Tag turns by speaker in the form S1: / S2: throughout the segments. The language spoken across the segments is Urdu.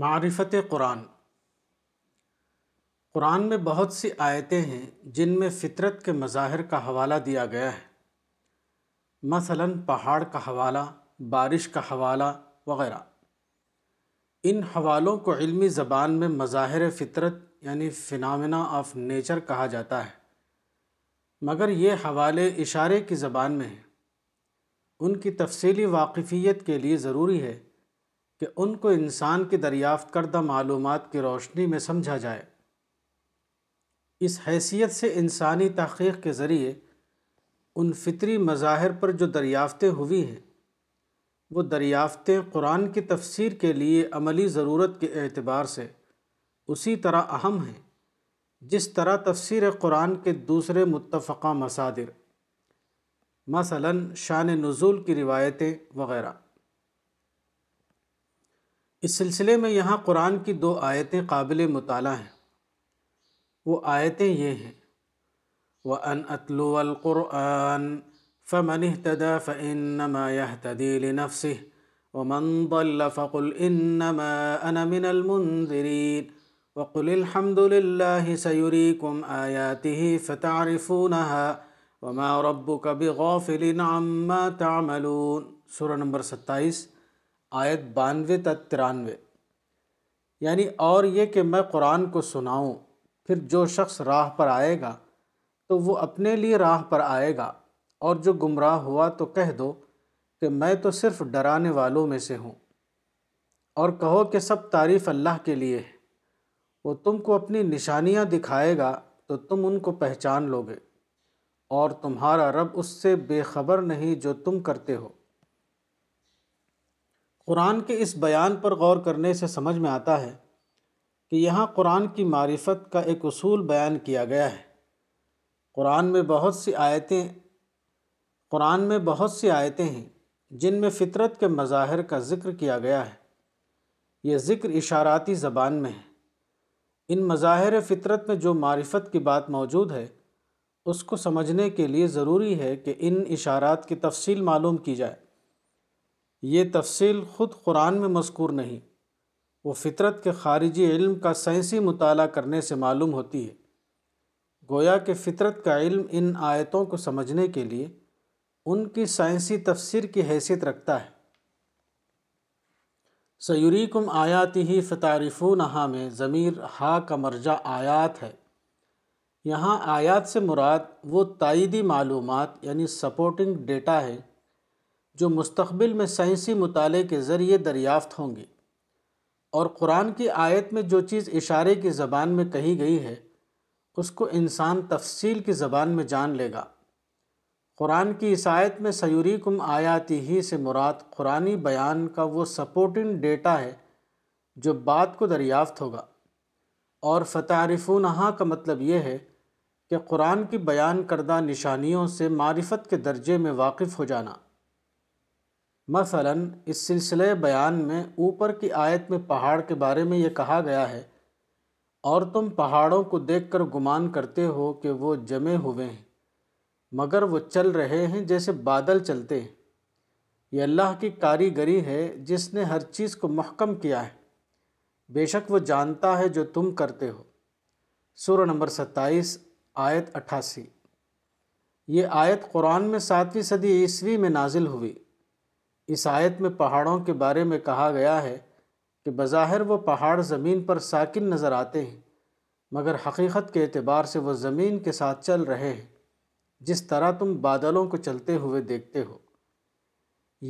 S1: معرفت قرآن قرآن میں بہت سی آیتیں ہیں جن میں فطرت کے مظاہر کا حوالہ دیا گیا ہے مثلا پہاڑ کا حوالہ بارش کا حوالہ وغیرہ ان حوالوں کو علمی زبان میں مظاہر فطرت یعنی فنامنا آف نیچر کہا جاتا ہے مگر یہ حوالے اشارے کی زبان میں ہیں ان کی تفصیلی واقفیت کے لیے ضروری ہے کہ ان کو انسان کی دریافت کردہ معلومات کی روشنی میں سمجھا جائے اس حیثیت سے انسانی تحقیق کے ذریعے ان فطری مظاہر پر جو دریافتیں ہوئی ہیں وہ دریافتیں قرآن کی تفسیر کے لیے عملی ضرورت کے اعتبار سے اسی طرح اہم ہیں جس طرح تفسیر قرآن کے دوسرے متفقہ مصادر مثلاً شان نزول کی روایتیں وغیرہ اس سلسلے میں یہاں قرآن کی دو آیتیں قابل مطالعہ ہیں وہ آیتیں یہ ہیں وہ ان اطلو القرآن فمن اهتدى فإنما يهتدي لنفسه ومن ضل فقل إنما أنا من المنذرين وقل الحمد لله سيريكم آياته فتعرفونها وما ربك بغافل عما تعملون تاملون نمبر ستائیس آیت بانوے تا ترانوے یعنی اور یہ کہ میں قرآن کو سناؤں پھر جو شخص راہ پر آئے گا تو وہ اپنے لیے راہ پر آئے گا اور جو گمراہ ہوا تو کہہ دو کہ میں تو صرف ڈرانے والوں میں سے ہوں اور کہو کہ سب تعریف اللہ کے لیے ہے وہ تم کو اپنی نشانیاں دکھائے گا تو تم ان کو پہچان لوگے اور تمہارا رب اس سے بے خبر نہیں جو تم کرتے ہو قرآن کے اس بیان پر غور کرنے سے سمجھ میں آتا ہے کہ یہاں قرآن کی معرفت کا ایک اصول بیان کیا گیا ہے قرآن میں بہت سی آیتیں قرآن میں بہت سی آیتیں ہیں جن میں فطرت کے مظاہر کا ذکر کیا گیا ہے یہ ذکر اشاراتی زبان میں ہے ان مظاہر فطرت میں جو معرفت کی بات موجود ہے اس کو سمجھنے کے لیے ضروری ہے کہ ان اشارات کی تفصیل معلوم کی جائے یہ تفصیل خود قرآن میں مذکور نہیں وہ فطرت کے خارجی علم کا سائنسی مطالعہ کرنے سے معلوم ہوتی ہے گویا کہ فطرت کا علم ان آیتوں کو سمجھنے کے لیے ان کی سائنسی تفسیر کی حیثیت رکھتا ہے سیوری کم آیاتی ہی نہا میں ضمیر ہا کا مرجع آیات ہے یہاں آیات سے مراد وہ تائیدی معلومات یعنی سپورٹنگ ڈیٹا ہے جو مستقبل میں سائنسی مطالعے کے ذریعے دریافت ہوں گی اور قرآن کی آیت میں جو چیز اشارے کی زبان میں کہی گئی ہے اس کو انسان تفصیل کی زبان میں جان لے گا قرآن کی اس آیت میں سیوری کم آیاتی ہی سے مراد قرآنی بیان کا وہ سپورٹنگ ڈیٹا ہے جو بات کو دریافت ہوگا اور فتارفونہ کا مطلب یہ ہے کہ قرآن کی بیان کردہ نشانیوں سے معرفت کے درجے میں واقف ہو جانا مثلا اس سلسلے بیان میں اوپر کی آیت میں پہاڑ کے بارے میں یہ کہا گیا ہے اور تم پہاڑوں کو دیکھ کر گمان کرتے ہو کہ وہ جمے ہوئے ہیں مگر وہ چل رہے ہیں جیسے بادل چلتے ہیں یہ اللہ کی کاریگری ہے جس نے ہر چیز کو محکم کیا ہے بے شک وہ جانتا ہے جو تم کرتے ہو سورہ نمبر ستائیس آیت اٹھاسی یہ آیت قرآن میں ساتویں صدی عیسوی میں نازل ہوئی اس آیت میں پہاڑوں کے بارے میں کہا گیا ہے کہ بظاہر وہ پہاڑ زمین پر ساکن نظر آتے ہیں مگر حقیقت کے اعتبار سے وہ زمین کے ساتھ چل رہے ہیں جس طرح تم بادلوں کو چلتے ہوئے دیکھتے ہو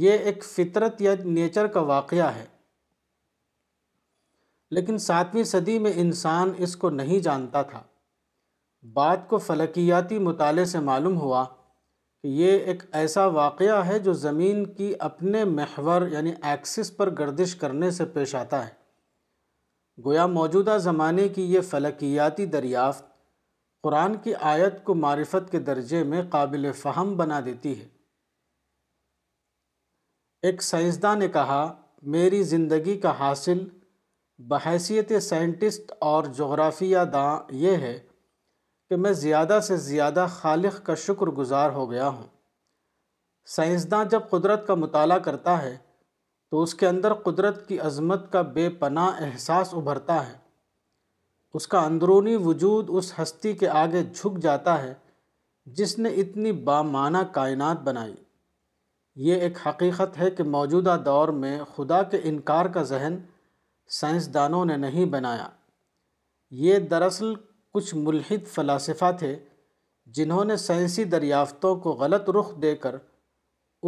S1: یہ ایک فطرت یا نیچر کا واقعہ ہے لیکن ساتویں صدی میں انسان اس کو نہیں جانتا تھا بات کو فلکیاتی مطالعے سے معلوم ہوا یہ ایک ایسا واقعہ ہے جو زمین کی اپنے محور یعنی ایکسس پر گردش کرنے سے پیش آتا ہے گویا موجودہ زمانے کی یہ فلکیاتی دریافت قرآن کی آیت کو معرفت کے درجے میں قابل فہم بنا دیتی ہے ایک سائنسداں نے کہا میری زندگی کا حاصل بحیثیت سائنٹسٹ اور جغرافیہ داں یہ ہے کہ میں زیادہ سے زیادہ خالق کا شکر گزار ہو گیا ہوں سائنسداں جب قدرت کا مطالعہ کرتا ہے تو اس کے اندر قدرت کی عظمت کا بے پناہ احساس ابھرتا ہے اس کا اندرونی وجود اس ہستی کے آگے جھک جاتا ہے جس نے اتنی بامانہ کائنات بنائی یہ ایک حقیقت ہے کہ موجودہ دور میں خدا کے انکار کا ذہن سائنسدانوں نے نہیں بنایا یہ دراصل کچھ ملحد فلاسفہ تھے جنہوں نے سائنسی دریافتوں کو غلط رخ دے کر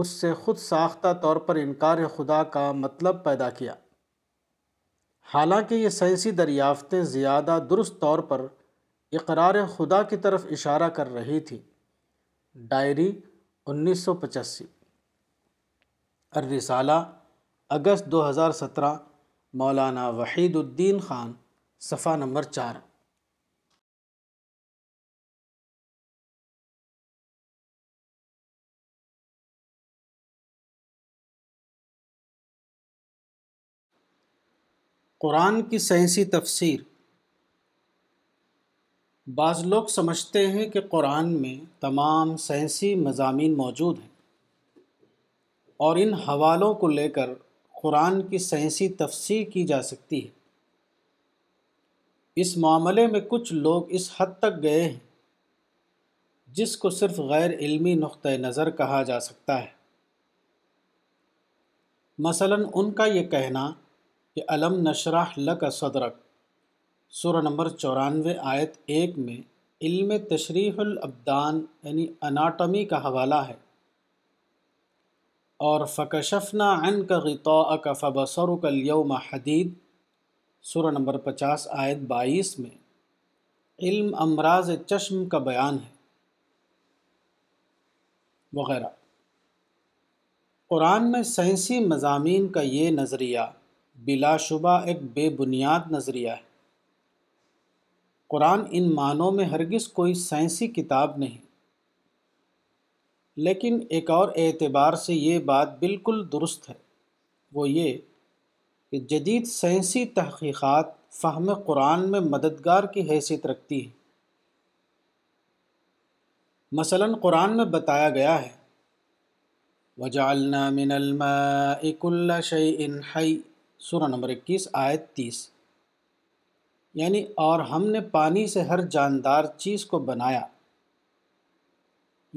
S1: اس سے خود ساختہ طور پر انکار خدا کا مطلب پیدا کیا حالانکہ یہ سائنسی دریافتیں زیادہ درست طور پر اقرار خدا کی طرف اشارہ کر رہی تھی ڈائری انیس سو پچاسی الرسالہ اگست دو ہزار سترہ مولانا وحید الدین خان صفحہ نمبر چار قرآن کی سائنسی تفسیر بعض لوگ سمجھتے ہیں کہ قرآن میں تمام سائنسی مضامین موجود ہیں اور ان حوالوں کو لے کر قرآن کی سائنسی تفسیر کی جا سکتی ہے اس معاملے میں کچھ لوگ اس حد تک گئے ہیں جس کو صرف غیر علمی نقطہ نظر کہا جا سکتا ہے مثلاً ان کا یہ کہنا کہ علم نشرح لک صدرک سورہ نمبر چورانوے آیت ایک میں علم تشریح الابدان یعنی اناٹمی کا حوالہ ہے اور فکشفنا عن کا فبصر کا و حدید سورہ نمبر پچاس آیت بائیس میں علم امراض چشم کا بیان ہے وغیرہ قرآن میں سائنسی مضامین کا یہ نظریہ بلا شبہ ایک بے بنیاد نظریہ ہے قرآن ان معنوں میں ہرگز کوئی سائنسی کتاب نہیں لیکن ایک اور اعتبار سے یہ بات بالکل درست ہے وہ یہ کہ جدید سائنسی تحقیقات فہم قرآن میں مددگار کی حیثیت رکھتی ہے مثلا قرآن میں بتایا گیا ہے من الماء كل شيء حي سورہ نمبر اکیس آیت تیس یعنی اور ہم نے پانی سے ہر جاندار چیز کو بنایا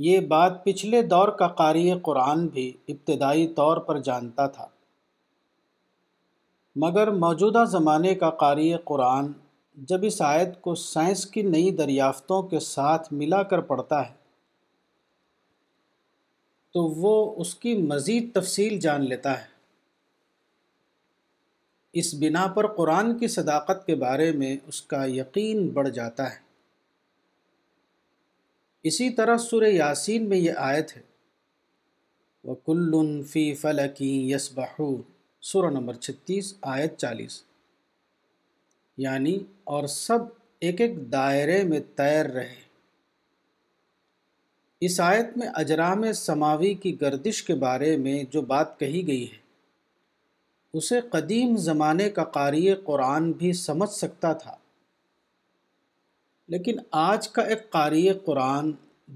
S1: یہ بات پچھلے دور کا قاری قرآن بھی ابتدائی طور پر جانتا تھا مگر موجودہ زمانے کا قاری قرآن جب اس آیت کو سائنس کی نئی دریافتوں کے ساتھ ملا کر پڑھتا ہے تو وہ اس کی مزید تفصیل جان لیتا ہے اس بنا پر قرآن کی صداقت کے بارے میں اس کا یقین بڑھ جاتا ہے اسی طرح سر یاسین میں یہ آیت ہے وَكُلٌ فِي فَلَكِ يَسْبَحُونَ سورہ نمبر چھتیس آیت چالیس یعنی اور سب ایک ایک دائرے میں تیر رہے اس آیت میں اجرام سماوی کی گردش کے بارے میں جو بات کہی گئی ہے اسے قدیم زمانے کا قاری قرآن بھی سمجھ سکتا تھا لیکن آج کا ایک قاری قرآن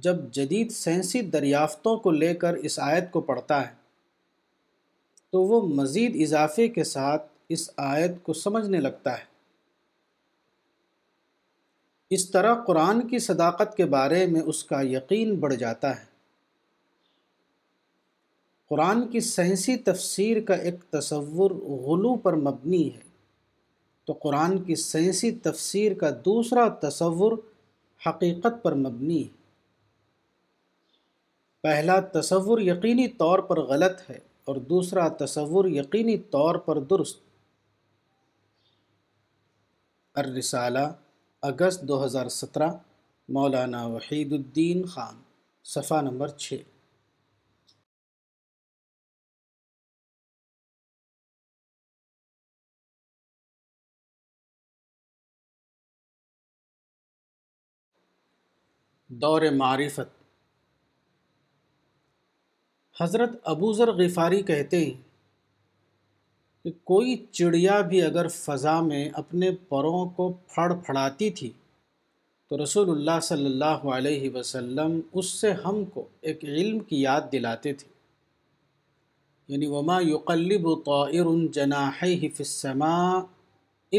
S1: جب جدید سینسی دریافتوں کو لے کر اس آیت کو پڑھتا ہے تو وہ مزید اضافے کے ساتھ اس آیت کو سمجھنے لگتا ہے اس طرح قرآن کی صداقت کے بارے میں اس کا یقین بڑھ جاتا ہے قرآن کی سہنسی تفسیر کا ایک تصور غلو پر مبنی ہے تو قرآن کی سائنسی تفسیر کا دوسرا تصور حقیقت پر مبنی ہے پہلا تصور یقینی طور پر غلط ہے اور دوسرا تصور یقینی طور پر درست الرسالہ اگست دو ہزار سترہ مولانا وحید الدین خان صفحہ نمبر چھ دور معرفت حضرت ابو ذر غفاری کہتے ہیں کہ کوئی چڑیا بھی اگر فضا میں اپنے پروں کو پھڑ پھڑاتی تھی تو رسول اللہ صلی اللہ علیہ وسلم اس سے ہم کو ایک علم کی یاد دلاتے تھے یعنی وما یقلب طائر السماء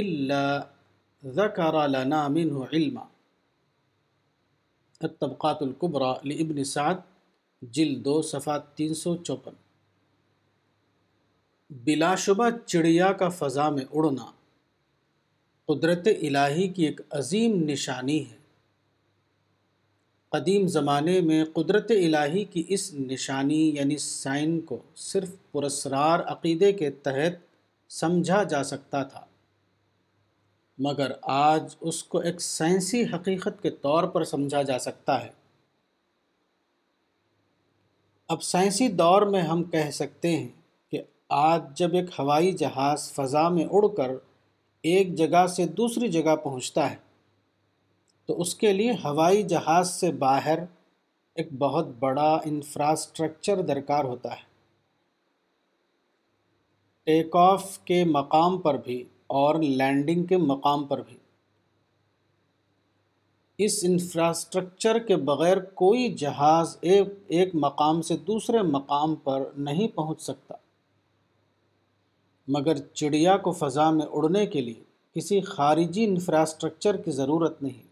S1: الا ذکر اللہ منہ علما الطبقات القبرا لابن سعد جل دو صفحہ تین سو چوپن بلا شبہ چڑیا کا فضا میں اڑنا قدرت الہی کی ایک عظیم نشانی ہے قدیم زمانے میں قدرت الہی کی اس نشانی یعنی سائن کو صرف پرسرار عقیدے کے تحت سمجھا جا سکتا تھا مگر آج اس کو ایک سائنسی حقیقت کے طور پر سمجھا جا سکتا ہے اب سائنسی دور میں ہم کہہ سکتے ہیں کہ آج جب ایک ہوائی جہاز فضا میں اڑ کر ایک جگہ سے دوسری جگہ پہنچتا ہے تو اس کے لیے ہوائی جہاز سے باہر ایک بہت بڑا انفراسٹرکچر درکار ہوتا ہے ٹیک آف کے مقام پر بھی اور لینڈنگ کے مقام پر بھی اس انفراسٹرکچر کے بغیر کوئی جہاز ایک ایک مقام سے دوسرے مقام پر نہیں پہنچ سکتا مگر چڑیا کو فضا میں اڑنے کے لیے کسی خارجی انفراسٹرکچر کی ضرورت نہیں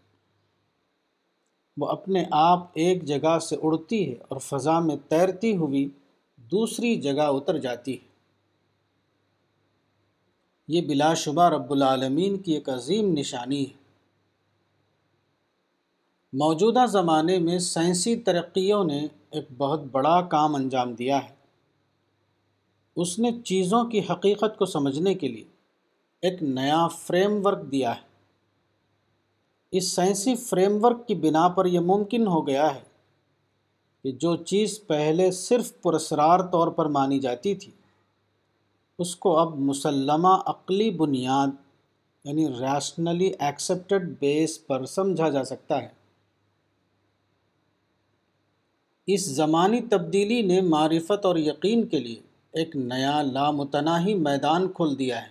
S1: وہ اپنے آپ ایک جگہ سے اڑتی ہے اور فضا میں تیرتی ہوئی دوسری جگہ اتر جاتی ہے یہ بلا شبہ رب العالمین کی ایک عظیم نشانی ہے موجودہ زمانے میں سائنسی ترقیوں نے ایک بہت بڑا کام انجام دیا ہے اس نے چیزوں کی حقیقت کو سمجھنے کے لیے ایک نیا فریم ورک دیا ہے اس سائنسی فریم ورک کی بنا پر یہ ممکن ہو گیا ہے کہ جو چیز پہلے صرف پرسرار طور پر مانی جاتی تھی اس کو اب مسلمہ عقلی بنیاد یعنی ریشنلی ایکسپٹڈ بیس پر سمجھا جا سکتا ہے اس زمانی تبدیلی نے معرفت اور یقین کے لیے ایک نیا لامتناہی میدان کھول دیا ہے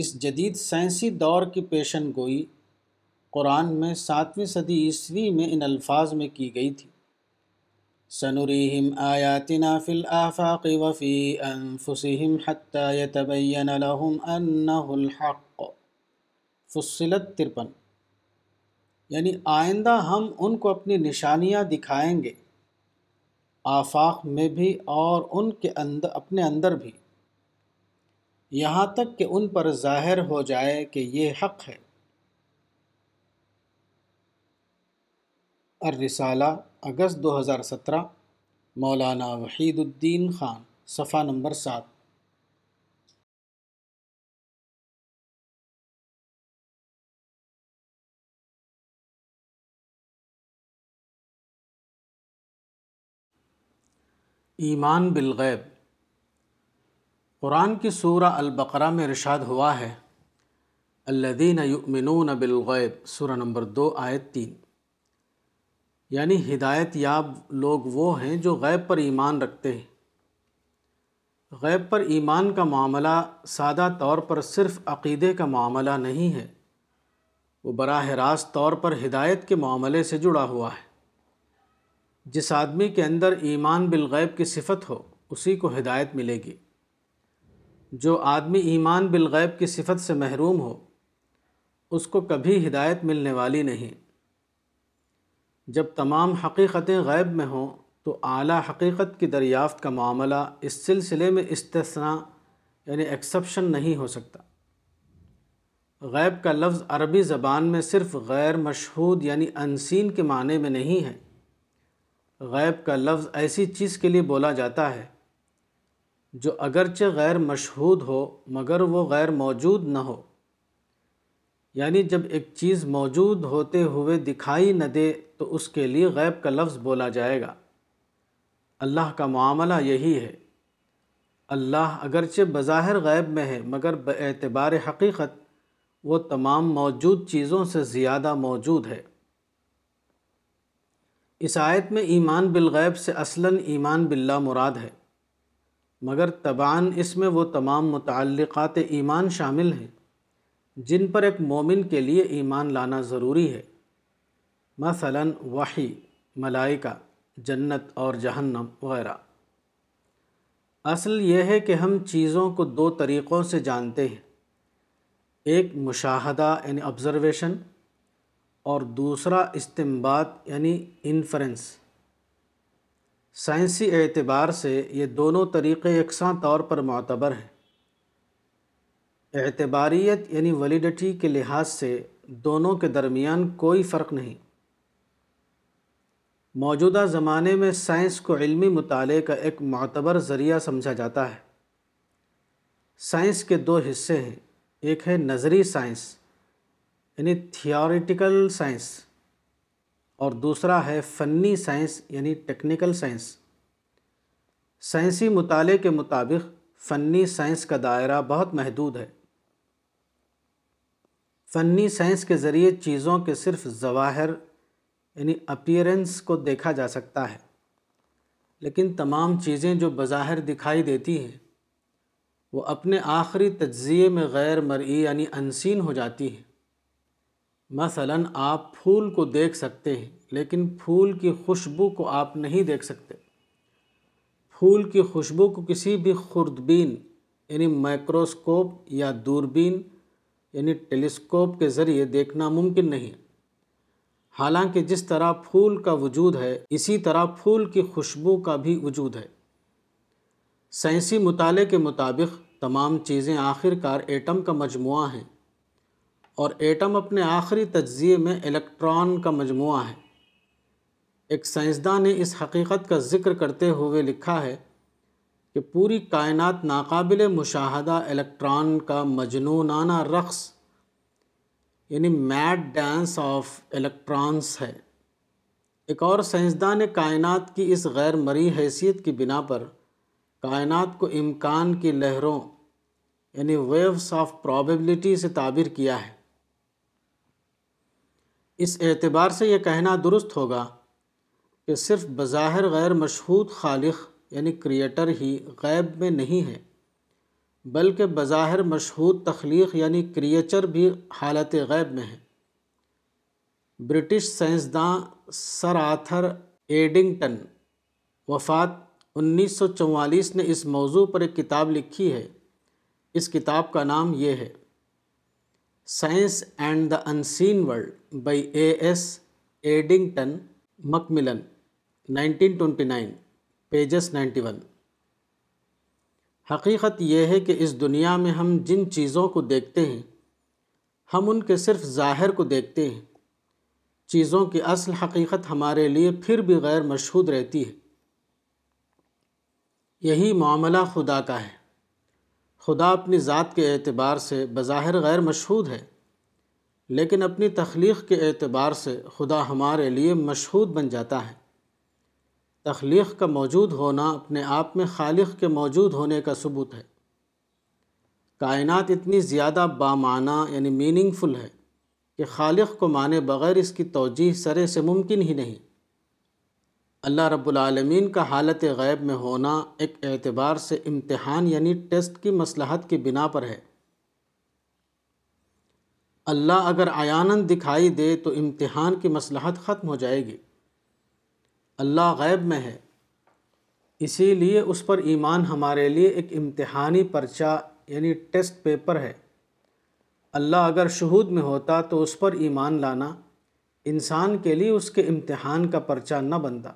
S1: اس جدید سائنسی دور کی پیشن گوئی قرآن میں ساتویں صدی عیسوی میں ان الفاظ میں کی گئی تھی سنريهم آياتنا في الآفاق وفي أنفسهم حتى يتبين لهم أنه الحق فصلت ترپن یعنی آئندہ ہم ان کو اپنی نشانیاں دکھائیں گے آفاق میں بھی اور ان کے اندر اپنے اندر بھی یہاں تک کہ ان پر ظاہر ہو جائے کہ یہ حق ہے ارسالہ اگست دو ہزار سترہ مولانا وحید الدین خان صفحہ نمبر سات ایمان بالغیب قرآن کی سورہ البقرہ میں رشاد ہوا ہے الدین یؤمنون بالغیب سورہ نمبر دو آیت تین یعنی ہدایت یاب لوگ وہ ہیں جو غیب پر ایمان رکھتے ہیں غیب پر ایمان کا معاملہ سادہ طور پر صرف عقیدے کا معاملہ نہیں ہے وہ براہ راست طور پر ہدایت کے معاملے سے جڑا ہوا ہے جس آدمی کے اندر ایمان بالغیب کی صفت ہو اسی کو ہدایت ملے گی جو آدمی ایمان بالغیب کی صفت سے محروم ہو اس کو کبھی ہدایت ملنے والی نہیں جب تمام حقیقتیں غیب میں ہوں تو اعلیٰ حقیقت کی دریافت کا معاملہ اس سلسلے میں استثناء یعنی ایکسیپشن نہیں ہو سکتا غیب کا لفظ عربی زبان میں صرف غیر مشہود یعنی انسین کے معنی میں نہیں ہے غیب کا لفظ ایسی چیز کے لیے بولا جاتا ہے جو اگرچہ غیر مشہود ہو مگر وہ غیر موجود نہ ہو یعنی جب ایک چیز موجود ہوتے ہوئے دکھائی نہ دے تو اس کے لیے غیب کا لفظ بولا جائے گا اللہ کا معاملہ یہی ہے اللہ اگرچہ بظاہر غیب میں ہے مگر اعتبار حقیقت وہ تمام موجود چیزوں سے زیادہ موجود ہے اس آیت میں ایمان بالغیب سے اصلاً ایمان باللہ مراد ہے مگر طبعاً اس میں وہ تمام متعلقات ایمان شامل ہیں جن پر ایک مومن کے لیے ایمان لانا ضروری ہے مثلا وحی ملائکہ جنت اور جہنم وغیرہ اصل یہ ہے کہ ہم چیزوں کو دو طریقوں سے جانتے ہیں ایک مشاہدہ یعنی آبزرویشن اور دوسرا استمباد یعنی انفرنس سائنسی اعتبار سے یہ دونوں طریقے یکساں طور پر معتبر ہیں اعتباریت یعنی ولیڈٹی کے لحاظ سے دونوں کے درمیان کوئی فرق نہیں موجودہ زمانے میں سائنس کو علمی مطالعے کا ایک معتبر ذریعہ سمجھا جاتا ہے سائنس کے دو حصے ہیں ایک ہے نظری سائنس یعنی تھیوریٹیکل سائنس اور دوسرا ہے فنی سائنس یعنی ٹیکنیکل سائنس سائنسی مطالعے کے مطابق فنی سائنس کا دائرہ بہت محدود ہے فنی سائنس کے ذریعے چیزوں کے صرف ظواہر یعنی اپیرنس کو دیکھا جا سکتا ہے لیکن تمام چیزیں جو بظاہر دکھائی دیتی ہیں وہ اپنے آخری تجزیے میں غیر مرئی یعنی انسین ہو جاتی ہیں مثلا آپ پھول کو دیکھ سکتے ہیں لیکن پھول کی خوشبو کو آپ نہیں دیکھ سکتے پھول کی خوشبو کو کسی بھی خوردبین یعنی مائکروسکوپ یا دوربین یعنی ٹیلیسکوپ کے ذریعے دیکھنا ممکن نہیں حالانکہ جس طرح پھول کا وجود ہے اسی طرح پھول کی خوشبو کا بھی وجود ہے سائنسی مطالعے کے مطابق تمام چیزیں آخر کار ایٹم کا مجموعہ ہیں اور ایٹم اپنے آخری تجزیے میں الیکٹران کا مجموعہ ہے ایک سائنسداں نے اس حقیقت کا ذکر کرتے ہوئے لکھا ہے کہ پوری کائنات ناقابل مشاہدہ الیکٹران کا مجنونانہ رقص یعنی میڈ ڈانس آف الیکٹرانس ہے ایک اور سائنسدان نے کائنات کی اس غیر مری حیثیت کی بنا پر کائنات کو امکان کی لہروں یعنی ویوس آف پرابیبلٹی سے تعبیر کیا ہے اس اعتبار سے یہ کہنا درست ہوگا کہ صرف بظاہر غیر مشہود خالق یعنی کریٹر ہی غیب میں نہیں ہے بلکہ بظاہر مشہود تخلیق یعنی کریچر بھی حالت غیب میں ہے برٹش سائنسداں سر آتھر ایڈنگٹن وفات انیس سو چوالیس نے اس موضوع پر ایک کتاب لکھی ہے اس کتاب کا نام یہ ہے science and the unseen world by A S Eddington Macmillan nineteen twenty nine pages ninety one حقیقت یہ ہے کہ اس دنیا میں ہم جن چیزوں کو دیکھتے ہیں ہم ان کے صرف ظاہر کو دیکھتے ہیں چیزوں کی اصل حقیقت ہمارے لیے پھر بھی غیر مشہود رہتی ہے یہی معاملہ خدا کا ہے خدا اپنی ذات کے اعتبار سے بظاہر غیر مشہود ہے لیکن اپنی تخلیق کے اعتبار سے خدا ہمارے لیے مشہود بن جاتا ہے تخلیق کا موجود ہونا اپنے آپ میں خالق کے موجود ہونے کا ثبوت ہے کائنات اتنی زیادہ بامعنی یعنی میننگ فل ہے کہ خالق کو مانے بغیر اس کی توجہ سرے سے ممکن ہی نہیں اللہ رب العالمین کا حالت غیب میں ہونا ایک اعتبار سے امتحان یعنی ٹیسٹ کی مصلحت کی بنا پر ہے اللہ اگر عیاناً دکھائی دے تو امتحان کی مصلحت ختم ہو جائے گی اللہ غیب میں ہے اسی لیے اس پر ایمان ہمارے لیے ایک امتحانی پرچہ یعنی ٹیسٹ پیپر ہے اللہ اگر شہود میں ہوتا تو اس پر ایمان لانا انسان کے لیے اس کے امتحان کا پرچہ نہ بنتا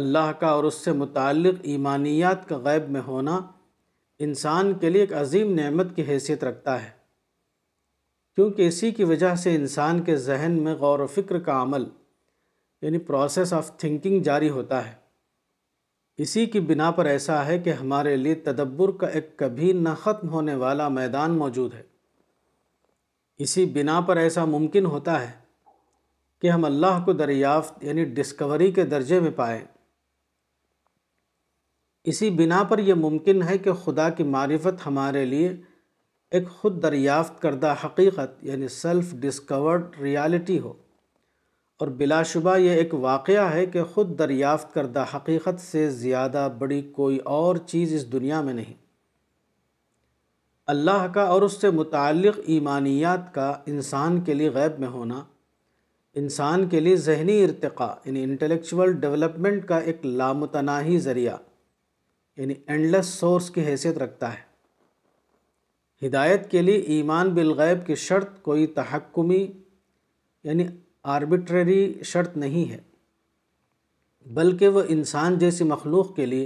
S1: اللہ کا اور اس سے متعلق ایمانیات کا غیب میں ہونا انسان کے لیے ایک عظیم نعمت کی حیثیت رکھتا ہے کیونکہ اسی کی وجہ سے انسان کے ذہن میں غور و فکر کا عمل یعنی پروسیس آف تھنکنگ جاری ہوتا ہے اسی کی بنا پر ایسا ہے کہ ہمارے لیے تدبر کا ایک کبھی نہ ختم ہونے والا میدان موجود ہے اسی بنا پر ایسا ممکن ہوتا ہے کہ ہم اللہ کو دریافت یعنی ڈسکوری کے درجے میں پائیں اسی بنا پر یہ ممکن ہے کہ خدا کی معرفت ہمارے لیے ایک خود دریافت کردہ حقیقت یعنی سیلف ڈسکورڈ ریالٹی ہو اور بلا شبہ یہ ایک واقعہ ہے کہ خود دریافت کردہ حقیقت سے زیادہ بڑی کوئی اور چیز اس دنیا میں نہیں اللہ کا اور اس سے متعلق ایمانیات کا انسان کے لیے غیب میں ہونا انسان کے لیے ذہنی ارتقاء یعنی انٹلیکچول ڈیولپمنٹ کا ایک لامتناہی ذریعہ یعنی اینڈلیس سورس کی حیثیت رکھتا ہے ہدایت کے لیے ایمان بالغیب کی شرط کوئی تحکمی یعنی آربٹریری شرط نہیں ہے بلکہ وہ انسان جیسی مخلوق کے لیے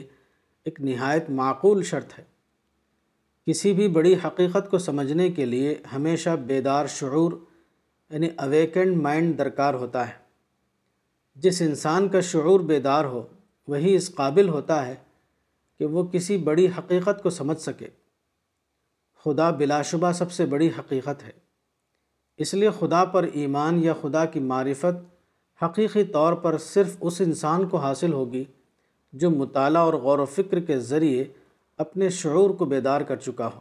S1: ایک نہایت معقول شرط ہے کسی بھی بڑی حقیقت کو سمجھنے کے لیے ہمیشہ بیدار شعور یعنی اویکنڈ مائنڈ درکار ہوتا ہے جس انسان کا شعور بیدار ہو وہی اس قابل ہوتا ہے کہ وہ کسی بڑی حقیقت کو سمجھ سکے خدا بلا شبہ سب سے بڑی حقیقت ہے اس لیے خدا پر ایمان یا خدا کی معرفت حقیقی طور پر صرف اس انسان کو حاصل ہوگی جو مطالعہ اور غور و فکر کے ذریعے اپنے شعور کو بیدار کر چکا ہو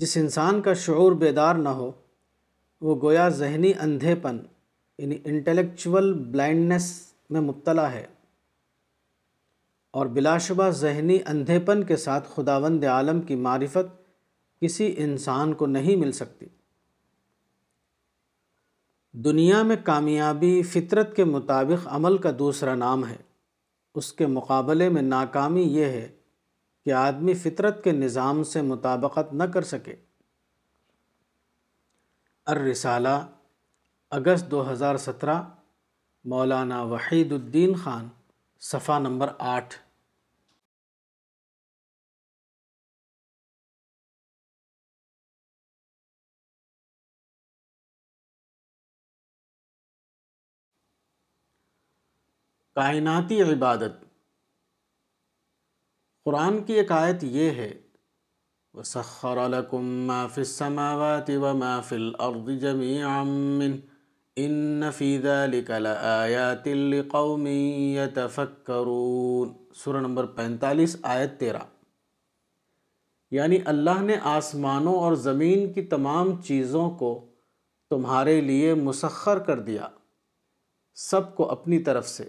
S1: جس انسان کا شعور بیدار نہ ہو وہ گویا ذہنی اندھے پن یعنی انٹلیکچول بلائنڈنس میں مبتلا ہے اور بلا شبہ ذہنی اندھے پن کے ساتھ خداوند عالم کی معرفت کسی انسان کو نہیں مل سکتی دنیا میں کامیابی فطرت کے مطابق عمل کا دوسرا نام ہے اس کے مقابلے میں ناکامی یہ ہے کہ آدمی فطرت کے نظام سے مطابقت نہ کر سکے الرسالہ اگست دو ہزار سترہ مولانا وحید الدین خان صفحہ نمبر آٹھ کائناتی عبادت قرآن کی ایک آیت یہ ہے وَسَخَّرَ لَكُم مَّا فِي السَّمَاوَاتِ وَمَا فِي الْأَرْضِ جَمِيعًا مِّنْهُ ان فی ذلک لآیات لقوم یتفکرون سورہ نمبر پینتالیس آیت تیرہ یعنی اللہ نے آسمانوں اور زمین کی تمام چیزوں کو تمہارے لیے مسخر کر دیا سب کو اپنی طرف سے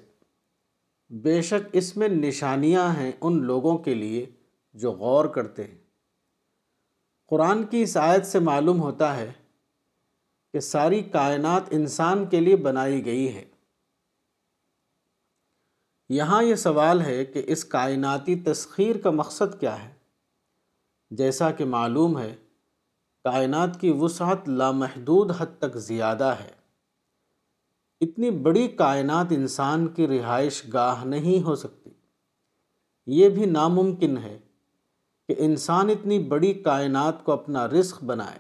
S1: بے شک اس میں نشانیاں ہیں ان لوگوں کے لیے جو غور کرتے ہیں قرآن کی اس آیت سے معلوم ہوتا ہے کہ ساری کائنات انسان کے لیے بنائی گئی ہے یہاں یہ سوال ہے کہ اس کائناتی تسخیر کا مقصد کیا ہے جیسا کہ معلوم ہے کائنات کی وسعت لامحدود حد تک زیادہ ہے اتنی بڑی کائنات انسان کی رہائش گاہ نہیں ہو سکتی یہ بھی ناممکن ہے کہ انسان اتنی بڑی کائنات کو اپنا رزق بنائے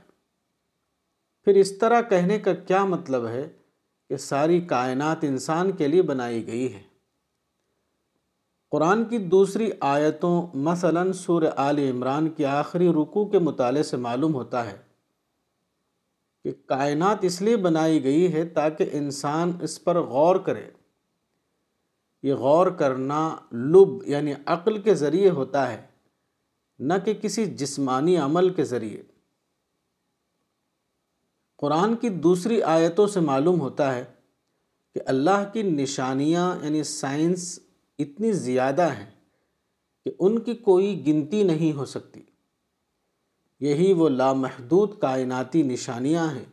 S1: پھر اس طرح کہنے کا کیا مطلب ہے کہ ساری کائنات انسان کے لیے بنائی گئی ہے قرآن کی دوسری آیتوں مثلاً سور آل عمران کی آخری رکوع کے مطالعے سے معلوم ہوتا ہے کہ کائنات اس لیے بنائی گئی ہے تاکہ انسان اس پر غور کرے یہ غور کرنا لب یعنی عقل کے ذریعے ہوتا ہے نہ کہ کسی جسمانی عمل کے ذریعے قرآن کی دوسری آیتوں سے معلوم ہوتا ہے کہ اللہ کی نشانیاں یعنی سائنس اتنی زیادہ ہیں کہ ان کی کوئی گنتی نہیں ہو سکتی یہی وہ لامحدود کائناتی نشانیاں ہیں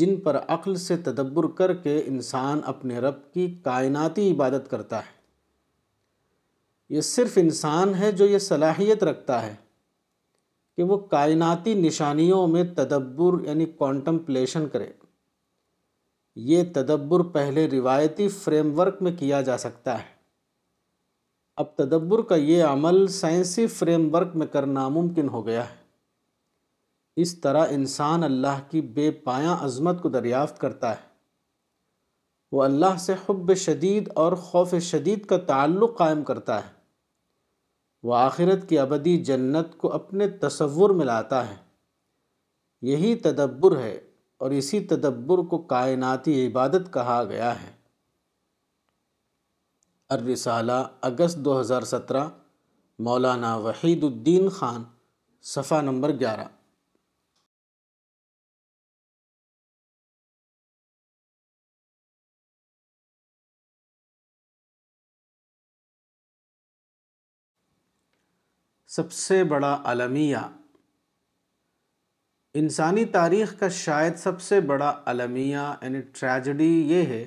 S1: جن پر عقل سے تدبر کر کے انسان اپنے رب کی کائناتی عبادت کرتا ہے یہ صرف انسان ہے جو یہ صلاحیت رکھتا ہے کہ وہ کائناتی نشانیوں میں تدبر یعنی کانٹمپلیشن کرے یہ تدبر پہلے روایتی فریم ورک میں کیا جا سکتا ہے اب تدبر کا یہ عمل سائنسی فریم ورک میں کرنا ممکن ہو گیا ہے اس طرح انسان اللہ کی بے پایا عظمت کو دریافت کرتا ہے وہ اللہ سے حب شدید اور خوف شدید کا تعلق قائم کرتا ہے وہ آخرت کی ابدی جنت کو اپنے تصور میں لاتا ہے یہی تدبر ہے اور اسی تدبر کو کائناتی عبادت کہا گیا ہے الرسالہ اگست دو ہزار سترہ مولانا وحید الدین خان صفحہ نمبر گیارہ سب سے بڑا المیہ انسانی تاریخ کا شاید سب سے بڑا المیہ یعنی ٹریجڈی یہ ہے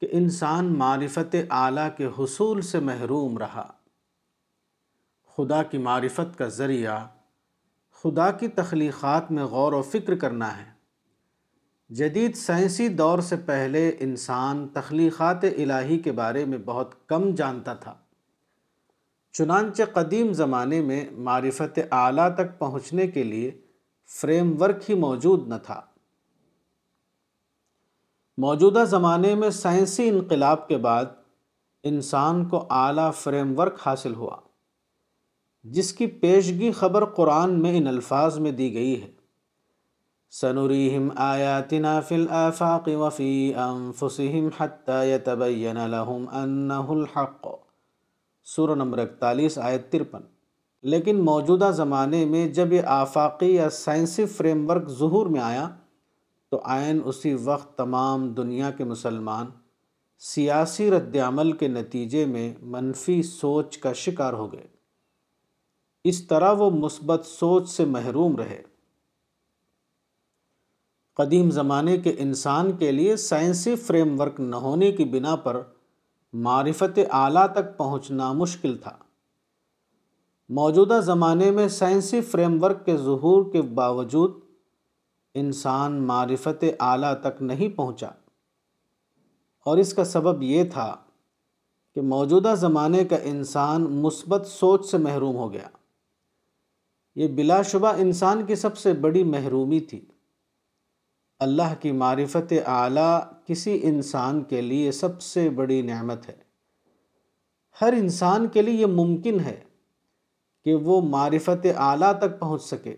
S1: کہ انسان معرفت اعلیٰ کے حصول سے محروم رہا خدا کی معرفت کا ذریعہ خدا کی تخلیقات میں غور و فکر کرنا ہے جدید سائنسی دور سے پہلے انسان تخلیقات الہی کے بارے میں بہت کم جانتا تھا چنانچہ قدیم زمانے میں معرفت اعلیٰ تک پہنچنے کے لیے فریم ورک ہی موجود نہ تھا موجودہ زمانے میں سائنسی انقلاب کے بعد انسان کو اعلیٰ فریم ورک حاصل ہوا جس کی پیشگی خبر قرآن میں ان الفاظ میں دی گئی ہے ثن آیا سورہ نمبر اکتالیس آیت ترپن لیکن موجودہ زمانے میں جب یہ آفاقی یا سائنسی فریم ورک ظہور میں آیا تو آئین اسی وقت تمام دنیا کے مسلمان سیاسی رد عمل کے نتیجے میں منفی سوچ کا شکار ہو گئے اس طرح وہ مثبت سوچ سے محروم رہے قدیم زمانے کے انسان کے لیے سائنسی فریم ورک نہ ہونے کی بنا پر معرفت اعلیٰ تک پہنچنا مشکل تھا موجودہ زمانے میں سائنسی فریم ورک کے ظہور کے باوجود انسان معرفت اعلیٰ تک نہیں پہنچا اور اس کا سبب یہ تھا کہ موجودہ زمانے کا انسان مثبت سوچ سے محروم ہو گیا یہ بلا شبہ انسان کی سب سے بڑی محرومی تھی اللہ کی معرفت اعلیٰ کسی انسان کے لیے سب سے بڑی نعمت ہے ہر انسان کے لیے یہ ممکن ہے کہ وہ معرفت اعلیٰ تک پہنچ سکے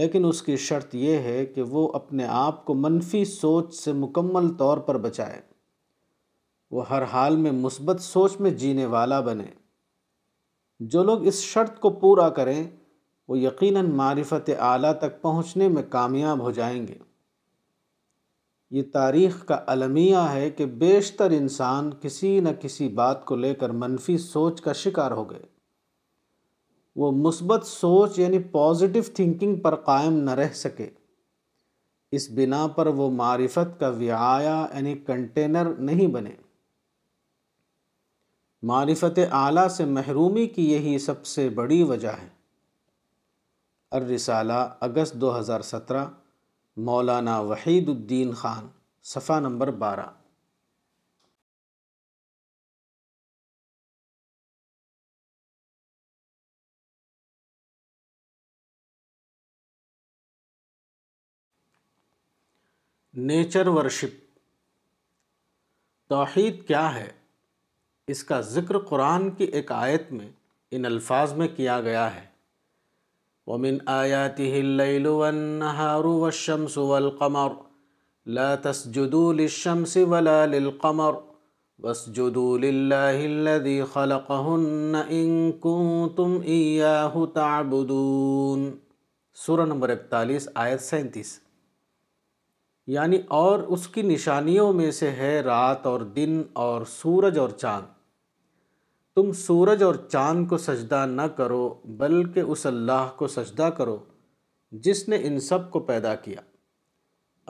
S1: لیکن اس کی شرط یہ ہے کہ وہ اپنے آپ کو منفی سوچ سے مکمل طور پر بچائے وہ ہر حال میں مثبت سوچ میں جینے والا بنے جو لوگ اس شرط کو پورا کریں وہ یقیناً معرفت اعلیٰ تک پہنچنے میں کامیاب ہو جائیں گے یہ تاریخ کا المیہ ہے کہ بیشتر انسان کسی نہ کسی بات کو لے کر منفی سوچ کا شکار ہو گئے وہ مثبت سوچ یعنی پازیٹو تھنکنگ پر قائم نہ رہ سکے اس بنا پر وہ معرفت کا وعایا یعنی کنٹینر نہیں بنے معرفت اعلیٰ سے محرومی کی یہی سب سے بڑی وجہ ہے الرسالہ اگست دو ہزار سترہ مولانا وحید الدین خان صفحہ نمبر بارہ نیچر ورشپ توحید کیا ہے اس کا ذکر قرآن کی ایک آیت میں ان الفاظ میں کیا گیا ہے ومن آیاته اللیل والنہار والشمس والقمر لا تسجدوا للشمس ولا للقمر واسجدوا لله الذي خلقهن ان كنتم اياه تعبدون سورہ نمبر اکتالیس آیت سینتیس یعنی اور اس کی نشانیوں میں سے ہے رات اور دن اور سورج اور چاند تم سورج اور چاند کو سجدہ نہ کرو بلکہ اس اللہ کو سجدہ کرو جس نے ان سب کو پیدا کیا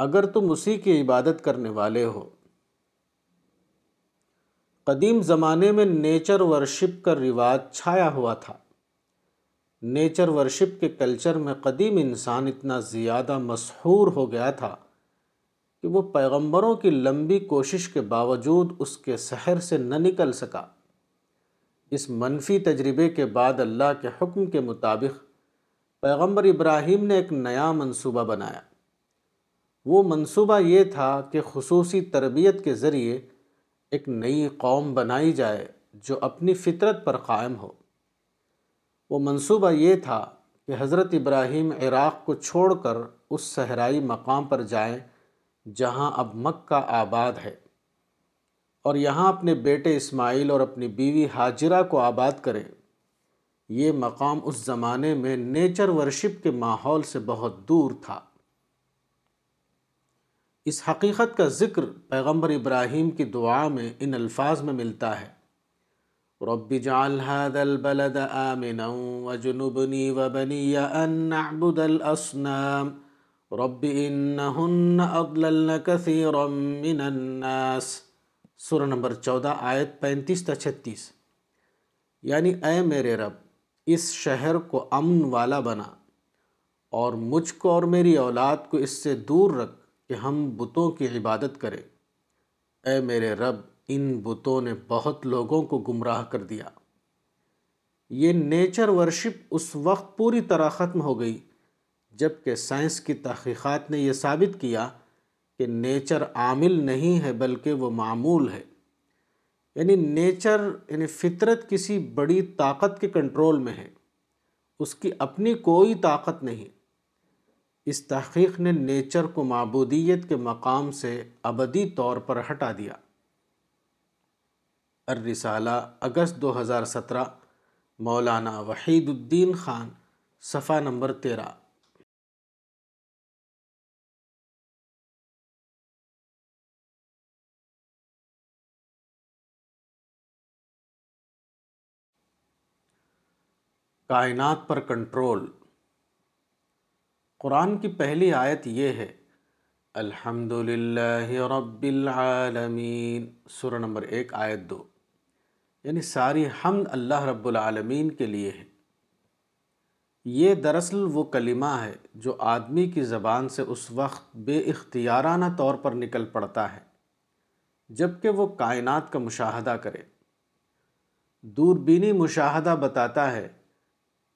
S1: اگر تم اسی کی عبادت کرنے والے ہو قدیم زمانے میں نیچر ورشپ کا رواج چھایا ہوا تھا نیچر ورشپ کے کلچر میں قدیم انسان اتنا زیادہ مشہور ہو گیا تھا کہ وہ پیغمبروں کی لمبی کوشش کے باوجود اس کے سحر سے نہ نکل سکا اس منفی تجربے کے بعد اللہ کے حکم کے مطابق پیغمبر ابراہیم نے ایک نیا منصوبہ بنایا وہ منصوبہ یہ تھا کہ خصوصی تربیت کے ذریعے ایک نئی قوم بنائی جائے جو اپنی فطرت پر قائم ہو وہ منصوبہ یہ تھا کہ حضرت ابراہیم عراق کو چھوڑ کر اس صحرائی مقام پر جائیں جہاں اب مکہ آباد ہے اور یہاں اپنے بیٹے اسماعیل اور اپنی بیوی حاجرہ کو آباد کرے یہ مقام اس زمانے میں نیچر ورشپ کے ماحول سے بہت دور تھا اس حقیقت کا ذکر پیغمبر ابراہیم کی دعا میں ان الفاظ میں ملتا ہے رب رب جعل هذا البلد آمنا نعبد من الناس سورہ نمبر چودہ آیت پینتیس تا چھتیس یعنی اے میرے رب اس شہر کو امن والا بنا اور مجھ کو اور میری اولاد کو اس سے دور رکھ کہ ہم بتوں کی عبادت کریں اے میرے رب ان بتوں نے بہت لوگوں کو گمراہ کر دیا یہ نیچر ورشپ اس وقت پوری طرح ختم ہو گئی جب کہ سائنس کی تحقیقات نے یہ ثابت کیا کہ نیچر عامل نہیں ہے بلکہ وہ معمول ہے یعنی نیچر یعنی فطرت کسی بڑی طاقت کے کنٹرول میں ہے اس کی اپنی کوئی طاقت نہیں اس تحقیق نے نیچر کو معبودیت کے مقام سے ابدی طور پر ہٹا دیا الرسالہ اگست دو ہزار سترہ مولانا وحید الدین خان صفحہ نمبر تیرہ کائنات پر کنٹرول قرآن کی پہلی آیت یہ ہے الحمد للہ رب العالمین سورہ نمبر ایک آیت دو یعنی ساری حمد اللہ رب العالمین کے لیے ہے یہ دراصل وہ کلمہ ہے جو آدمی کی زبان سے اس وقت بے اختیارانہ طور پر نکل پڑتا ہے جب کہ وہ کائنات کا مشاہدہ کرے دوربینی مشاہدہ بتاتا ہے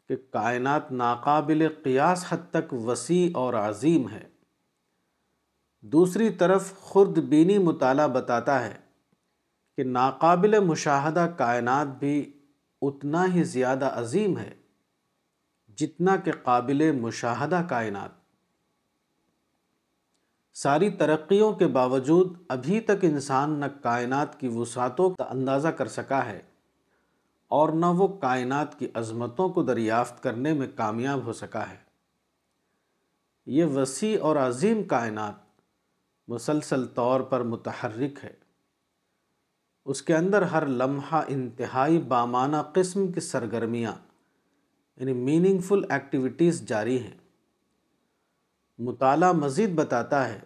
S1: کہ کائنات ناقابل قیاس حد تک وسیع اور عظیم ہے دوسری طرف خرد بینی مطالعہ بتاتا ہے کہ ناقابل مشاہدہ کائنات بھی اتنا ہی زیادہ عظیم ہے جتنا کہ قابل مشاہدہ کائنات ساری ترقیوں کے باوجود ابھی تک انسان نہ کائنات کی وسعتوں کا اندازہ کر سکا ہے اور نہ وہ کائنات کی عظمتوں کو دریافت کرنے میں کامیاب ہو سکا ہے یہ وسیع اور عظیم کائنات مسلسل طور پر متحرک ہے اس کے اندر ہر لمحہ انتہائی بامانہ قسم کی سرگرمیاں یعنی میننگ فل ایکٹیویٹیز جاری ہیں مطالعہ مزید بتاتا ہے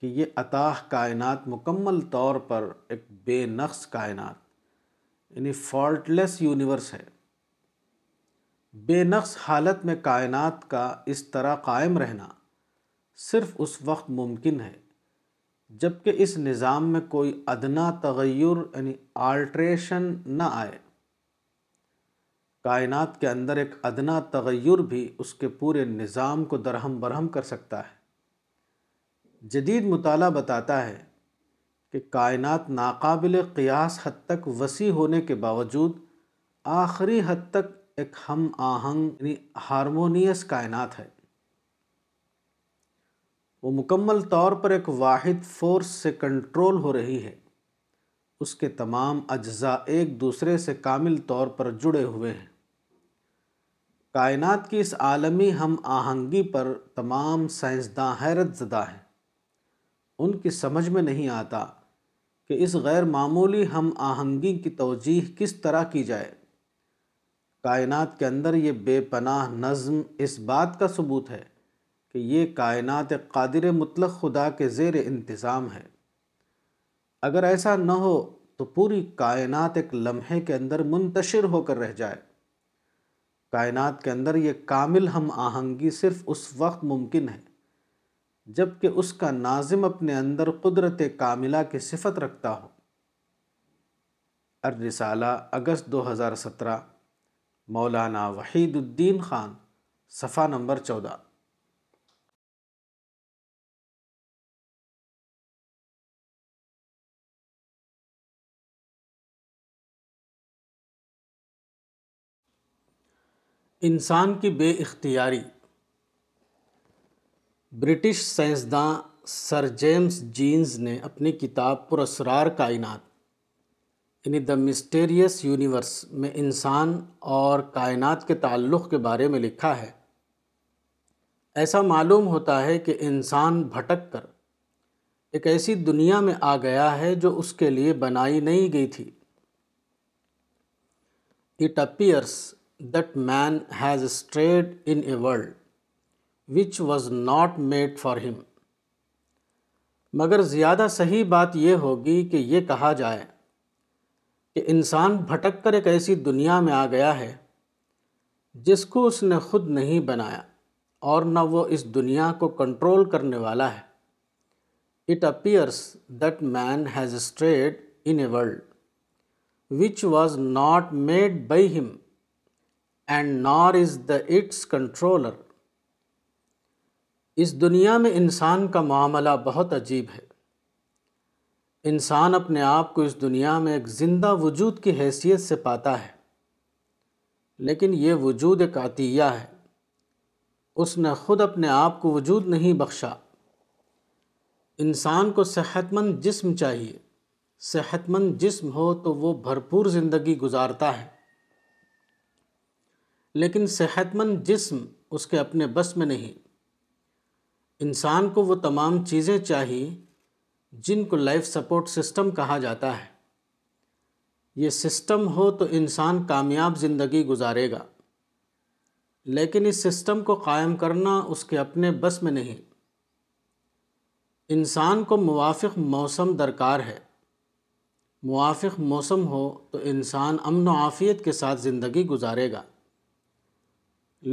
S1: کہ یہ عطاہ کائنات مکمل طور پر ایک بے نقص کائنات یعنی فالٹ لیس یونیورس ہے بے نقص حالت میں کائنات کا اس طرح قائم رہنا صرف اس وقت ممکن ہے جب کہ اس نظام میں کوئی ادنا تغیر یعنی آلٹریشن نہ آئے کائنات کے اندر ایک ادنا تغیر بھی اس کے پورے نظام کو درہم برہم کر سکتا ہے جدید مطالعہ بتاتا ہے کہ کائنات ناقابل قیاس حد تک وسیع ہونے کے باوجود آخری حد تک ایک ہم آہنگ یعنی ہارمونیس کائنات ہے وہ مکمل طور پر ایک واحد فورس سے کنٹرول ہو رہی ہے اس کے تمام اجزاء ایک دوسرے سے کامل طور پر جڑے ہوئے ہیں کائنات کی اس عالمی ہم آہنگی پر تمام سائنسداں حیرت زدہ ہیں ان کی سمجھ میں نہیں آتا کہ اس غیر معمولی ہم آہنگی کی توجیح کس طرح کی جائے کائنات کے اندر یہ بے پناہ نظم اس بات کا ثبوت ہے کہ یہ کائنات قادر مطلق خدا کے زیر انتظام ہے اگر ایسا نہ ہو تو پوری کائنات ایک لمحے کے اندر منتشر ہو کر رہ جائے کائنات کے اندر یہ کامل ہم آہنگی صرف اس وقت ممکن ہے جبکہ اس کا ناظم اپنے اندر قدرت کاملہ کی صفت رکھتا ہو الرسالہ اگست دو ہزار سترہ مولانا وحید الدین خان صفحہ نمبر چودہ انسان کی بے اختیاری برٹش سائنسداں سر جیمز جینز نے اپنی کتاب پراسرار کائنات یعنی دا مسٹیریس یونیورس میں انسان اور کائنات کے تعلق کے بارے میں لکھا ہے ایسا معلوم ہوتا ہے کہ انسان بھٹک کر ایک ایسی دنیا میں آ گیا ہے جو اس کے لیے بنائی نہیں گئی تھی it appears that man has strayed in a world which was not made for him مگر زیادہ صحیح بات یہ ہوگی کہ یہ کہا جائے کہ انسان بھٹک کر ایک ایسی دنیا میں آ گیا ہے جس کو اس نے خود نہیں بنایا اور نہ وہ اس دنیا کو کنٹرول کرنے والا ہے it appears that man has strayed in a world which was not made by him and nor is the its controller اس دنیا میں انسان کا معاملہ بہت عجیب ہے انسان اپنے آپ کو اس دنیا میں ایک زندہ وجود کی حیثیت سے پاتا ہے لیکن یہ وجود ایک عطیہ ہے اس نے خود اپنے آپ کو وجود نہیں بخشا انسان کو صحت مند جسم چاہیے صحت مند جسم ہو تو وہ بھرپور زندگی گزارتا ہے لیکن صحت مند جسم اس کے اپنے بس میں نہیں انسان کو وہ تمام چیزیں چاہیے جن کو لائف سپورٹ سسٹم کہا جاتا ہے یہ سسٹم ہو تو انسان کامیاب زندگی گزارے گا لیکن اس سسٹم کو قائم کرنا اس کے اپنے بس میں نہیں انسان کو موافق موسم درکار ہے موافق موسم ہو تو انسان امن و عافیت کے ساتھ زندگی گزارے گا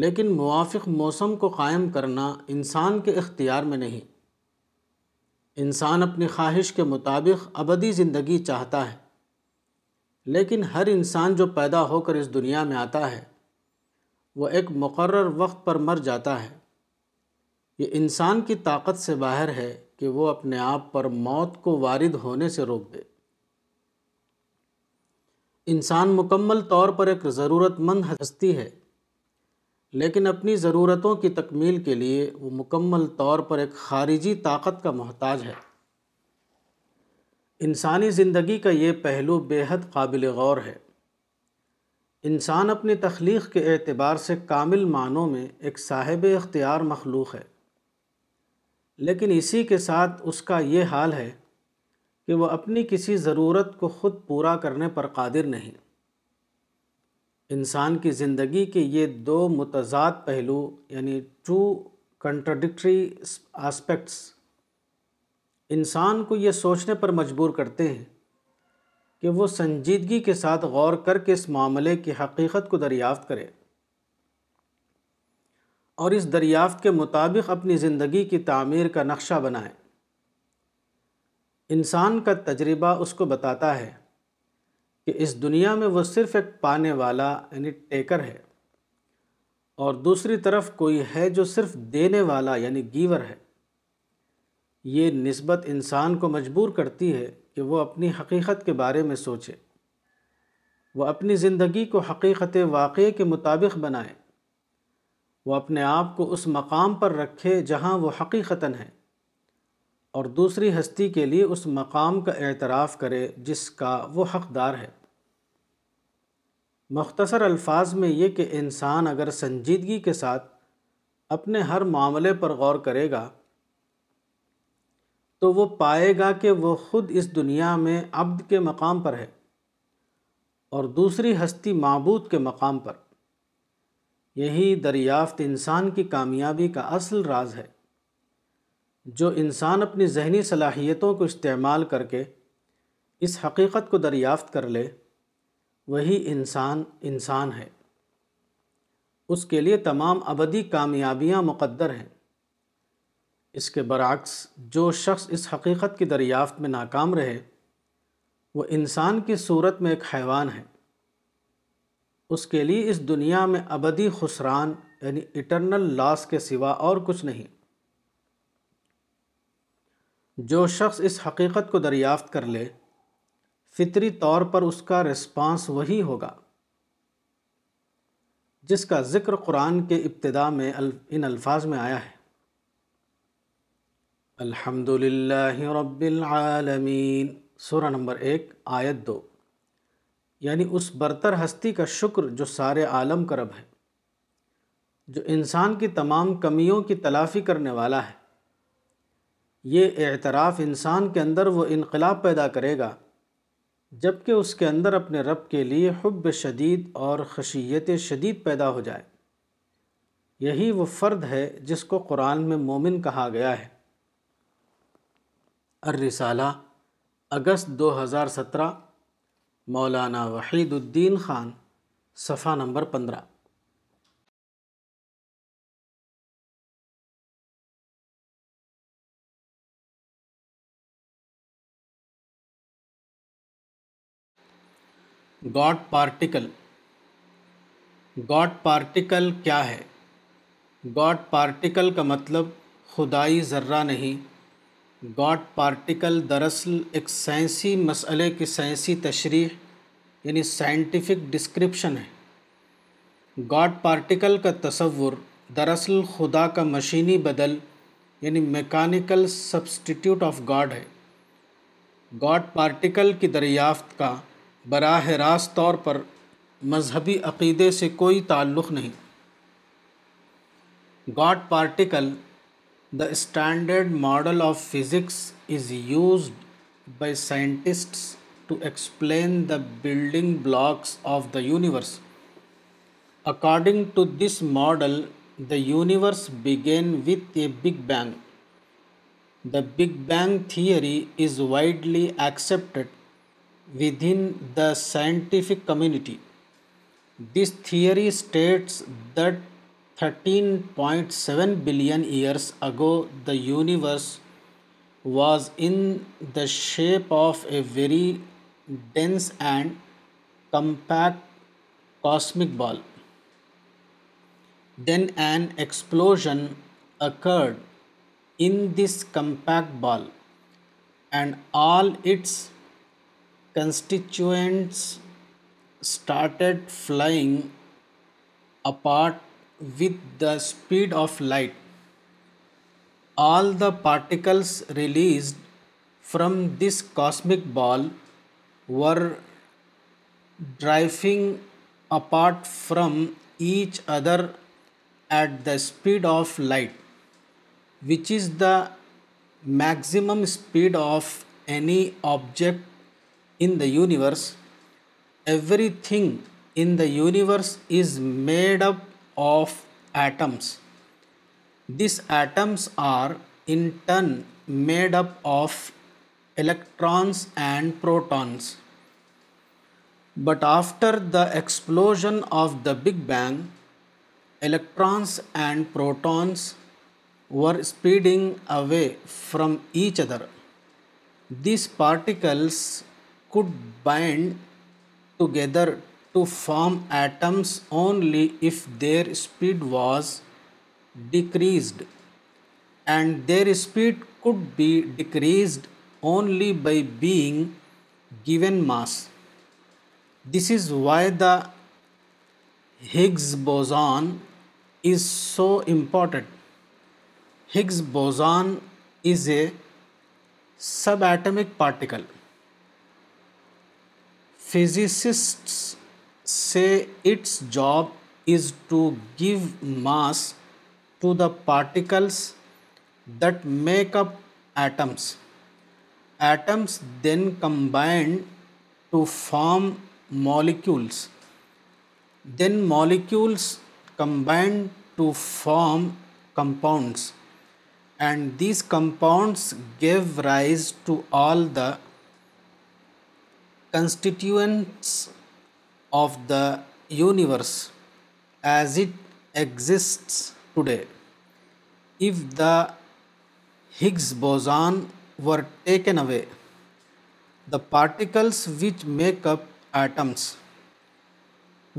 S1: لیکن موافق موسم کو قائم کرنا انسان کے اختیار میں نہیں انسان اپنی خواہش کے مطابق ابدی زندگی چاہتا ہے لیکن ہر انسان جو پیدا ہو کر اس دنیا میں آتا ہے وہ ایک مقرر وقت پر مر جاتا ہے یہ انسان کی طاقت سے باہر ہے کہ وہ اپنے آپ پر موت کو وارد ہونے سے روک دے انسان مکمل طور پر ایک ضرورت مند ہستی ہے لیکن اپنی ضرورتوں کی تکمیل کے لیے وہ مکمل طور پر ایک خارجی طاقت کا محتاج ہے انسانی زندگی کا یہ پہلو بے حد قابل غور ہے انسان اپنی تخلیق کے اعتبار سے کامل معنوں میں ایک صاحب اختیار مخلوق ہے لیکن اسی کے ساتھ اس کا یہ حال ہے کہ وہ اپنی کسی ضرورت کو خود پورا کرنے پر قادر نہیں انسان کی زندگی کے یہ دو متضاد پہلو یعنی ٹو کنٹرڈکٹری آسپیکٹس انسان کو یہ سوچنے پر مجبور کرتے ہیں کہ وہ سنجیدگی کے ساتھ غور کر کے اس معاملے کی حقیقت کو دریافت کرے اور اس دریافت کے مطابق اپنی زندگی کی تعمیر کا نقشہ بنائے انسان کا تجربہ اس کو بتاتا ہے کہ اس دنیا میں وہ صرف ایک پانے والا یعنی ٹیکر ہے اور دوسری طرف کوئی ہے جو صرف دینے والا یعنی گیور ہے یہ نسبت انسان کو مجبور کرتی ہے کہ وہ اپنی حقیقت کے بارے میں سوچے وہ اپنی زندگی کو حقیقت واقعے کے مطابق بنائے وہ اپنے آپ کو اس مقام پر رکھے جہاں وہ حقیقتاً ہے اور دوسری ہستی کے لیے اس مقام کا اعتراف کرے جس کا وہ حقدار ہے مختصر الفاظ میں یہ کہ انسان اگر سنجیدگی کے ساتھ اپنے ہر معاملے پر غور کرے گا تو وہ پائے گا کہ وہ خود اس دنیا میں عبد کے مقام پر ہے اور دوسری ہستی معبود کے مقام پر یہی دریافت انسان کی کامیابی کا اصل راز ہے جو انسان اپنی ذہنی صلاحیتوں کو استعمال کر کے اس حقیقت کو دریافت کر لے وہی انسان انسان ہے اس کے لیے تمام ابدی کامیابیاں مقدر ہیں اس کے برعکس جو شخص اس حقیقت کی دریافت میں ناکام رہے وہ انسان کی صورت میں ایک حیوان ہے اس کے لیے اس دنیا میں ابدی خسران یعنی اٹرنل لاس کے سوا اور کچھ نہیں جو شخص اس حقیقت کو دریافت کر لے فطری طور پر اس کا ریسپانس وہی ہوگا جس کا ذکر قرآن کے ابتدا میں ان الفاظ میں آیا ہے الحمد للہ رب العالمین سورہ نمبر ایک آیت دو یعنی اس برتر ہستی کا شکر جو سارے عالم کرب ہے جو انسان کی تمام کمیوں کی تلافی کرنے والا ہے یہ اعتراف انسان کے اندر وہ انقلاب پیدا کرے گا جب کہ اس کے اندر اپنے رب کے لیے حب شدید اور خشیت شدید پیدا ہو جائے یہی وہ فرد ہے جس کو قرآن میں مومن کہا گیا ہے الرسالہ اگست دو ہزار سترہ مولانا وحید الدین خان صفحہ نمبر پندرہ گاڈ پارٹیکل گاڈ پارٹیکل کیا ہے گاڈ پارٹیکل کا مطلب خدائی ذرہ نہیں گاڈ پارٹیکل دراصل ایک سائنسی مسئلے کی سائنسی تشریح یعنی سائنٹیفک ڈسکرپشن ہے گاڈ پارٹیکل کا تصور دراصل خدا کا مشینی بدل یعنی میکانیکل سبسٹیٹیوٹ آف گاڈ ہے گاڈ پارٹیکل کی دریافت کا براہ راست طور پر مذہبی عقیدے سے کوئی تعلق نہیں God particle the standard model of physics is used by scientists to explain the building blocks of the universe according to this model the universe begin with a big bang the big bang theory is widely accepted within the scientific community. This theory states that 13.7 billion years ago, the universe was in the shape of a very dense and compact cosmic ball. Then an explosion occurred in this compact ball, and all its constituents started flying apart with the speed of light. All the particles released from this cosmic ball were drifting apart from each other at the speed of light, which is the maximum speed of any object in the universe. Everything in the universe is made up of atoms. These atoms are in turn made up of electrons and protons. But after the explosion of the Big Bang, electrons and protons were speeding away from each other. These particles could bind together to form atoms only if their speed was decreased, and their speed could be decreased only by being given mass. This is why the Higgs boson is so important. Higgs boson is a subatomic particle. Physicists say its job is to give mass to the particles that make up atoms. Atoms then combine to form molecules. Then molecules combine to form compounds, and these compounds gave rise to all the constituents of the universe as it exists today. If the Higgs boson were taken away, the particles which make up atoms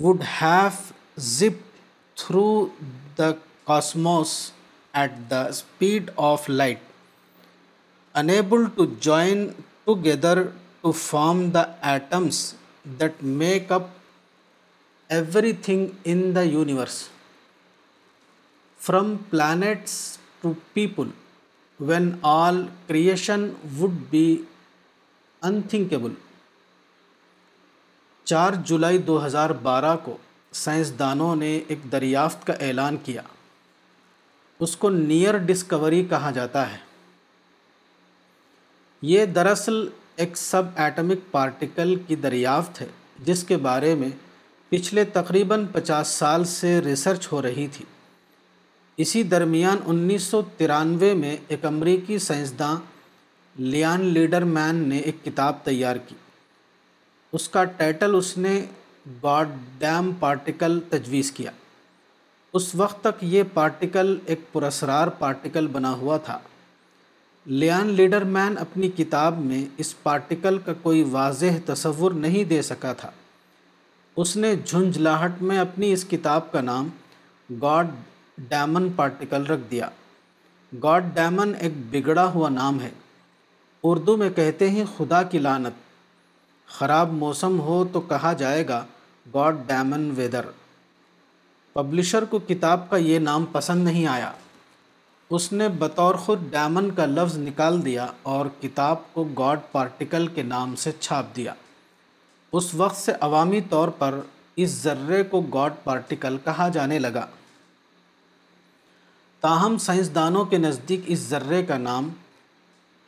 S1: would have zipped through the cosmos at the speed of light, unable to join together to form the atoms that make up every thing in the universe from plants to people when all creation would be unthinkable چار جولائی دو ہزار بارہ کو سائنسدانوں نے ایک دریافت کا اعلان کیا اس کو نیئر ڈسکوری کہا جاتا ہے یہ دراصل ایک سب ایٹمک پارٹیکل کی دریافت ہے جس کے بارے میں پچھلے تقریباً پچاس سال سے ریسرچ ہو رہی تھی اسی درمیان انیس سو ترانوے میں ایک امریکی سائنسداں لیان لیڈر مین نے ایک کتاب تیار کی اس کا ٹائٹل اس نے ڈیم پارٹیکل تجویز کیا اس وقت تک یہ پارٹیکل ایک پرسرار پارٹیکل بنا ہوا تھا لیان لیڈر اپنی کتاب میں اس پارٹیکل کا کوئی واضح تصور نہیں دے سکا تھا اس نے جھنجھلاہٹ لاہٹ میں اپنی اس کتاب کا نام گاڈ ڈیمن پارٹیکل رکھ دیا گاڈ ڈیمن ایک بگڑا ہوا نام ہے اردو میں کہتے ہیں خدا کی لانت خراب موسم ہو تو کہا جائے گا گاڈ ڈیمن ویدر پبلشر کو کتاب کا یہ نام پسند نہیں آیا اس نے بطور خود ڈیمن کا لفظ نکال دیا اور کتاب کو گاڈ پارٹیکل کے نام سے چھاپ دیا اس وقت سے عوامی طور پر اس ذرے کو گاڈ پارٹیکل کہا جانے لگا تاہم سائنسدانوں کے نزدیک اس ذرے کا نام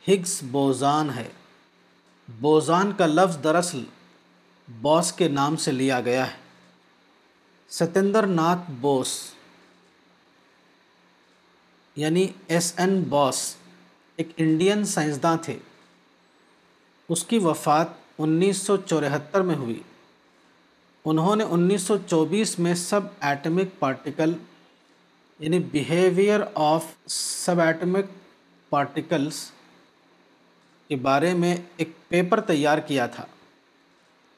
S1: ہگس بوزان ہے بوزان کا لفظ دراصل بوس کے نام سے لیا گیا ہے ستندر ناتھ بوس یعنی ایس این باس ایک انڈین سائنسداں تھے اس کی وفات انیس سو چوہتر میں ہوئی انہوں نے انیس سو چوبیس میں سب ایٹمک پارٹیکل یعنی behaviour of sub atomic particles کے بارے میں ایک پیپر تیار کیا تھا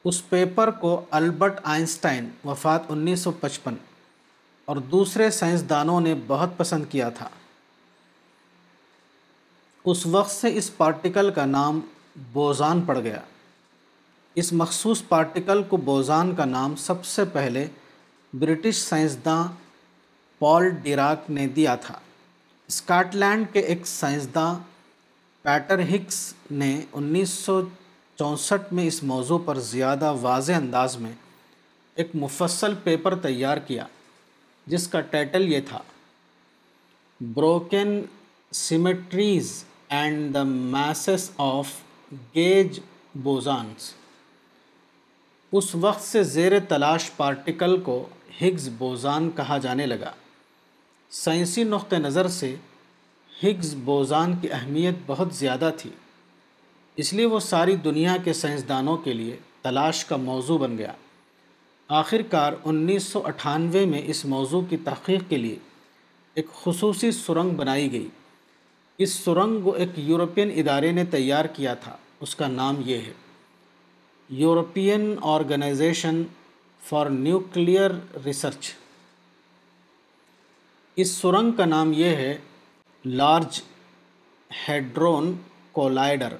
S1: اس پیپر کو البرٹ آئنسٹائن وفات انیس سو پچپن اور دوسرے سائنسدانوں نے بہت پسند کیا تھا اس وقت سے اس پارٹیکل کا نام بوزان پڑ گیا اس مخصوص پارٹیکل کو بوزان کا نام سب سے پہلے برٹش سائنسداں پال ڈیراک نے دیا تھا اسکاٹ لینڈ کے ایک سائنسداں پیٹر ہکس نے انیس سو چونسٹھ میں اس موضوع پر زیادہ واضح انداز میں ایک مفصل پیپر تیار کیا جس کا ٹیٹل یہ تھا broken symmetries and the masses of gauge bosons اس وقت سے زیر تلاش پارٹیکل کو ہگز بوزان کہا جانے لگا سائنسی نقطہ نظر سے ہگز بوزان کی اہمیت بہت زیادہ تھی اس لیے وہ ساری دنیا کے سائنسدانوں کے لیے تلاش کا موضوع بن گیا آخر کار انیس سو اٹھانوے میں اس موضوع کی تحقیق کے لیے ایک خصوصی سرنگ بنائی گئی اس سرنگ کو ایک یورپین ادارے نے تیار کیا تھا اس کا نام یہ ہے European organization for nuclear research اس سرنگ کا نام یہ ہے لارج ہیڈرون کولائڈر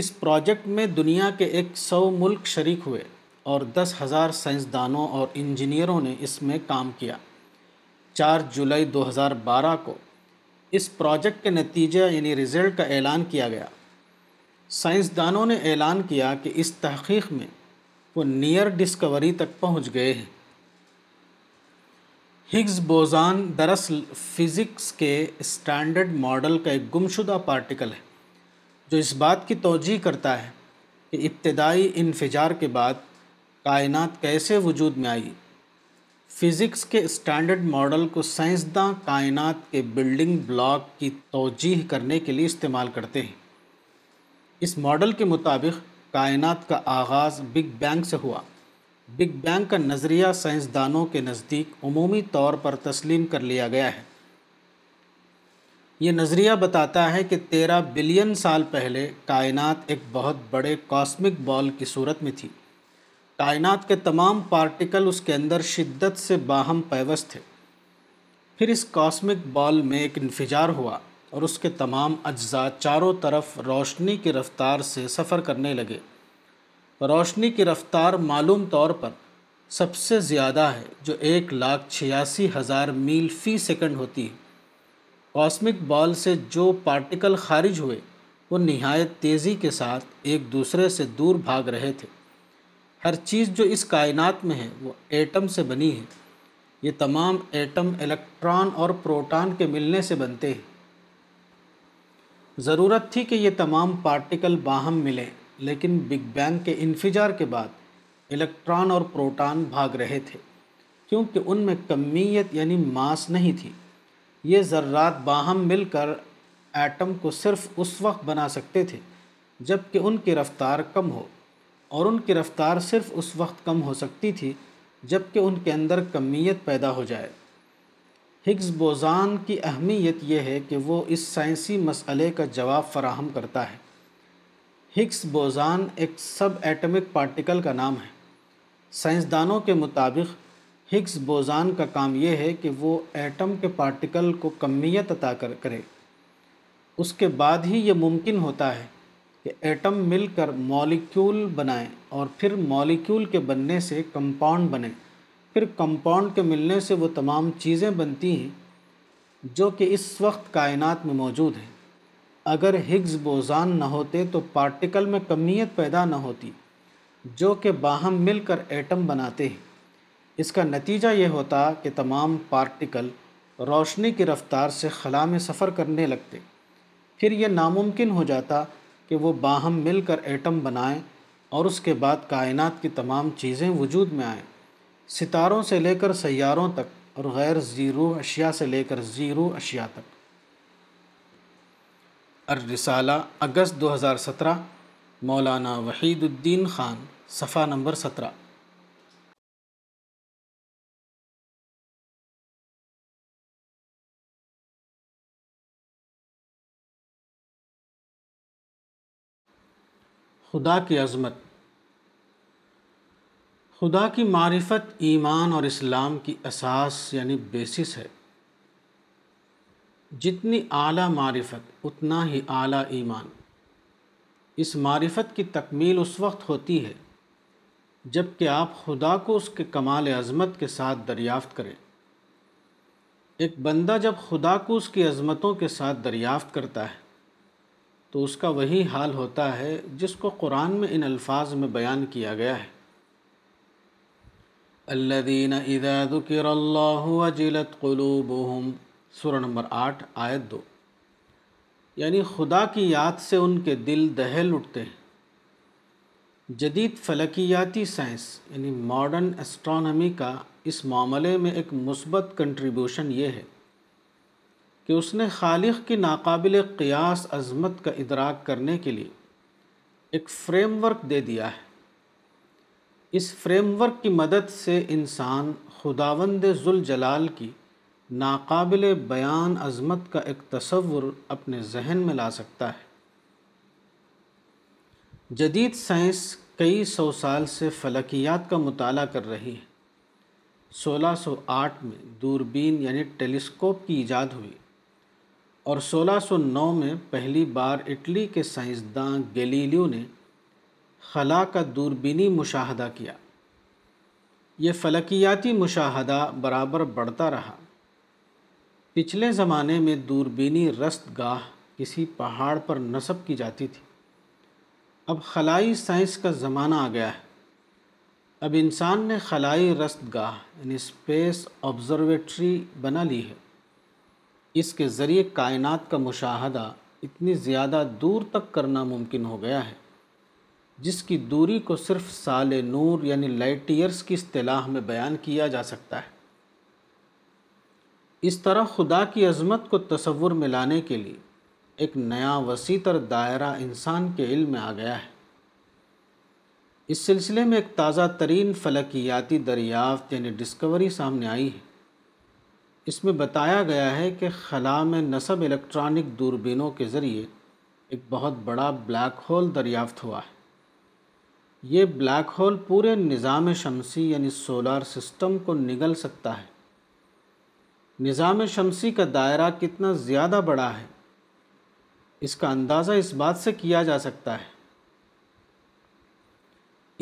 S1: اس پروجیکٹ میں دنیا کے ایک سو ملک شریک ہوئے اور دس ہزار سائنس دانوں اور انجینئروں نے اس میں کام کیا چار جولائی دو ہزار بارہ کو اس پروجیکٹ کے نتیجہ یعنی رزلٹ کا اعلان کیا گیا سائنسدانوں نے اعلان کیا کہ اس تحقیق میں وہ نیر ڈسکوری تک پہنچ گئے ہیں ہگز بوزان دراصل فزکس کے اسٹینڈرڈ ماڈل کا ایک گمشدہ پارٹیکل ہے جو اس بات کی توجہ کرتا ہے کہ ابتدائی انفجار کے بعد کائنات کیسے وجود میں آئی فزکس کے اسٹینڈرڈ ماڈل کو سائنسداں کائنات کے بلڈنگ بلاک کی توجیح کرنے کے لیے استعمال کرتے ہیں اس ماڈل کے مطابق کائنات کا آغاز بگ بینگ سے ہوا بگ بینگ کا نظریہ سائنسدانوں کے نزدیک عمومی طور پر تسلیم کر لیا گیا ہے یہ نظریہ بتاتا ہے کہ تیرہ بلین سال پہلے کائنات ایک بہت بڑے کاسمک بال کی صورت میں تھی کائنات کے تمام پارٹیکل اس کے اندر شدت سے باہم پیوست تھے پھر اس کاسمک بال میں ایک انفجار ہوا اور اس کے تمام اجزاء چاروں طرف روشنی کی رفتار سے سفر کرنے لگے روشنی کی رفتار معلوم طور پر سب سے زیادہ ہے جو ایک لاکھ چھیاسی ہزار میل فی سیکنڈ ہوتی ہے کاسمک بال سے جو پارٹیکل خارج ہوئے وہ نہایت تیزی کے ساتھ ایک دوسرے سے دور بھاگ رہے تھے ہر چیز جو اس کائنات میں ہے وہ ایٹم سے بنی ہے یہ تمام ایٹم الیکٹران اور پروٹان کے ملنے سے بنتے ہیں ضرورت تھی کہ یہ تمام پارٹیکل باہم ملیں لیکن بگ بینگ کے انفجار کے بعد الیکٹران اور پروٹان بھاگ رہے تھے کیونکہ ان میں کمیت یعنی ماس نہیں تھی یہ ذرات باہم مل کر ایٹم کو صرف اس وقت بنا سکتے تھے جب کہ ان کی رفتار کم ہو اور ان کی رفتار صرف اس وقت کم ہو سکتی تھی جبکہ ان کے اندر کمیت پیدا ہو جائے ہگز بوزان کی اہمیت یہ ہے کہ وہ اس سائنسی مسئلے کا جواب فراہم کرتا ہے ہگس بوزان ایک سب ایٹمک پارٹیکل کا نام ہے سائنسدانوں کے مطابق ہگس بوزان کا کام یہ ہے کہ وہ ایٹم کے پارٹیکل کو کمیت عطا کرے اس کے بعد ہی یہ ممکن ہوتا ہے کہ ایٹم مل کر مولیکیول بنائیں اور پھر مولیکیول کے بننے سے کمپاؤنڈ بنیں پھر کمپاؤنڈ کے ملنے سے وہ تمام چیزیں بنتی ہیں جو کہ اس وقت کائنات میں موجود ہیں اگر ہگز بوزان نہ ہوتے تو پارٹیکل میں کمیت پیدا نہ ہوتی جو کہ باہم مل کر ایٹم بناتے ہیں اس کا نتیجہ یہ ہوتا کہ تمام پارٹیکل روشنی کی رفتار سے خلا میں سفر کرنے لگتے پھر یہ ناممکن ہو جاتا کہ وہ باہم مل کر ایٹم بنائیں اور اس کے بعد کائنات کی تمام چیزیں وجود میں آئیں ستاروں سے لے کر سیاروں تک اور غیر زیرو اشیاء سے لے کر زیرو اشیاء تک الرسالہ اگست دو ہزار سترہ مولانا وحید الدین خان صفحہ نمبر سترہ خدا کی عظمت خدا کی معرفت ایمان اور اسلام کی اساس یعنی بیسس ہے جتنی اعلیٰ معرفت اتنا ہی اعلیٰ ایمان اس معرفت کی تکمیل اس وقت ہوتی ہے جب کہ آپ خدا کو اس کے کمال عظمت کے ساتھ دریافت کریں ایک بندہ جب خدا کو اس کی عظمتوں کے ساتھ دریافت کرتا ہے تو اس کا وہی حال ہوتا ہے جس کو قرآن میں ان الفاظ میں بیان کیا گیا ہے اللہ اذا ذکر اللہ وجلت قلوبهم سورہ نمبر آٹھ آیت دو یعنی خدا کی یاد سے ان کے دل دہل اٹھتے ہیں جدید فلکیاتی سائنس یعنی ماڈرن اسٹرانومی کا اس معاملے میں ایک مثبت کنٹریبیوشن یہ ہے کہ اس نے خالق کی ناقابل قیاس عظمت کا ادراک کرنے کے لیے ایک فریم ورک دے دیا ہے اس فریم ورک کی مدد سے انسان خداوند ذل جلال کی ناقابل بیان عظمت کا ایک تصور اپنے ذہن میں لا سکتا ہے جدید سائنس کئی سو سال سے فلکیات کا مطالعہ کر رہی ہے سولہ سو آٹھ میں دوربین یعنی ٹیلیسکوپ کی ایجاد ہوئی اور سولہ سو نو میں پہلی بار اٹلی کے سائنسداں گلیلیو نے خلا کا دوربینی مشاہدہ کیا یہ فلکیاتی مشاہدہ برابر بڑھتا رہا پچھلے زمانے میں دوربینی رست گاہ کسی پہاڑ پر نصب کی جاتی تھی اب خلائی سائنس کا زمانہ آ گیا ہے اب انسان نے خلائی رست گاہ یعنی اسپیس آبزرویٹری بنا لی ہے اس کے ذریعے کائنات کا مشاہدہ اتنی زیادہ دور تک کرنا ممکن ہو گیا ہے جس کی دوری کو صرف سال نور یعنی ایئرس کی اصطلاح میں بیان کیا جا سکتا ہے اس طرح خدا کی عظمت کو تصور میں لانے کے لیے ایک نیا وسیع تر دائرہ انسان کے علم میں آ گیا ہے اس سلسلے میں ایک تازہ ترین فلکیاتی دریافت یعنی ڈسکوری سامنے آئی ہے اس میں بتایا گیا ہے کہ خلا میں نصب الیکٹرانک دوربینوں کے ذریعے ایک بہت بڑا بلیک ہول دریافت ہوا ہے یہ بلیک ہول پورے نظام شمسی یعنی سولار سسٹم کو نگل سکتا ہے نظام شمسی کا دائرہ کتنا زیادہ بڑا ہے اس کا اندازہ اس بات سے کیا جا سکتا ہے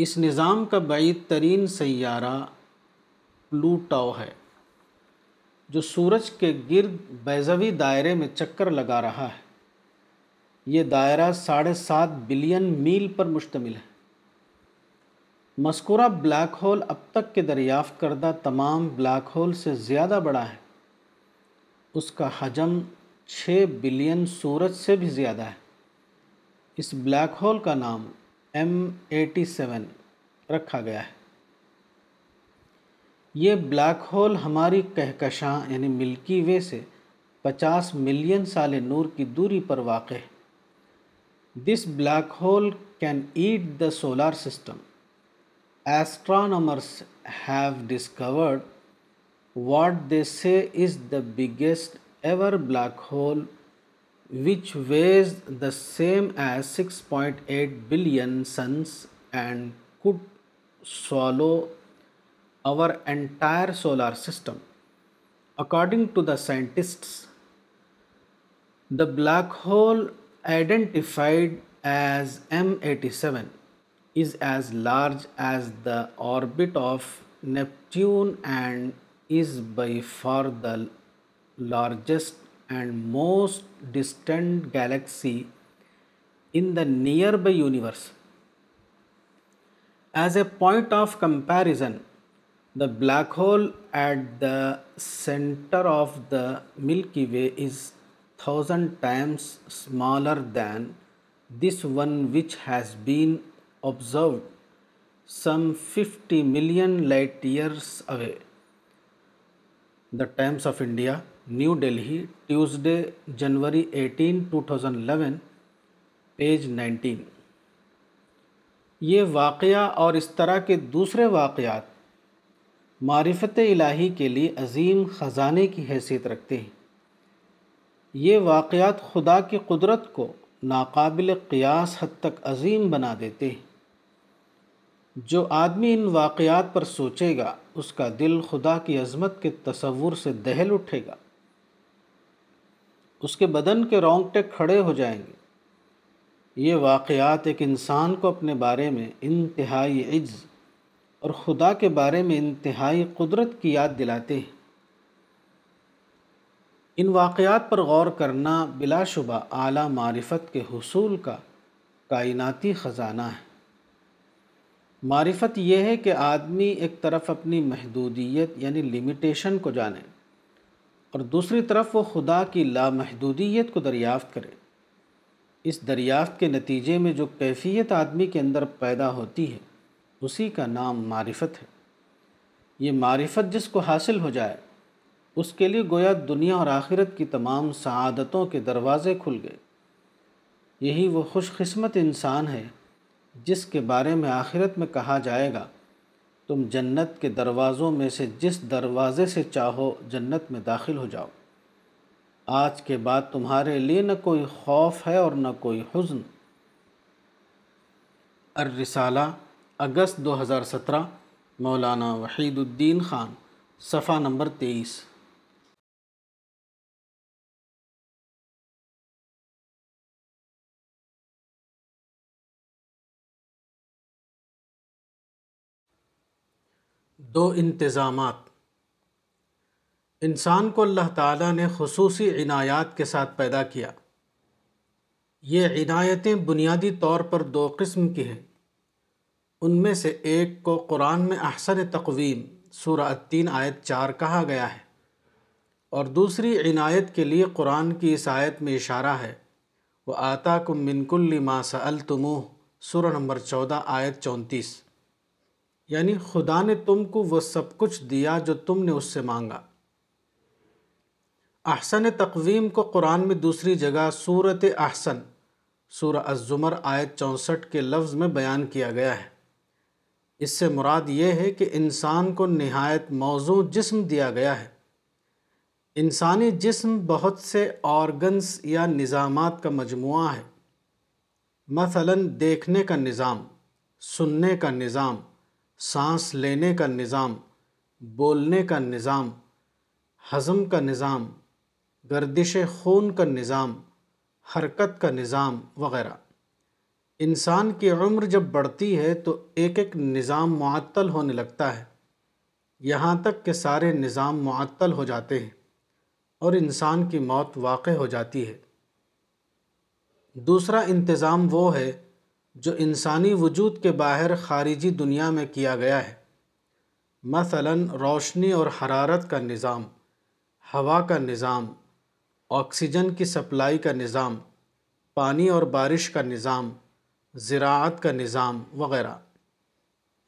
S1: اس نظام کا بعید ترین سیارہ پلوٹاؤ ہے جو سورج کے گرد بیزوی دائرے میں چکر لگا رہا ہے یہ دائرہ ساڑھے سات بلین میل پر مشتمل ہے مذکورہ بلیک ہول اب تک کے دریافت کردہ تمام بلیک ہول سے زیادہ بڑا ہے اس کا حجم چھ بلین سورج سے بھی زیادہ ہے اس بلیک ہول کا نام ایم ایٹی سیون رکھا گیا ہے یہ بلیک ہول ہماری کہکشاں یعنی ملکی وے سے پچاس ملین سال نور کی دوری پر واقع ہے this black hole can eat the solar system astronomers have discovered what they say is the biggest ever black hole which weighs the same as six point eight billion suns and could swallow our entire solar system. According to the scientists, the black hole identified as M87 is as large as the orbit of Neptune and is by far the largest and most distant galaxy in the nearby universe. As a point of comparison, the black hole at the centre of the ملکی وے is thousand times smaller than this one which has been observed some fifty million light years away the Times of India New Delhi, Tuesday January eighteen two thousand eleven page nineteen یہ واقعہ اور اس طرح کے دوسرے واقعات معرفت الہی کے لیے عظیم خزانے کی حیثیت رکھتے ہیں یہ واقعات خدا کی قدرت کو ناقابل قیاس حد تک عظیم بنا دیتے ہیں جو آدمی ان واقعات پر سوچے گا اس کا دل خدا کی عظمت کے تصور سے دہل اٹھے گا اس کے بدن کے رونگٹے کھڑے ہو جائیں گے یہ واقعات ایک انسان کو اپنے بارے میں انتہائی عز اور خدا کے بارے میں انتہائی قدرت کی یاد دلاتے ہیں ان واقعات پر غور کرنا بلا شبہ اعلیٰ معرفت کے حصول کا کائناتی خزانہ ہے معرفت یہ ہے کہ آدمی ایک طرف اپنی محدودیت یعنی لیمیٹیشن کو جانے اور دوسری طرف وہ خدا کی لامحدودیت کو دریافت کرے اس دریافت کے نتیجے میں جو کیفیت آدمی کے اندر پیدا ہوتی ہے اسی کا نام معرفت ہے یہ معرفت جس کو حاصل ہو جائے اس کے لیے گویا دنیا اور آخرت کی تمام سعادتوں کے دروازے کھل گئے یہی وہ خوش قسمت انسان ہے جس کے بارے میں آخرت میں کہا جائے گا تم جنت کے دروازوں میں سے جس دروازے سے چاہو جنت میں داخل ہو جاؤ آج کے بعد تمہارے لیے نہ کوئی خوف ہے اور نہ کوئی حزن الرسالہ اگست دو ہزار سترہ مولانا وحید الدین خان صفحہ نمبر تیئیس دو انتظامات انسان کو اللہ تعالیٰ نے خصوصی عنایات کے ساتھ پیدا کیا یہ عنایتیں بنیادی طور پر دو قسم کی ہیں ان میں سے ایک کو قرآن میں احسن تقویم سورہ تین آیت چار کہا گیا ہے اور دوسری عنایت کے لیے قرآن کی اس آیت میں اشارہ ہے وہ آتا کم منکل ما ماس التموہ سورہ نمبر چودہ آیت چونتیس یعنی خدا نے تم کو وہ سب کچھ دیا جو تم نے اس سے مانگا احسن تقویم کو قرآن میں دوسری جگہ صورت احسن سورہ الزمر آیت چونسٹھ کے لفظ میں بیان کیا گیا ہے اس سے مراد یہ ہے کہ انسان کو نہایت موضوع جسم دیا گیا ہے انسانی جسم بہت سے آرگنس یا نظامات کا مجموعہ ہے مثلا دیکھنے کا نظام سننے کا نظام سانس لینے کا نظام بولنے کا نظام ہضم کا نظام گردش خون کا نظام حرکت کا نظام وغیرہ انسان کی عمر جب بڑھتی ہے تو ایک ایک نظام معطل ہونے لگتا ہے یہاں تک کہ سارے نظام معطل ہو جاتے ہیں اور انسان کی موت واقع ہو جاتی ہے دوسرا انتظام وہ ہے جو انسانی وجود کے باہر خارجی دنیا میں کیا گیا ہے مثلا روشنی اور حرارت کا نظام ہوا کا نظام آکسیجن کی سپلائی کا نظام پانی اور بارش کا نظام زراعت کا نظام وغیرہ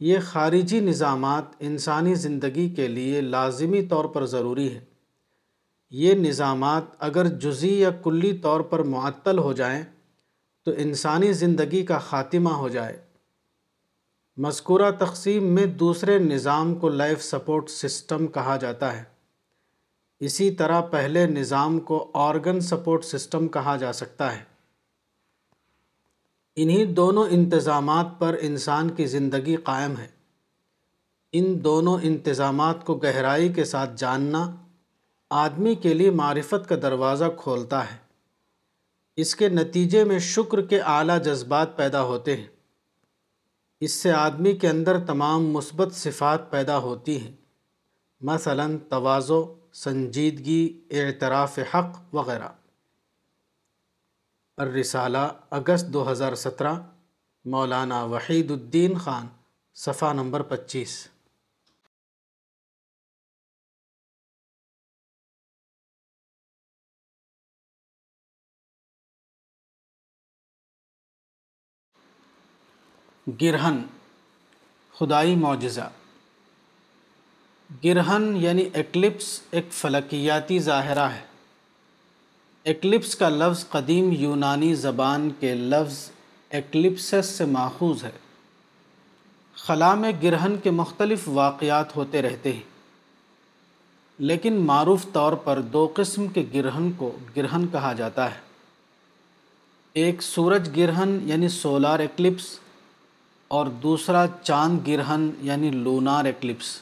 S1: یہ خارجی نظامات انسانی زندگی کے لیے لازمی طور پر ضروری ہیں یہ نظامات اگر جزی یا کلی طور پر معطل ہو جائیں تو انسانی زندگی کا خاتمہ ہو جائے مذکورہ تقسیم میں دوسرے نظام کو لائف سپورٹ سسٹم کہا جاتا ہے اسی طرح پہلے نظام کو آرگن سپورٹ سسٹم کہا جا سکتا ہے انہی دونوں انتظامات پر انسان کی زندگی قائم ہے ان دونوں انتظامات کو گہرائی کے ساتھ جاننا آدمی کے لیے معرفت کا دروازہ کھولتا ہے اس کے نتیجے میں شکر کے اعلیٰ جذبات پیدا ہوتے ہیں اس سے آدمی کے اندر تمام مثبت صفات پیدا ہوتی ہیں مثلاً توازو سنجیدگی اعتراف حق وغیرہ الرسالہ اگست دو ہزار سترہ مولانا وحید الدین خان صفحہ نمبر پچیس گرہن خدائی معجزہ گرہن یعنی ایکلپس ایک فلکیاتی ظاہرہ ہے ایکلپس کا لفظ قدیم یونانی زبان کے لفظ ایکلپسس سے ماخوذ ہے خلا میں گرہن کے مختلف واقعات ہوتے رہتے ہیں لیکن معروف طور پر دو قسم کے گرہن کو گرہن کہا جاتا ہے ایک سورج گرہن یعنی سولار ایکلپس اور دوسرا چاند گرہن یعنی لونار ایکلپس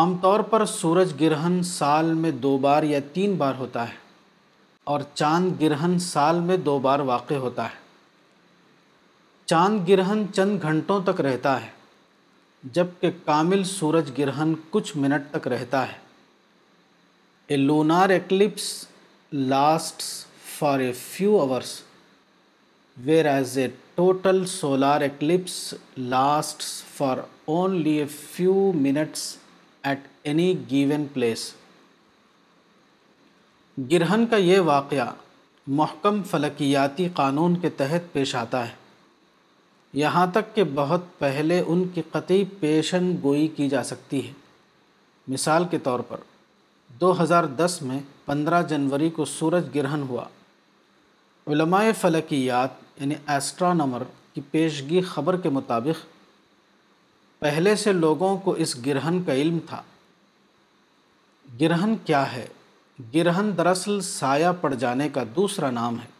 S1: عام طور پر سورج گرہن سال میں دو بار یا تین بار ہوتا ہے اور چاند گرہن سال میں دو بار واقع ہوتا ہے چاند گرہن چند گھنٹوں تک رہتا ہے جبکہ کامل سورج گرہن کچھ منٹ تک رہتا ہے a lunar eclipse lasts for a few hours whereas a total solar eclipse lasts for only a few minutes at any given place گرہن کا یہ واقعہ محکم فلکیاتی قانون کے تحت پیش آتا ہے یہاں تک کہ بہت پہلے ان کی قطعی پیشن گوئی کی جا سکتی ہے مثال کے طور پر دو ہزار دس میں پندرہ جنوری کو سورج گرہن ہوا علماء فلکیات یعنی ایسٹرانمر کی پیشگی خبر کے مطابق پہلے سے لوگوں کو اس گرہن کا علم تھا گرہن کیا ہے گرہن دراصل سایہ پڑ جانے کا دوسرا نام ہے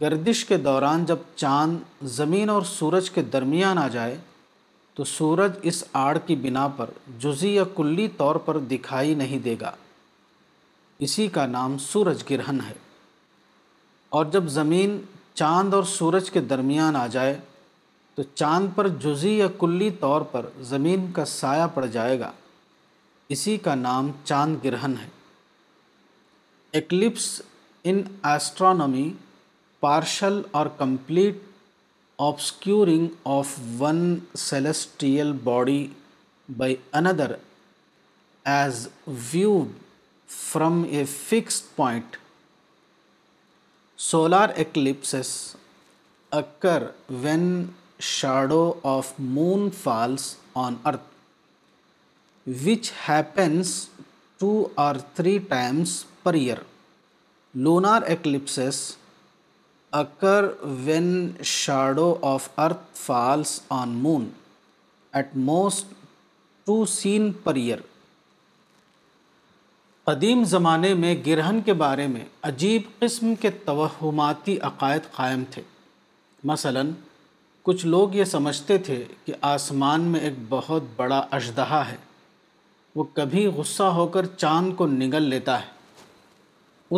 S1: گردش کے دوران جب چاند زمین اور سورج کے درمیان آ جائے تو سورج اس آڑ کی بنا پر جزی یا کلی طور پر دکھائی نہیں دے گا اسی کا نام سورج گرہن ہے اور جب زمین چاند اور سورج کے درمیان آ جائے تو چاند پر جزی یا کلی طور پر زمین کا سایہ پڑ جائے گا اسی کا نام چاند گرہن ہے Eclipse in astronomy, partial or complete obscuring of one celestial body by another as viewed from a fixed point. Solar eclipses occur when shadow of moon falls on Earth, which happens 2 or 3 times Lunar lunar eclipses occur when shadow of earth falls on moon at most to scene year. قدیم زمانے میں گرہن کے بارے میں عجیب قسم کے توہماتی عقائد قائم تھے مثلا کچھ لوگ یہ سمجھتے تھے کہ آسمان میں ایک بہت بڑا اشدہا ہے وہ کبھی غصہ ہو کر چاند کو نگل لیتا ہے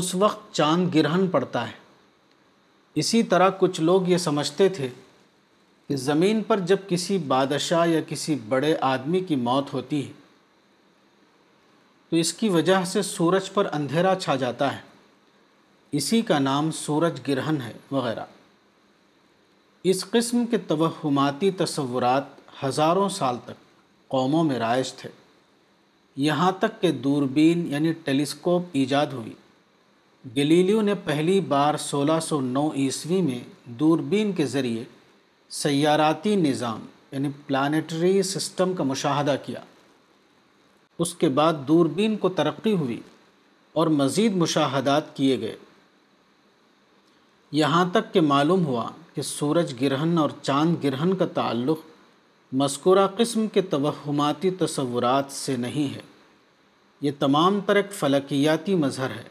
S1: اس وقت چاند گرہن پڑتا ہے اسی طرح کچھ لوگ یہ سمجھتے تھے کہ زمین پر جب کسی بادشاہ یا کسی بڑے آدمی کی موت ہوتی ہے تو اس کی وجہ سے سورج پر اندھیرا چھا جاتا ہے اسی کا نام سورج گرہن ہے وغیرہ اس قسم کے توہماتی تصورات ہزاروں سال تک قوموں میں رائج تھے یہاں تک کہ دوربین یعنی ٹیلیسکوپ ایجاد ہوئی گلیلیو نے پہلی بار سولہ سو نو عیسوی میں دوربین کے ذریعے سیاراتی نظام یعنی پلانیٹری سسٹم کا مشاہدہ کیا اس کے بعد دوربین کو ترقی ہوئی اور مزید مشاہدات کیے گئے یہاں تک کہ معلوم ہوا کہ سورج گرہن اور چاند گرہن کا تعلق مذکورہ قسم کے توہماتی تصورات سے نہیں ہے یہ تمام تر ایک فلکیاتی مظہر ہے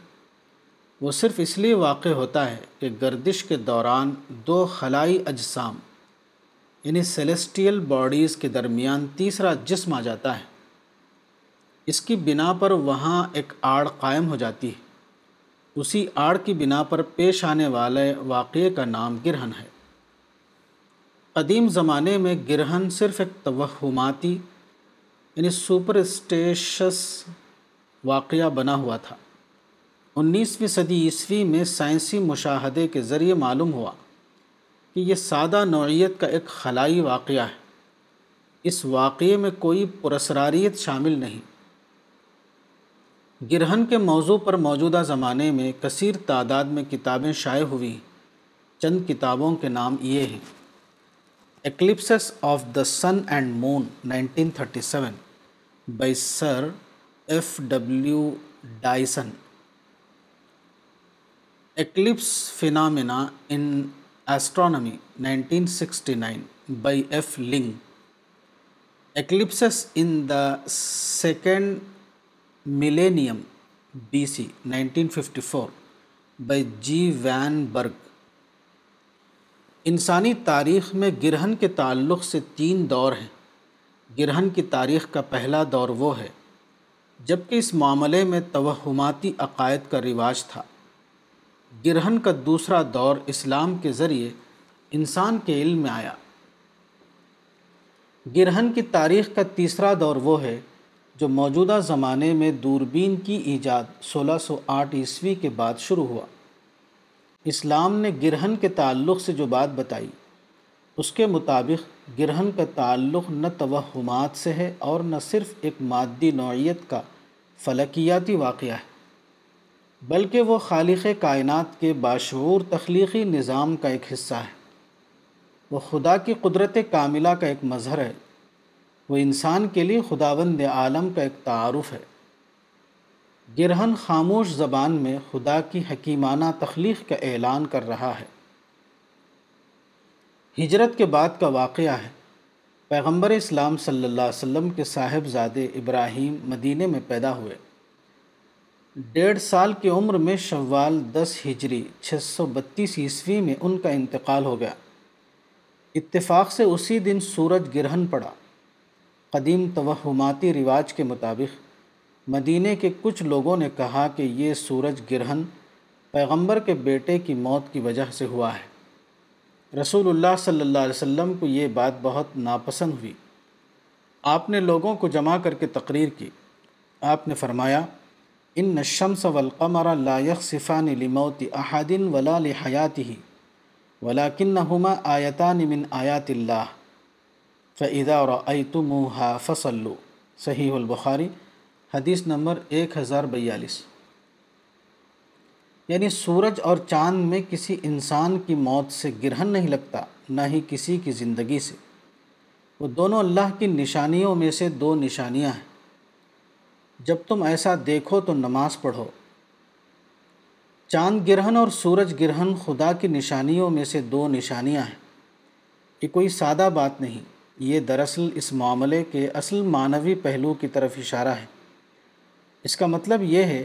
S1: وہ صرف اس لیے واقع ہوتا ہے کہ گردش کے دوران دو خلائی اجسام یعنی سیلسٹیل باڈیز کے درمیان تیسرا جسم آ جاتا ہے اس کی بنا پر وہاں ایک آڑ قائم ہو جاتی ہے اسی آڑ کی بنا پر پیش آنے والے واقعے کا نام گرہن ہے قدیم زمانے میں گرہن صرف ایک توہماتی یعنی سپر اسٹیشس واقعہ بنا ہوا تھا انیسویں صدی عیسوی میں سائنسی مشاہدے کے ذریعے معلوم ہوا کہ یہ سادہ نوعیت کا ایک خلائی واقعہ ہے اس واقعے میں کوئی پرسراریت شامل نہیں گرہن کے موضوع پر موجودہ زمانے میں کثیر تعداد میں کتابیں شائع ہوئی ہیں چند کتابوں کے نام یہ ہیں eclipses of the sun and moon nineteen thirty seven by F W Dyson eclipse phenomena in astronomy nineteen sixty nine by F Link eclipses in the second millennium B C nineteen fifty four by G van Bergh انسانی تاریخ میں گرہن کے تعلق سے تین دور ہیں گرہن کی تاریخ کا پہلا دور وہ ہے جبکہ اس معاملے میں توہماتی عقائد کا رواج تھا گرہن کا دوسرا دور اسلام کے ذریعے انسان کے علم میں آیا گرہن کی تاریخ کا تیسرا دور وہ ہے جو موجودہ زمانے میں دوربین کی ایجاد سولہ سو آٹھ عیسوی کے بعد شروع ہوا اسلام نے گرہن کے تعلق سے جو بات بتائی اس کے مطابق گرہن کا تعلق نہ توہمات سے ہے اور نہ صرف ایک مادی نوعیت کا فلکیاتی واقعہ ہے بلکہ وہ خالق کائنات کے باشعور تخلیقی نظام کا ایک حصہ ہے وہ خدا کی قدرت کاملہ کا ایک مظہر ہے وہ انسان کے لیے خداوند عالم کا ایک تعارف ہے گرہن خاموش زبان میں خدا کی حکیمانہ تخلیق کا اعلان کر رہا ہے ہجرت کے بعد کا واقعہ ہے پیغمبر اسلام صلی اللہ علیہ وسلم کے صاحب زادے ابراہیم مدینہ میں پیدا ہوئے ڈیڑھ سال کی عمر میں شوال دس ہجری چھ سو بتیس عیسوی میں ان کا انتقال ہو گیا اتفاق سے اسی دن سورج گرہن پڑا قدیم توہماتی رواج کے مطابق مدینہ کے کچھ لوگوں نے کہا کہ یہ سورج گرہن پیغمبر کے بیٹے کی موت کی وجہ سے ہوا ہے رسول اللہ صلی اللہ علیہ وسلم کو یہ بات بہت ناپسند ہوئی آپ نے لوگوں کو جمع کر کے تقریر کی آپ نے فرمایا ان الشمس والقمر لا يخصفان لموت احد ولا ولكنهما آيتان من آيات آیات اللہ رأيتموها فصلوا صحیح البخاری حدیث نمبر ایک ہزار بیالیس یعنی سورج اور چاند میں کسی انسان کی موت سے گرہن نہیں لگتا نہ ہی کسی کی زندگی سے وہ دونوں اللہ کی نشانیوں میں سے دو نشانیاں ہیں جب تم ایسا دیکھو تو نماز پڑھو چاند گرہن اور سورج گرہن خدا کی نشانیوں میں سے دو نشانیاں ہیں یہ کوئی سادہ بات نہیں یہ دراصل اس معاملے کے اصل معنوی پہلو کی طرف اشارہ ہے اس کا مطلب یہ ہے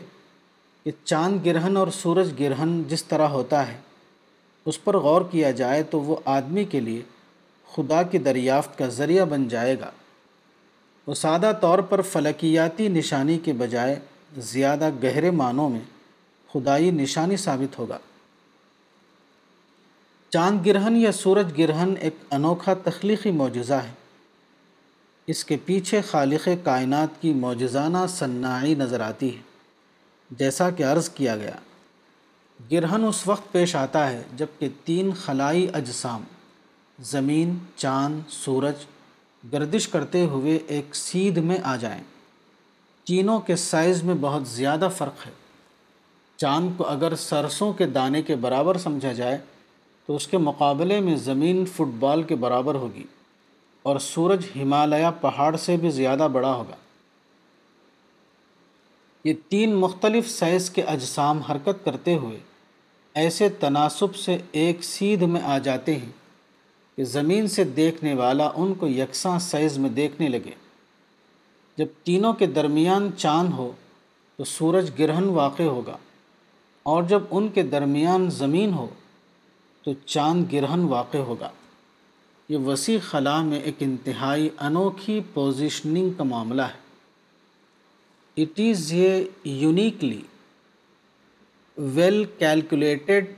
S1: کہ چاند گرہن اور سورج گرہن جس طرح ہوتا ہے اس پر غور کیا جائے تو وہ آدمی کے لیے خدا کی دریافت کا ذریعہ بن جائے گا سادہ طور پر فلکیاتی نشانی کے بجائے زیادہ گہرے معنوں میں خدائی نشانی ثابت ہوگا چاند گرہن یا سورج گرہن ایک انوکھا تخلیقی معجزہ ہے اس کے پیچھے خالق کائنات کی معجزانہ سنائی نظر آتی ہے جیسا کہ عرض کیا گیا گرہن اس وقت پیش آتا ہے جبکہ تین خلائی اجسام زمین چاند سورج گردش کرتے ہوئے ایک سیدھ میں آ جائیں چینوں کے سائز میں بہت زیادہ فرق ہے چاند کو اگر سرسوں کے دانے کے برابر سمجھا جائے تو اس کے مقابلے میں زمین فٹ بال کے برابر ہوگی اور سورج ہمالیہ پہاڑ سے بھی زیادہ بڑا ہوگا یہ تین مختلف سائز کے اجسام حرکت کرتے ہوئے ایسے تناسب سے ایک سیدھ میں آ جاتے ہیں کہ زمین سے دیکھنے والا ان کو یکساں سائز میں دیکھنے لگے جب تینوں کے درمیان چاند ہو تو سورج گرہن واقع ہوگا اور جب ان کے درمیان زمین ہو تو چاند گرہن واقع ہوگا یہ وسیع خلا میں ایک انتہائی انوکھی پوزیشننگ کا معاملہ ہے اٹ از یہ uniquely well calculated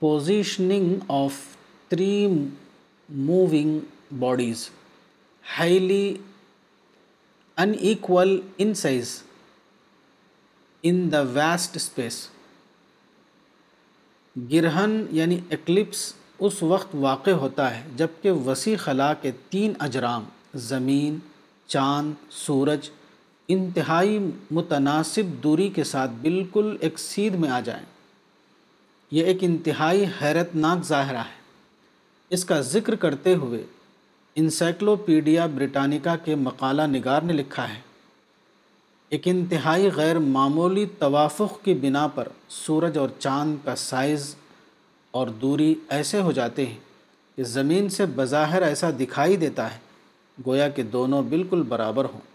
S1: positioning of three moving bodies highly in in size in the vast space گرہن یعنی ایکلپس اس وقت واقع ہوتا ہے جب کہ وسیع خلا کے تین اجرام زمین چاند سورج انتہائی متناسب دوری کے ساتھ بالکل ایک سیدھ میں آ جائیں یہ ایک انتہائی حیرت ناک ظاہرہ ہے اس کا ذکر کرتے ہوئے انسائکلوپیڈیا بریٹانیکا کے مقالہ نگار نے لکھا ہے ایک انتہائی غیر معمولی توافق کی بنا پر سورج اور چاند کا سائز اور دوری ایسے ہو جاتے ہیں کہ زمین سے بظاہر ایسا دکھائی دیتا ہے گویا کہ دونوں بالکل برابر ہوں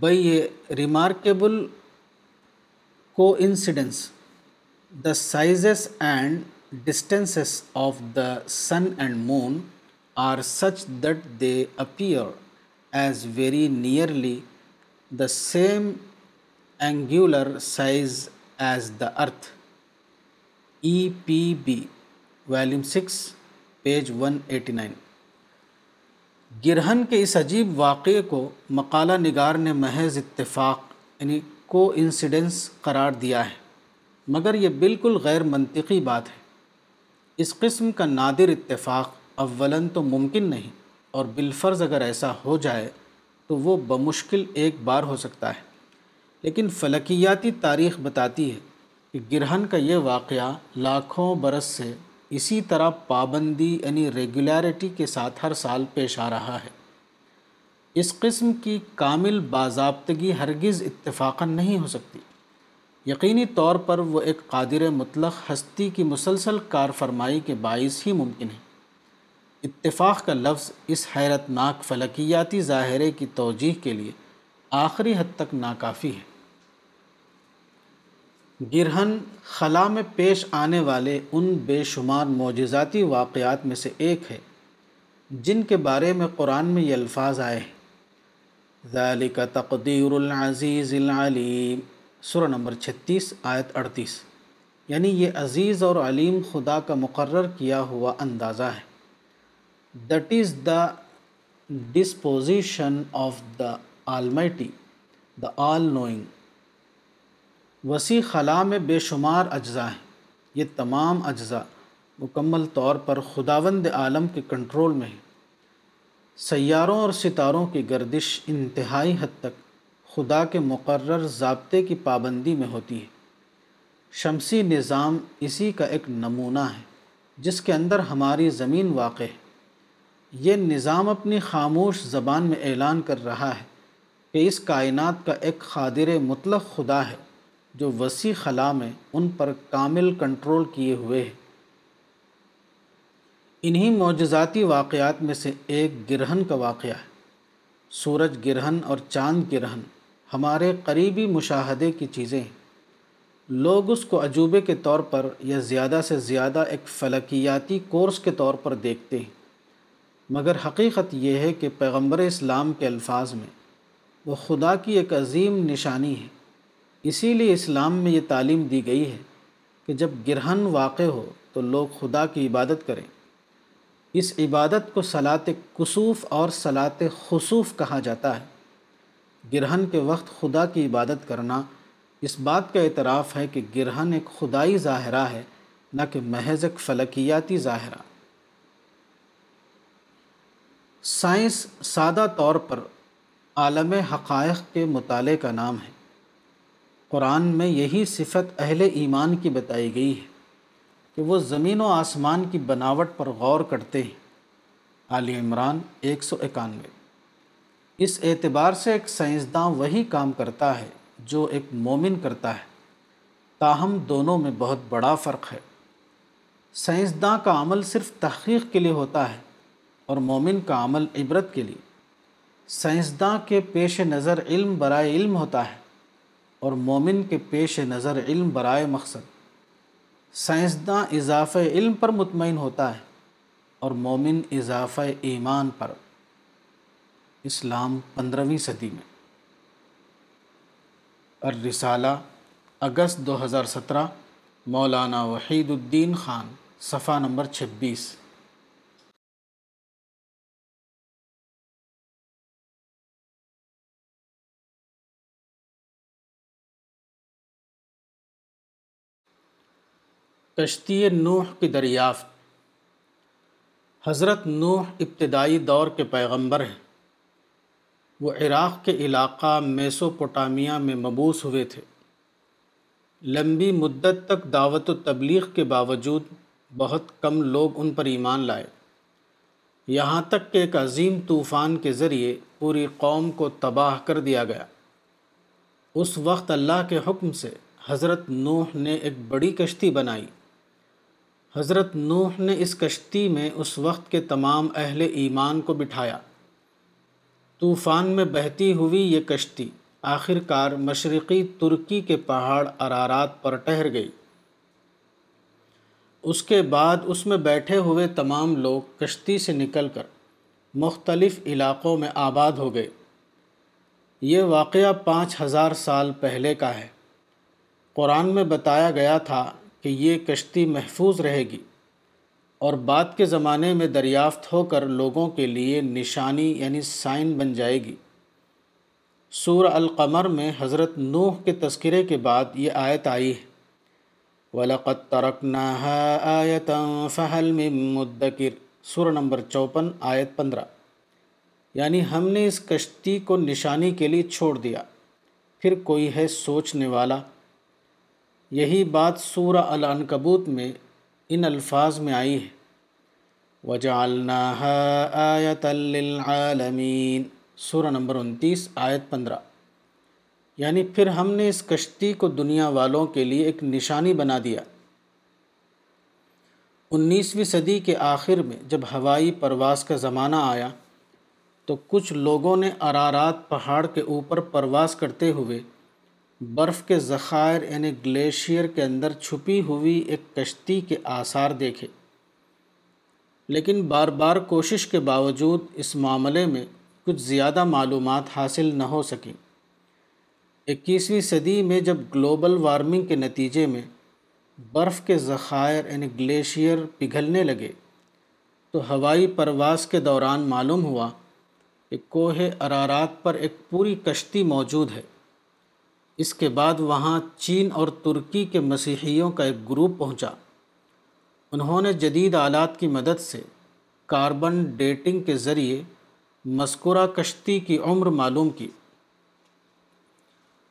S1: بھئی یہ remarkable coincidence the sizes and distance of the sun and moon are such that they appear as very nearly the same angular size as the earth E P B volume six page one eighty nine گرہن کے اس عجیب واقعے کو مقالہ نگار نے محض اتفاق کو یعنی انسیڈنس قرار دیا ہے مگر یہ بالکل غیر منطقی بات ہے اس قسم کا نادر اتفاق اولاً تو ممکن نہیں اور بالفرض اگر ایسا ہو جائے تو وہ بمشکل ایک بار ہو سکتا ہے لیکن فلکیاتی تاریخ بتاتی ہے کہ گرہن کا یہ واقعہ لاکھوں برس سے اسی طرح پابندی یعنی ریگولیرٹی کے ساتھ ہر سال پیش آ رہا ہے اس قسم کی کامل باضابطگی ہرگز اتفاقاً نہیں ہو سکتی یقینی طور پر وہ ایک قادر مطلق ہستی کی مسلسل کار فرمائی کے باعث ہی ممکن ہے اتفاق کا لفظ اس حیرت ناک فلکیاتی ظاہرے کی توجیح کے لیے آخری حد تک ناکافی ہے گرہن خلا میں پیش آنے والے ان بے شمار معجزاتی واقعات میں سے ایک ہے جن کے بارے میں قرآن میں یہ الفاظ آئے ہیں ذالک تقدیر العزیز العلیم سورہ نمبر چھتیس آیت اڑتیس یعنی یہ عزیز اور علیم خدا کا مقرر کیا ہوا اندازہ ہے that is the disposition of the Almighty the all knowing وسیع خلا میں بے شمار اجزاء ہیں یہ تمام اجزاء مکمل طور پر خداوند عالم کے کنٹرول میں ہیں سیاروں اور ستاروں کی گردش انتہائی حد تک خدا کے مقرر ضابطے کی پابندی میں ہوتی ہے شمسی نظام اسی کا ایک نمونہ ہے جس کے اندر ہماری زمین واقع ہے یہ نظام اپنی خاموش زبان میں اعلان کر رہا ہے کہ اس کائنات کا ایک قادر مطلق خدا ہے جو وسیع خلا میں ان پر کامل کنٹرول کیے ہوئے ہے انہی معجزاتی واقعات میں سے ایک گرہن کا واقعہ ہے سورج گرہن اور چاند گرہن ہمارے قریبی مشاہدے کی چیزیں لوگ اس کو عجوبے کے طور پر یا زیادہ سے زیادہ ایک فلکیاتی کورس کے طور پر دیکھتے ہیں مگر حقیقت یہ ہے کہ پیغمبر اسلام کے الفاظ میں وہ خدا کی ایک عظیم نشانی ہے اسی لیے اسلام میں یہ تعلیم دی گئی ہے کہ جب گرہن واقع ہو تو لوگ خدا کی عبادت کریں اس عبادت کو صلاحت قصوف اور صلاط خصوف کہا جاتا ہے گرہن کے وقت خدا کی عبادت کرنا اس بات کا اعتراف ہے کہ گرہن ایک خدائی ظاہرہ ہے نہ کہ محض ایک فلکیاتی ظاہرہ سائنس سادہ طور پر عالم حقائق کے مطالعے کا نام ہے قرآن میں یہی صفت اہل ایمان کی بتائی گئی ہے کہ وہ زمین و آسمان کی بناوٹ پر غور کرتے ہیں عالی عمران ایک سو اکانوے اس اعتبار سے ایک سائنسداں وہی کام کرتا ہے جو ایک مومن کرتا ہے تاہم دونوں میں بہت بڑا فرق ہے سائنسداں کا عمل صرف تحقیق کے لیے ہوتا ہے اور مومن کا عمل عبرت کے لیے سائنسداں کے پیش نظر علم برائے علم ہوتا ہے اور مومن کے پیش نظر علم برائے مقصد سائنسداں اضافہ علم پر مطمئن ہوتا ہے اور مومن اضافہ ایمان پر اسلام پندرہویں صدی میں ارسالہ اگست دو ہزار سترہ مولانا وحید الدین خان صفحہ نمبر چھبیس کشتی نوح کی دریافت حضرت نوح ابتدائی دور کے پیغمبر ہیں وہ عراق کے علاقہ میسوپوٹامیہ میں مبوس ہوئے تھے لمبی مدت تک دعوت و تبلیغ کے باوجود بہت کم لوگ ان پر ایمان لائے یہاں تک کہ ایک عظیم طوفان کے ذریعے پوری قوم کو تباہ کر دیا گیا اس وقت اللہ کے حکم سے حضرت نوح نے ایک بڑی کشتی بنائی حضرت نوح نے اس کشتی میں اس وقت کے تمام اہل ایمان کو بٹھایا طوفان میں بہتی ہوئی یہ کشتی آخر کار مشرقی ترکی کے پہاڑ ارارات پر ٹھہر گئی اس کے بعد اس میں بیٹھے ہوئے تمام لوگ کشتی سے نکل کر مختلف علاقوں میں آباد ہو گئے یہ واقعہ پانچ ہزار سال پہلے کا ہے قرآن میں بتایا گیا تھا کہ یہ کشتی محفوظ رہے گی اور بعد کے زمانے میں دریافت ہو کر لوگوں کے لیے نشانی یعنی سائن بن جائے گی سورہ القمر میں حضرت نوح کے تذکرے کے بعد یہ آیت آئی ہے وَلَقَدْ تَرَكْنَاهَا آیَةً فَحَلْ مِن مُدَّكِرْ سورہ نمبر چوپن آیت پندرہ یعنی ہم نے اس کشتی کو نشانی کے لیے چھوڑ دیا پھر کوئی ہے سوچنے والا یہی بات سورہ العنکبوت میں ان الفاظ میں آئی ہے وجال آیتمین سورہ نمبر انتیس آیت پندرہ یعنی پھر ہم نے اس کشتی کو دنیا والوں کے لیے ایک نشانی بنا دیا انیسویں صدی کے آخر میں جب ہوائی پرواز کا زمانہ آیا تو کچھ لوگوں نے ارارات پہاڑ کے اوپر پرواز کرتے ہوئے برف کے ذخائر یعنی گلیشیئر کے اندر چھپی ہوئی ایک کشتی کے آثار دیکھے لیکن بار بار کوشش کے باوجود اس معاملے میں کچھ زیادہ معلومات حاصل نہ ہو سکیں اکیسویں صدی میں جب گلوبل وارمنگ کے نتیجے میں برف کے ذخائر یعنی گلیشیئر پگھلنے لگے تو ہوائی پرواز کے دوران معلوم ہوا کہ کوہ ارارات پر ایک پوری کشتی موجود ہے اس کے بعد وہاں چین اور ترکی کے مسیحیوں کا ایک گروپ پہنچا انہوں نے جدید آلات کی مدد سے کاربن ڈیٹنگ کے ذریعے مذکورہ کشتی کی عمر معلوم کی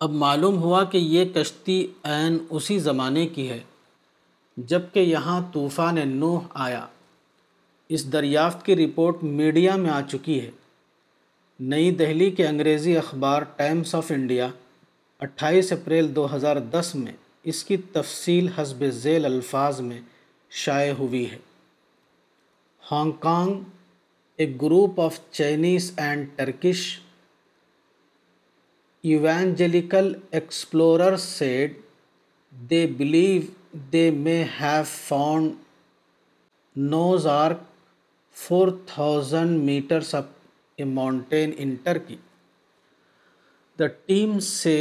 S1: اب معلوم ہوا کہ یہ کشتی عین اسی زمانے کی ہے جب کہ یہاں طوفان نوح آیا اس دریافت کی رپورٹ میڈیا میں آ چکی ہے نئی دہلی کے انگریزی اخبار ٹائمز آف انڈیا اٹھائیس اپریل دو ہزار دس میں اس کی تفصیل حسب ذیل الفاظ میں شائع ہوئی ہے Hong Kong a group of Chinese and Turkish evangelical explorers said they believe they may have found Noah's arc four thousand metres up a mountain in Turkey the team سے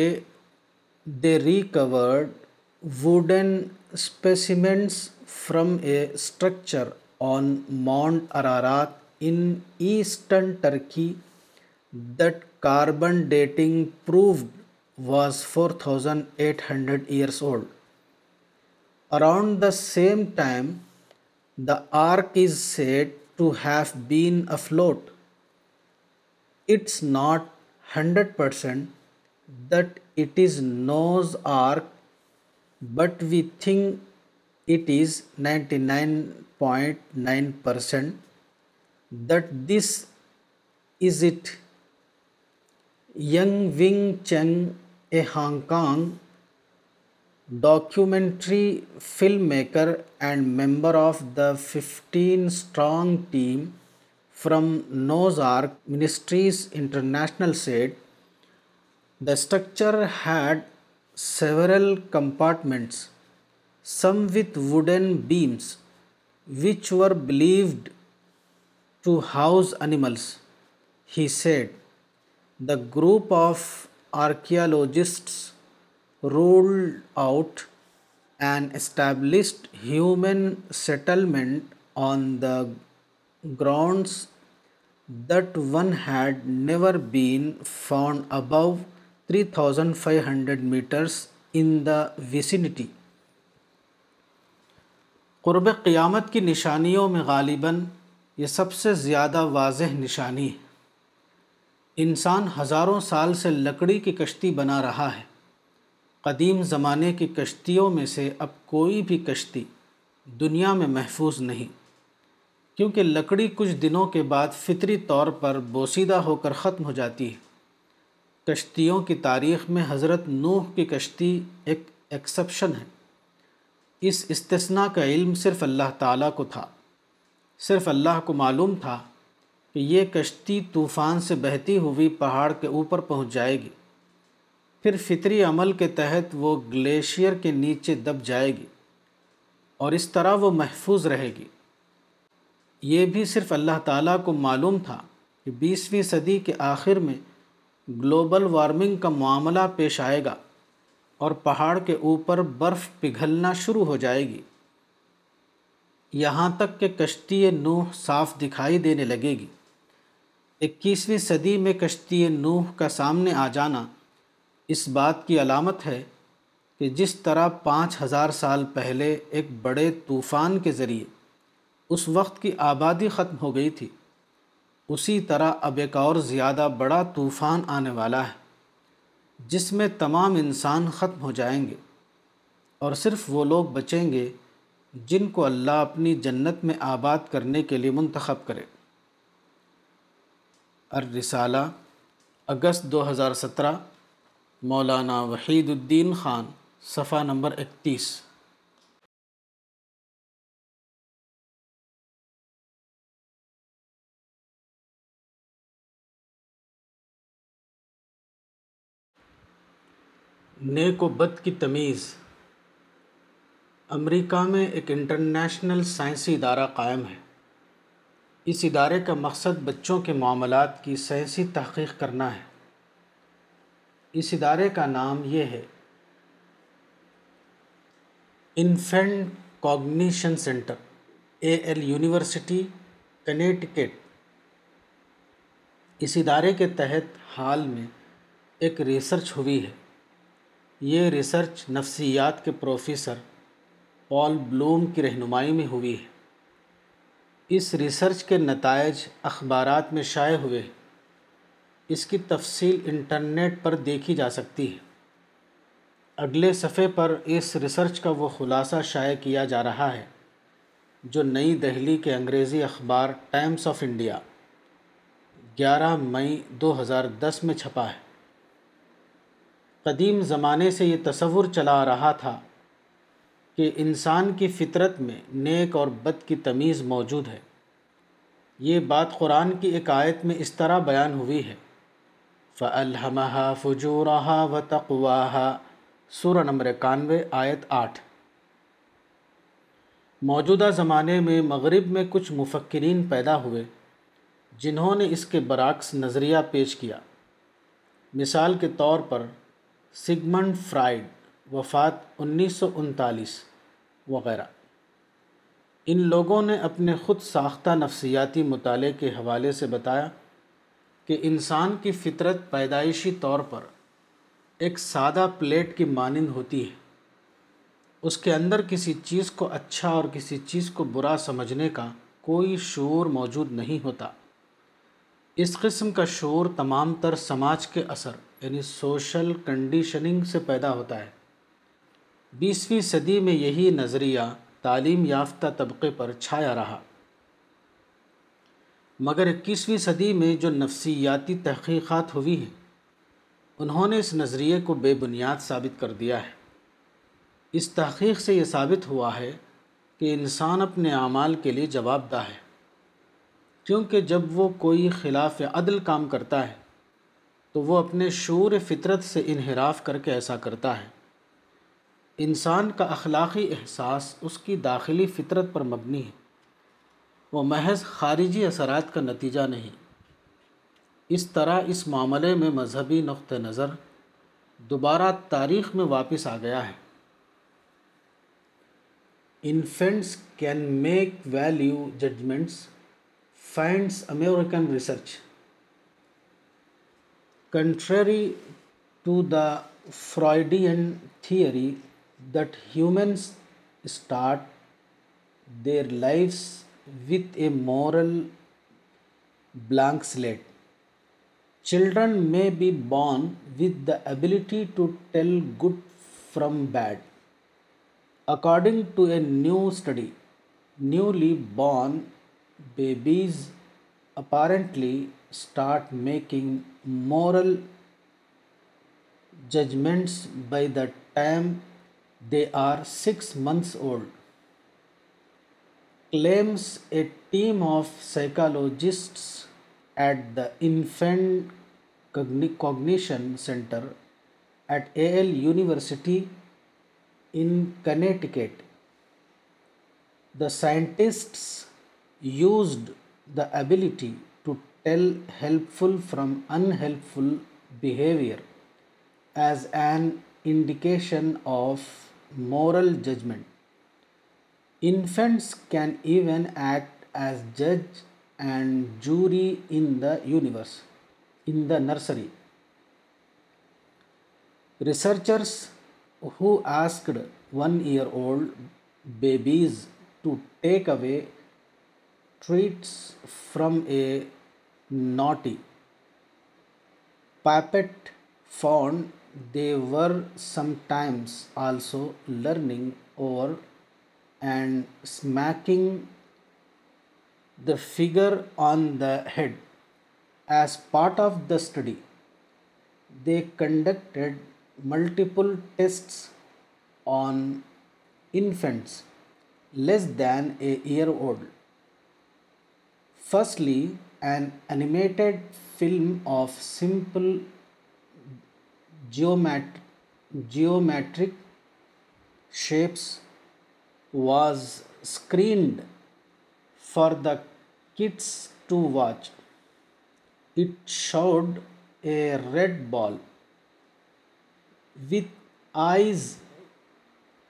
S1: They recovered wooden specimens from a structure on Mount Ararat in eastern Turkey that carbon dating proved was 4,800 years old. Around the same time, the ark is said to have been afloat. It's not 100% that it is Noah's Ark, but we think it is 99.9% that this is it. Yang Wing Cheng, a Hong Kong documentary filmmaker and member of the 15-strong team from Noah's Ark Ministries International, said, the structure had several compartments, some with wooden beams, which were believed to house animals, he said. The group of archaeologists ruled out an established human settlement on the grounds that one had never been found above three thousand five hundred metres in the vicinity قرب قیامت کی نشانیوں میں غالباً یہ سب سے زیادہ واضح نشانی ہے انسان ہزاروں سال سے لکڑی کی کشتی بنا رہا ہے قدیم زمانے کی کشتیوں میں سے اب کوئی بھی کشتی دنیا میں محفوظ نہیں کیونکہ لکڑی کچھ دنوں کے بعد فطری طور پر بوسیدہ ہو کر ختم ہو جاتی ہے کشتیوں کی تاریخ میں حضرت نوح کی کشتی ایک ایکسپشن ہے اس استثناء کا علم صرف اللہ تعالیٰ کو تھا صرف اللہ کو معلوم تھا کہ یہ کشتی طوفان سے بہتی ہوئی پہاڑ کے اوپر پہنچ جائے گی پھر فطری عمل کے تحت وہ گلیشیئر کے نیچے دب جائے گی اور اس طرح وہ محفوظ رہے گی یہ بھی صرف اللہ تعالیٰ کو معلوم تھا کہ بیسویں صدی کے آخر میں گلوبل وارمنگ کا معاملہ پیش آئے گا اور پہاڑ کے اوپر برف پگھلنا شروع ہو جائے گی یہاں تک کہ کشتی نوح صاف دکھائی دینے لگے گی اکیسویں صدی میں کشتی نوح کا سامنے آ جانا اس بات کی علامت ہے کہ جس طرح پانچ ہزار سال پہلے ایک بڑے طوفان کے ذریعے اس وقت کی آبادی ختم ہو گئی تھی اسی طرح اب ایک اور زیادہ بڑا طوفان آنے والا ہے جس میں تمام انسان ختم ہو جائیں گے اور صرف وہ لوگ بچیں گے جن کو اللہ اپنی جنت میں آباد کرنے کے لیے منتخب کرے الرسالہ اگست دو ہزار سترہ مولانا وحید الدین خان صفحہ نمبر اکتیس نیک و بد کی تمیز امریکہ میں ایک انٹرنیشنل سائنسی ادارہ قائم ہے اس ادارے کا مقصد بچوں کے معاملات کی سائنسی تحقیق کرنا ہے اس ادارے کا نام یہ ہے infinite cognition centre Yale university Connecticut اس ادارے کے تحت حال میں ایک ریسرچ ہوئی ہے یہ ریسرچ نفسیات کے پروفیسر پال بلوم کی رہنمائی میں ہوئی ہے اس ریسرچ کے نتائج اخبارات میں شائع ہوئے اس کی تفصیل انٹرنیٹ پر دیکھی جا سکتی ہے اگلے صفحے پر اس ریسرچ کا وہ خلاصہ شائع کیا جا رہا ہے جو نئی دہلی کے انگریزی اخبار ٹائمز آف انڈیا گیارہ مئی دو ہزار دس میں چھپا ہے قدیم زمانے سے یہ تصور چلا آ رہا تھا کہ انسان کی فطرت میں نیک اور بد کی تمیز موجود ہے یہ بات قرآن کی ایک آیت میں اس طرح بیان ہوئی ہے فَأَلْهَمَهَا فُجُورَهَا وَتَقْوَاهَا سورہ نمبر اکانوے آیت آٹھ موجودہ زمانے میں مغرب میں کچھ مفکرین پیدا ہوئے جنہوں نے اس کے برعکس نظریہ پیش کیا مثال کے طور پر سگمنڈ فرائڈ وفات انیس سو انتالیس وغیرہ ان لوگوں نے اپنے خود ساختہ نفسیاتی مطالعے کے حوالے سے بتایا کہ انسان کی فطرت پیدائشی طور پر ایک سادہ پلیٹ کی مانند ہوتی ہے اس کے اندر کسی چیز کو اچھا اور کسی چیز کو برا سمجھنے کا کوئی شعور موجود نہیں ہوتا اس قسم کا شعور تمام تر سماج کے اثر یعنی سوشل کنڈیشننگ سے پیدا ہوتا ہے بیسویں صدی میں یہی نظریہ تعلیم یافتہ طبقے پر چھایا رہا مگر اکیسویں صدی میں جو نفسیاتی تحقیقات ہوئی ہیں انہوں نے اس نظریے کو بے بنیاد ثابت کر دیا ہے اس تحقیق سے یہ ثابت ہوا ہے کہ انسان اپنے اعمال کے لیے جواب دہ ہے کیونکہ جب وہ کوئی خلاف عدل کام کرتا ہے تو وہ اپنے شعور فطرت سے انحراف کر کے ایسا کرتا ہے انسان کا اخلاقی احساس اس کی داخلی فطرت پر مبنی ہے وہ محض خارجی اثرات کا نتیجہ نہیں اس طرح اس معاملے میں مذہبی نقطہ نظر دوبارہ تاریخ میں واپس آ گیا ہے infants can make value judgements finds American research Contrary to the Freudian theory that humans start their lives with a moral blank slate, children may be born with the ability to tell good from bad. According to a new study, newly born babies apparently start making moral judgments by the time they are 6 months old, claims a team of psychologists at the Infant Cognition Center at Yale University in Connecticut. The scientists used the ability tell helpful from unhelpful behavior as an indication of moral judgment. Infants can even act as judge and jury in the universe, in the nursery. Researchers who asked 1-year-old babies to take away treats from a naughty. Puppet found they were sometimes also learning over and smacking the figure on the head. As part of the study, they conducted multiple tests on infants less than a year old. Firstly, an animated film of simple geometric shapes was screened for the kids to watch. It showed a red ball with eyes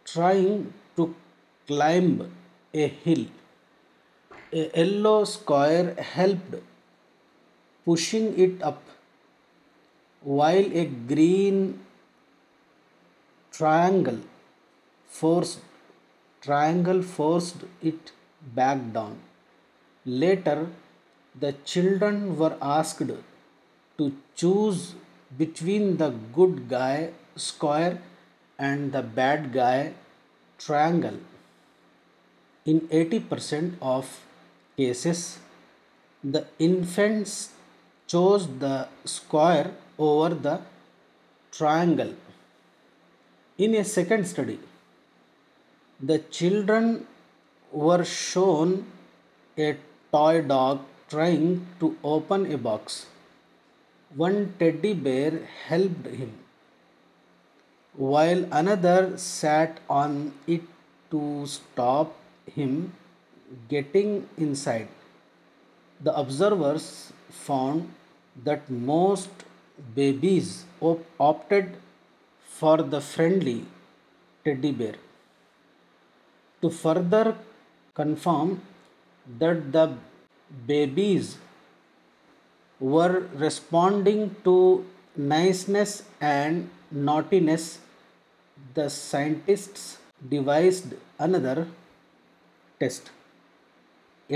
S1: trying to climb a hill. A yellow square helped pushing it up, while a green triangle forced it back down. Later, the children were asked to choose between the good guy square and the bad guy triangle in 80% of cases, the infants chose the square over the triangle. In a second study, the children were shown a toy dog trying to open a box. One teddy bear helped him, while another sat on it to stop him Getting inside, the observers found that most babies opted for the friendly teddy bear. To further confirm that the babies were responding to niceness and naughtiness, the scientists devised another test.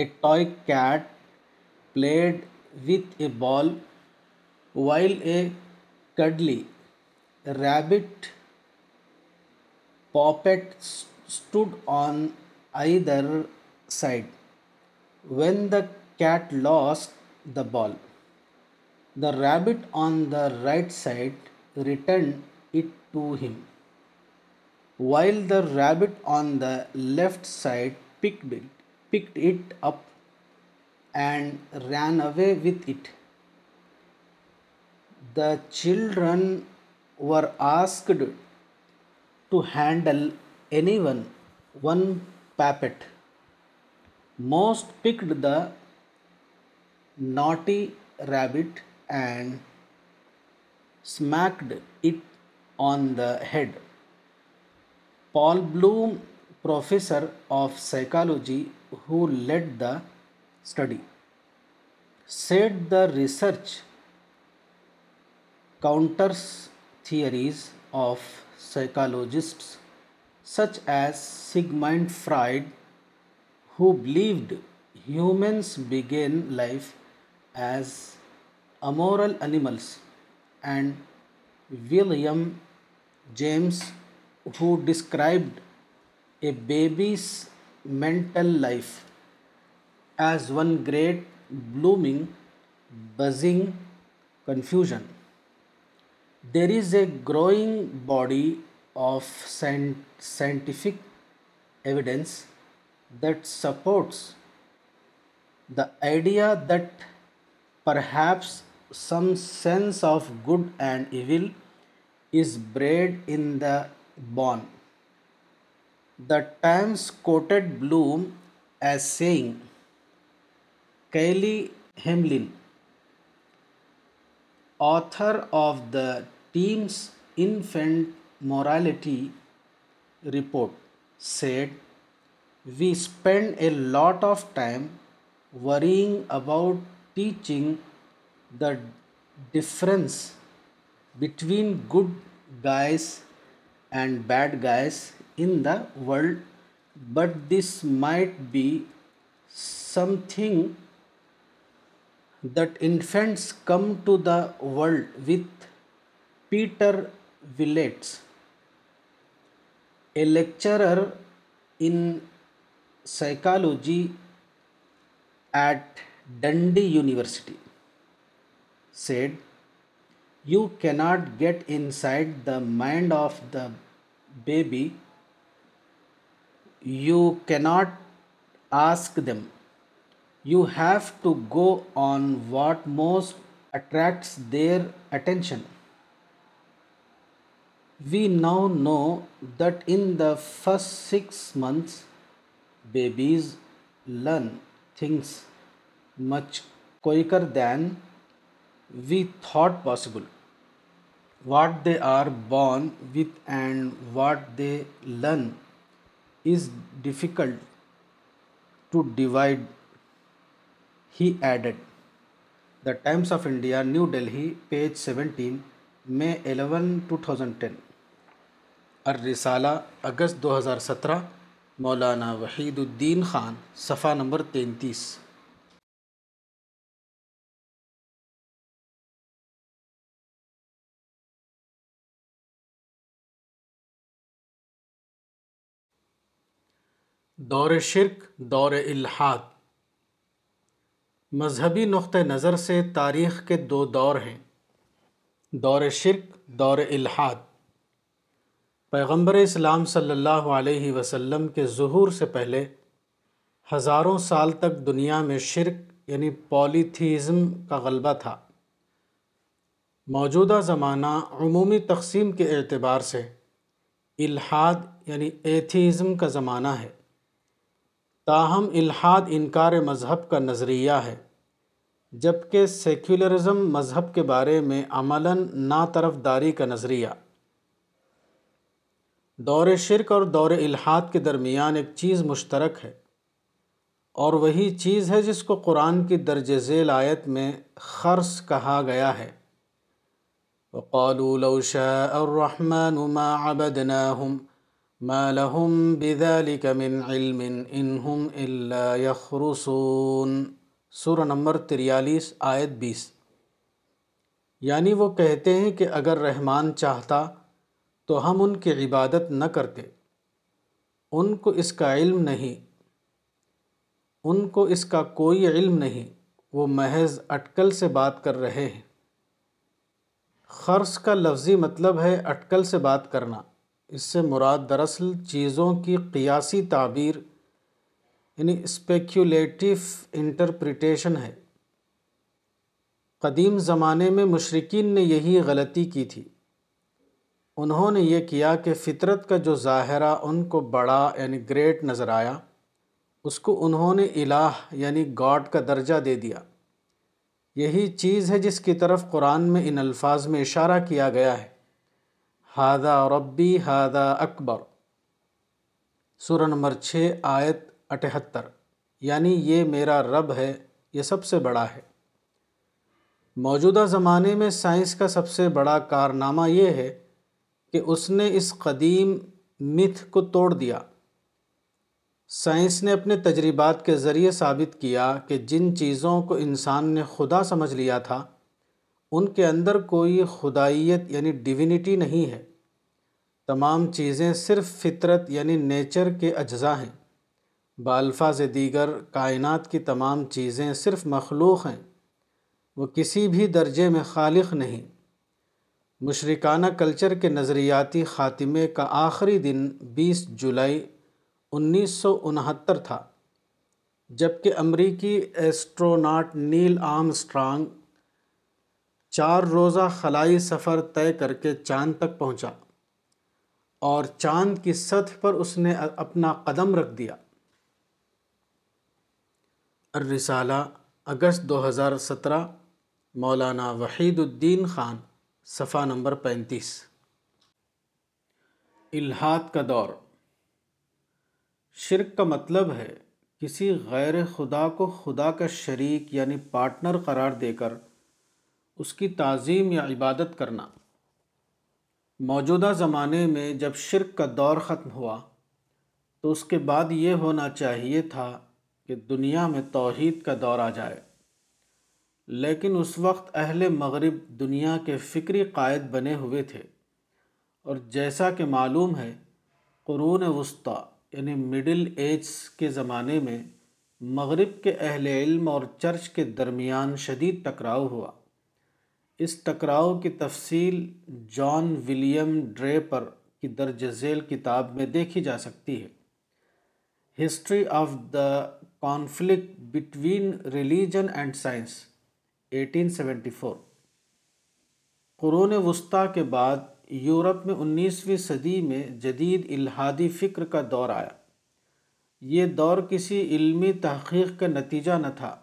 S1: A toy cat played with a ball while a cuddly rabbit puppet stood on either side. When the cat lost the ball, the rabbit on the right side returned it to him, while the rabbit on the left side picked it picked it up and ran away with it. The children were asked to handle anyone one puppet. Most picked the naughty rabbit and smacked it on the head. Paul Bloom, professor of psychology who led the study, said the research counters theories of psychologists such as Sigmund Freud, who believed humans began life as amoral animals, and William James, who described a baby's mental life as one great blooming, buzzing confusion. There is a growing body of scientific evidence that supports the idea that perhaps some sense of good and evil is bred in the bone. The Times quoted Bloom as saying, Kayleigh Hemlin, author of the team's infant morality report, said, "We spend a lot of time worrying about teaching the difference between good guys and bad guys in the world, but this might be something that infants come to the world with. Peter Willets, a lecturer in psychology at Dundee University, said, "You cannot get inside the mind of the baby you cannot ask them. You have to go on what most attracts their attention. We now know that in the first 6 months, babies learn things much quicker than we thought possible. What they are born with and what they learn is difficult to divide he added the Times of India new Delhi page seventeen May eleven two thousand ten اررسالہ اگست دو ہزار سترہ مولانا وحید الدین خان صفحہ نمبر تینتیس
S2: دور شرک دور الحاد مذہبی نقطہ نظر سے تاریخ کے دو دور ہیں دور شرک دور الحاد پیغمبر اسلام صلی اللہ علیہ وسلم کے ظہور سے پہلے ہزاروں سال تک دنیا میں شرک یعنی پولیتھیزم کا غلبہ تھا موجودہ زمانہ عمومی تقسیم کے اعتبار سے الحاد یعنی ایتھیزم کا زمانہ ہے تاہم الحاد انکار مذہب کا نظریہ ہے جبکہ سیکولرزم مذہب کے بارے میں عملاً طرف داری کا نظریہ دور شرک اور دور الحاد کے درمیان ایک چیز مشترک ہے اور وہی چیز ہے جس کو قرآن کی درج ذیل آیت میں خرص کہا گیا ہے وَقَالُوا لَوْ شَاءَ الرَّحْمَنُ مَا عَبَدْنَاهُمْ ما لهم بذلك من علم الا یخرسون سورہ نمبر تریالیس آیت بیس یعنی وہ کہتے ہیں کہ اگر رحمان چاہتا تو ہم ان کی عبادت نہ کرتے ان کو اس کا علم نہیں ان کو اس کا کوئی علم نہیں وہ محض اٹکل سے بات کر رہے ہیں خرص کا لفظی مطلب ہے اٹکل سے بات کرنا اس سے مراد دراصل چیزوں کی قیاسی تعبیر یعنی اسپیکیولیٹو انٹرپریٹیشن ہے قدیم زمانے میں مشرقین نے یہی غلطی کی تھی انہوں نے یہ کیا کہ فطرت کا جو ظاہرہ ان کو بڑا یعنی گریٹ نظر آیا اس کو انہوں نے الہ یعنی گاڈ کا درجہ دے دیا یہی چیز ہے جس کی طرف قرآن میں ان الفاظ میں اشارہ کیا گیا ہے ہادہ ربی ہادہ اکبر سورہ نمبر چھ آیت اٹھہتر یعنی یہ میرا رب ہے یہ سب سے بڑا ہے موجودہ زمانے میں سائنس کا سب سے بڑا کارنامہ یہ ہے کہ اس نے اس قدیم متھ کو توڑ دیا سائنس نے اپنے تجربات کے ذریعے ثابت کیا کہ جن چیزوں کو انسان نے خدا سمجھ لیا تھا ان کے اندر کوئی خدائیت یعنی ڈیوینٹی نہیں ہے تمام چیزیں صرف فطرت یعنی نیچر کے اجزاء ہیں بالفاظ دیگر کائنات کی تمام چیزیں صرف مخلوق ہیں وہ کسی بھی درجے میں خالق نہیں مشرکانہ کلچر کے نظریاتی خاتمے کا آخری دن بیس جولائی انیس سو انہتر تھا جبکہ امریکی ایسٹروناٹ نیل آم اسٹرانگ چار روزہ خلائی سفر طے کر کے چاند تک پہنچا اور چاند کی سطح پر اس نے اپنا قدم رکھ دیا الرسالہ اگست دو ہزار سترہ مولانا وحید الدین خان صفحہ نمبر پینتیس الحاد کا دور شرک کا مطلب ہے کسی غیر خدا کو خدا کا شریک یعنی پارٹنر قرار دے کر اس کی تعظیم یا عبادت کرنا موجودہ زمانے میں جب شرک کا دور ختم ہوا تو اس کے بعد یہ ہونا چاہیے تھا کہ دنیا میں توحید کا دور آ جائے لیکن اس وقت اہل مغرب دنیا کے فکری قائد بنے ہوئے تھے اور جیسا کہ معلوم ہے قرون وسطی یعنی مڈل ایج کے زمانے میں مغرب کے اہل علم اور چرچ کے درمیان شدید ٹکراؤ ہوا اس ٹکراؤ کی تفصیل جان ولیم ڈرے پر کی درج ذیل کتاب میں دیکھی جا سکتی ہے history of the conflict between religion and science eighteen seventy four قرون وسطیٰ کے بعد یورپ میں انیسویں صدی میں جدید الحادی فکر کا دور آیا یہ دور کسی علمی تحقیق کا نتیجہ نہ تھا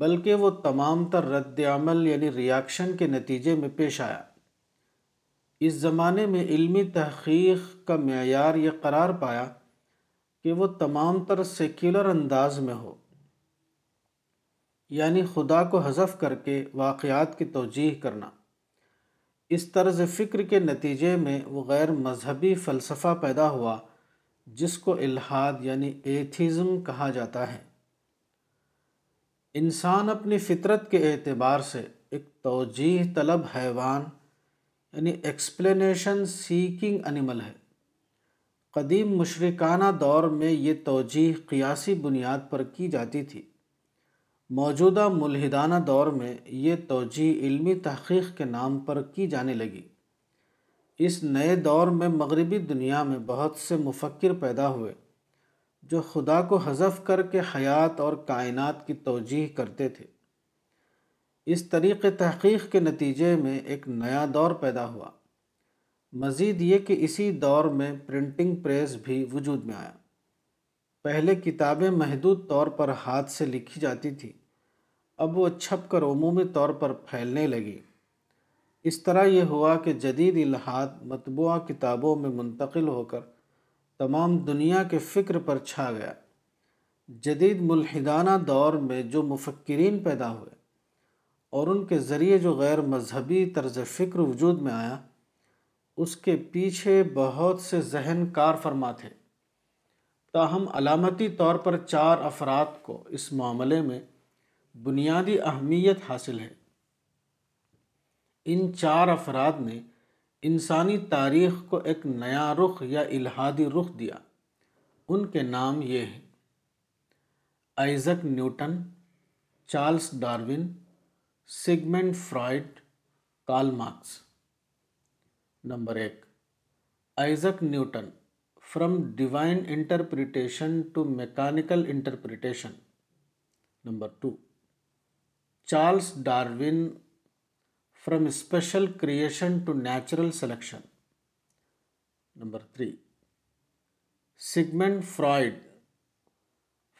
S2: بلکہ وہ تمام تر رد عمل یعنی ریاکشن کے نتیجے میں پیش آیا اس زمانے میں علمی تحقیق کا معیار یہ قرار پایا کہ وہ تمام تر سیکولر انداز میں ہو یعنی خدا کو حذف کر کے واقعات کی توجیح کرنا اس طرز فکر کے نتیجے میں وہ غیر مذہبی فلسفہ پیدا ہوا جس کو الحاد یعنی ایتھیزم کہا جاتا ہے انسان اپنی فطرت کے اعتبار سے ایک توجیح طلب حیوان یعنی ایکسپلینیشن سیکنگ انیمل ہے قدیم مشرکانہ دور میں یہ توجیح قیاسی بنیاد پر کی جاتی تھی موجودہ ملحدانہ دور میں یہ توجیح علمی تحقیق کے نام پر کی جانے لگی اس نئے دور میں مغربی دنیا میں بہت سے مفکر پیدا ہوئے جو خدا کو حذف کر کے حیات اور کائنات کی توجیح کرتے تھے اس طریق تحقیق کے نتیجے میں ایک نیا دور پیدا ہوا مزید یہ کہ اسی دور میں پرنٹنگ پریس بھی وجود میں آیا پہلے کتابیں محدود طور پر ہاتھ سے لکھی جاتی تھیں اب وہ چھپ کر عمومی طور پر پھیلنے لگی اس طرح یہ ہوا کہ جدید الحاد مطبوع کتابوں میں منتقل ہو کر تمام دنیا کے فکر پر چھا گیا جدید ملحدانہ دور میں جو مفکرین پیدا ہوئے اور ان کے ذریعے جو غیر مذہبی طرز فکر وجود میں آیا اس کے پیچھے بہت سے ذہن کار فرما تھے تاہم علامتی طور پر چار افراد کو اس معاملے میں بنیادی اہمیت حاصل ہے ان چار افراد نے انسانی تاریخ کو ایک نیا رخ یا الہادی رخ دیا ان کے نام یہ ہیں Isaac Newton Charles Darwin Sigmund Freud Karl Marx number ایک Isaac Newton from divine interpretation to mechanical interpretation number two Charles Darwin from special کراچرل selection number three Sigmund Freud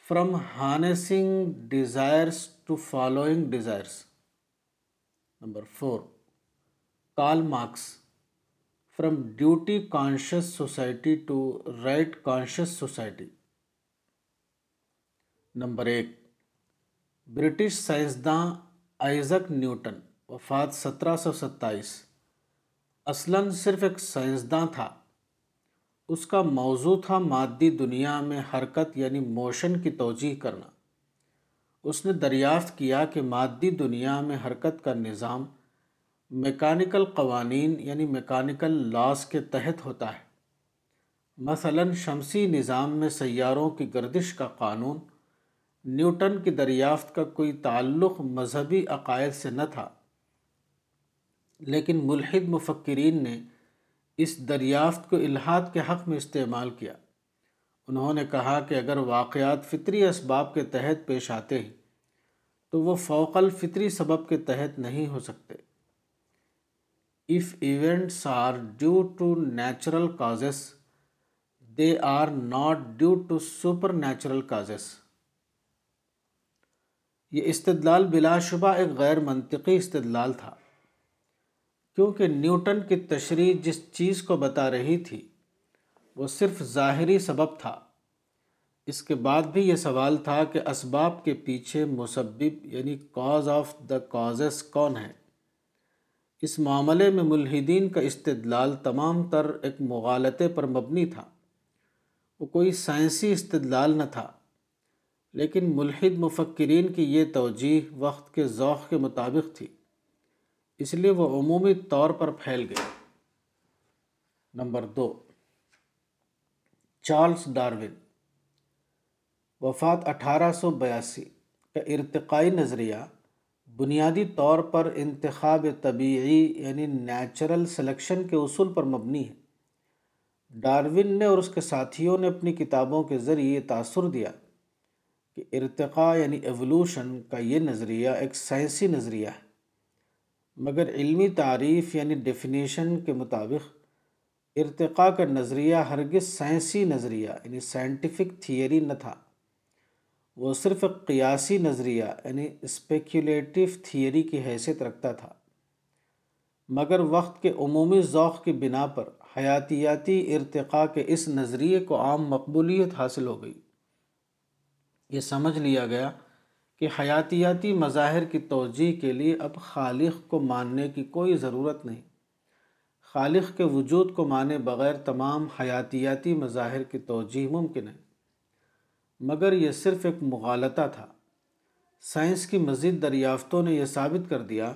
S2: from honesty desires to following desires number four Karl Marx from duty conscious society to right کا سوسائٹی نمبر ایٹ برٹیش سائنسدان ازک نیوٹن وفات سترہ سو ستائیس اصلاً صرف ایک سائنسداں تھا اس کا موضوع تھا مادی دنیا میں حرکت یعنی موشن کی توجیح کرنا اس نے دریافت کیا کہ مادی دنیا میں حرکت کا نظام میکانیکل قوانین یعنی میکانیکل لاس کے تحت ہوتا ہے مثلاً شمسی نظام میں سیاروں کی گردش کا قانون نیوٹن کی دریافت کا کوئی تعلق مذہبی عقائد سے نہ تھا لیکن ملحد مفکرین نے اس دریافت کو الحاد کے حق میں استعمال کیا انہوں نے کہا کہ اگر واقعات فطری اسباب کے تحت پیش آتے ہیں تو وہ فوق الفطری سبب کے تحت نہیں ہو سکتے if events are due to natural causes they are not due to supernatural causes یہ استدلال بلا شبہ ایک غیر منطقی استدلال تھا کیونکہ نیوٹن کی تشریح جس چیز کو بتا رہی تھی وہ صرف ظاہری سبب تھا اس کے بعد بھی یہ سوال تھا کہ اسباب کے پیچھے مسبب یعنی کاز آف دا کازز کون ہیں اس معاملے میں ملحدین کا استدلال تمام تر ایک مغالطے پر مبنی تھا وہ کوئی سائنسی استدلال نہ تھا لیکن ملحد مفکرین کی یہ توجیح وقت کے ذوق کے مطابق تھی اس لیے وہ عمومی طور پر پھیل گئے نمبر دو چارلس ڈارون وفات اٹھارہ سو بیاسی کا ارتقائی نظریہ بنیادی طور پر انتخاب طبعی یعنی نیچرل سلیکشن کے اصول پر مبنی ہے ڈارون نے اور اس کے ساتھیوں نے اپنی کتابوں کے ذریعے یہ تاثر دیا کہ ارتقاء یعنی ایولیوشن کا یہ نظریہ ایک سائنسی نظریہ ہے مگر علمی تعریف یعنی ڈیفینیشن کے مطابق ارتقاء کا نظریہ ہرگز سائنسی نظریہ یعنی سائنٹیفک تھیئری نہ تھا وہ صرف قیاسی نظریہ یعنی اسپیکولیٹو تھیئری کی حیثیت رکھتا تھا مگر وقت کے عمومی ذوق کی بنا پر حیاتیاتی ارتقاء کے اس نظریے کو عام مقبولیت حاصل ہو گئی یہ سمجھ لیا گیا کہ حیاتیاتی مظاہر کی توجہ کے لیے اب خالق کو ماننے کی کوئی ضرورت نہیں خالق کے وجود کو مانے بغیر تمام حیاتیاتی مظاہر کی توجہ ممکن ہے مگر یہ صرف ایک مغالطہ تھا سائنس کی مزید دریافتوں نے یہ ثابت کر دیا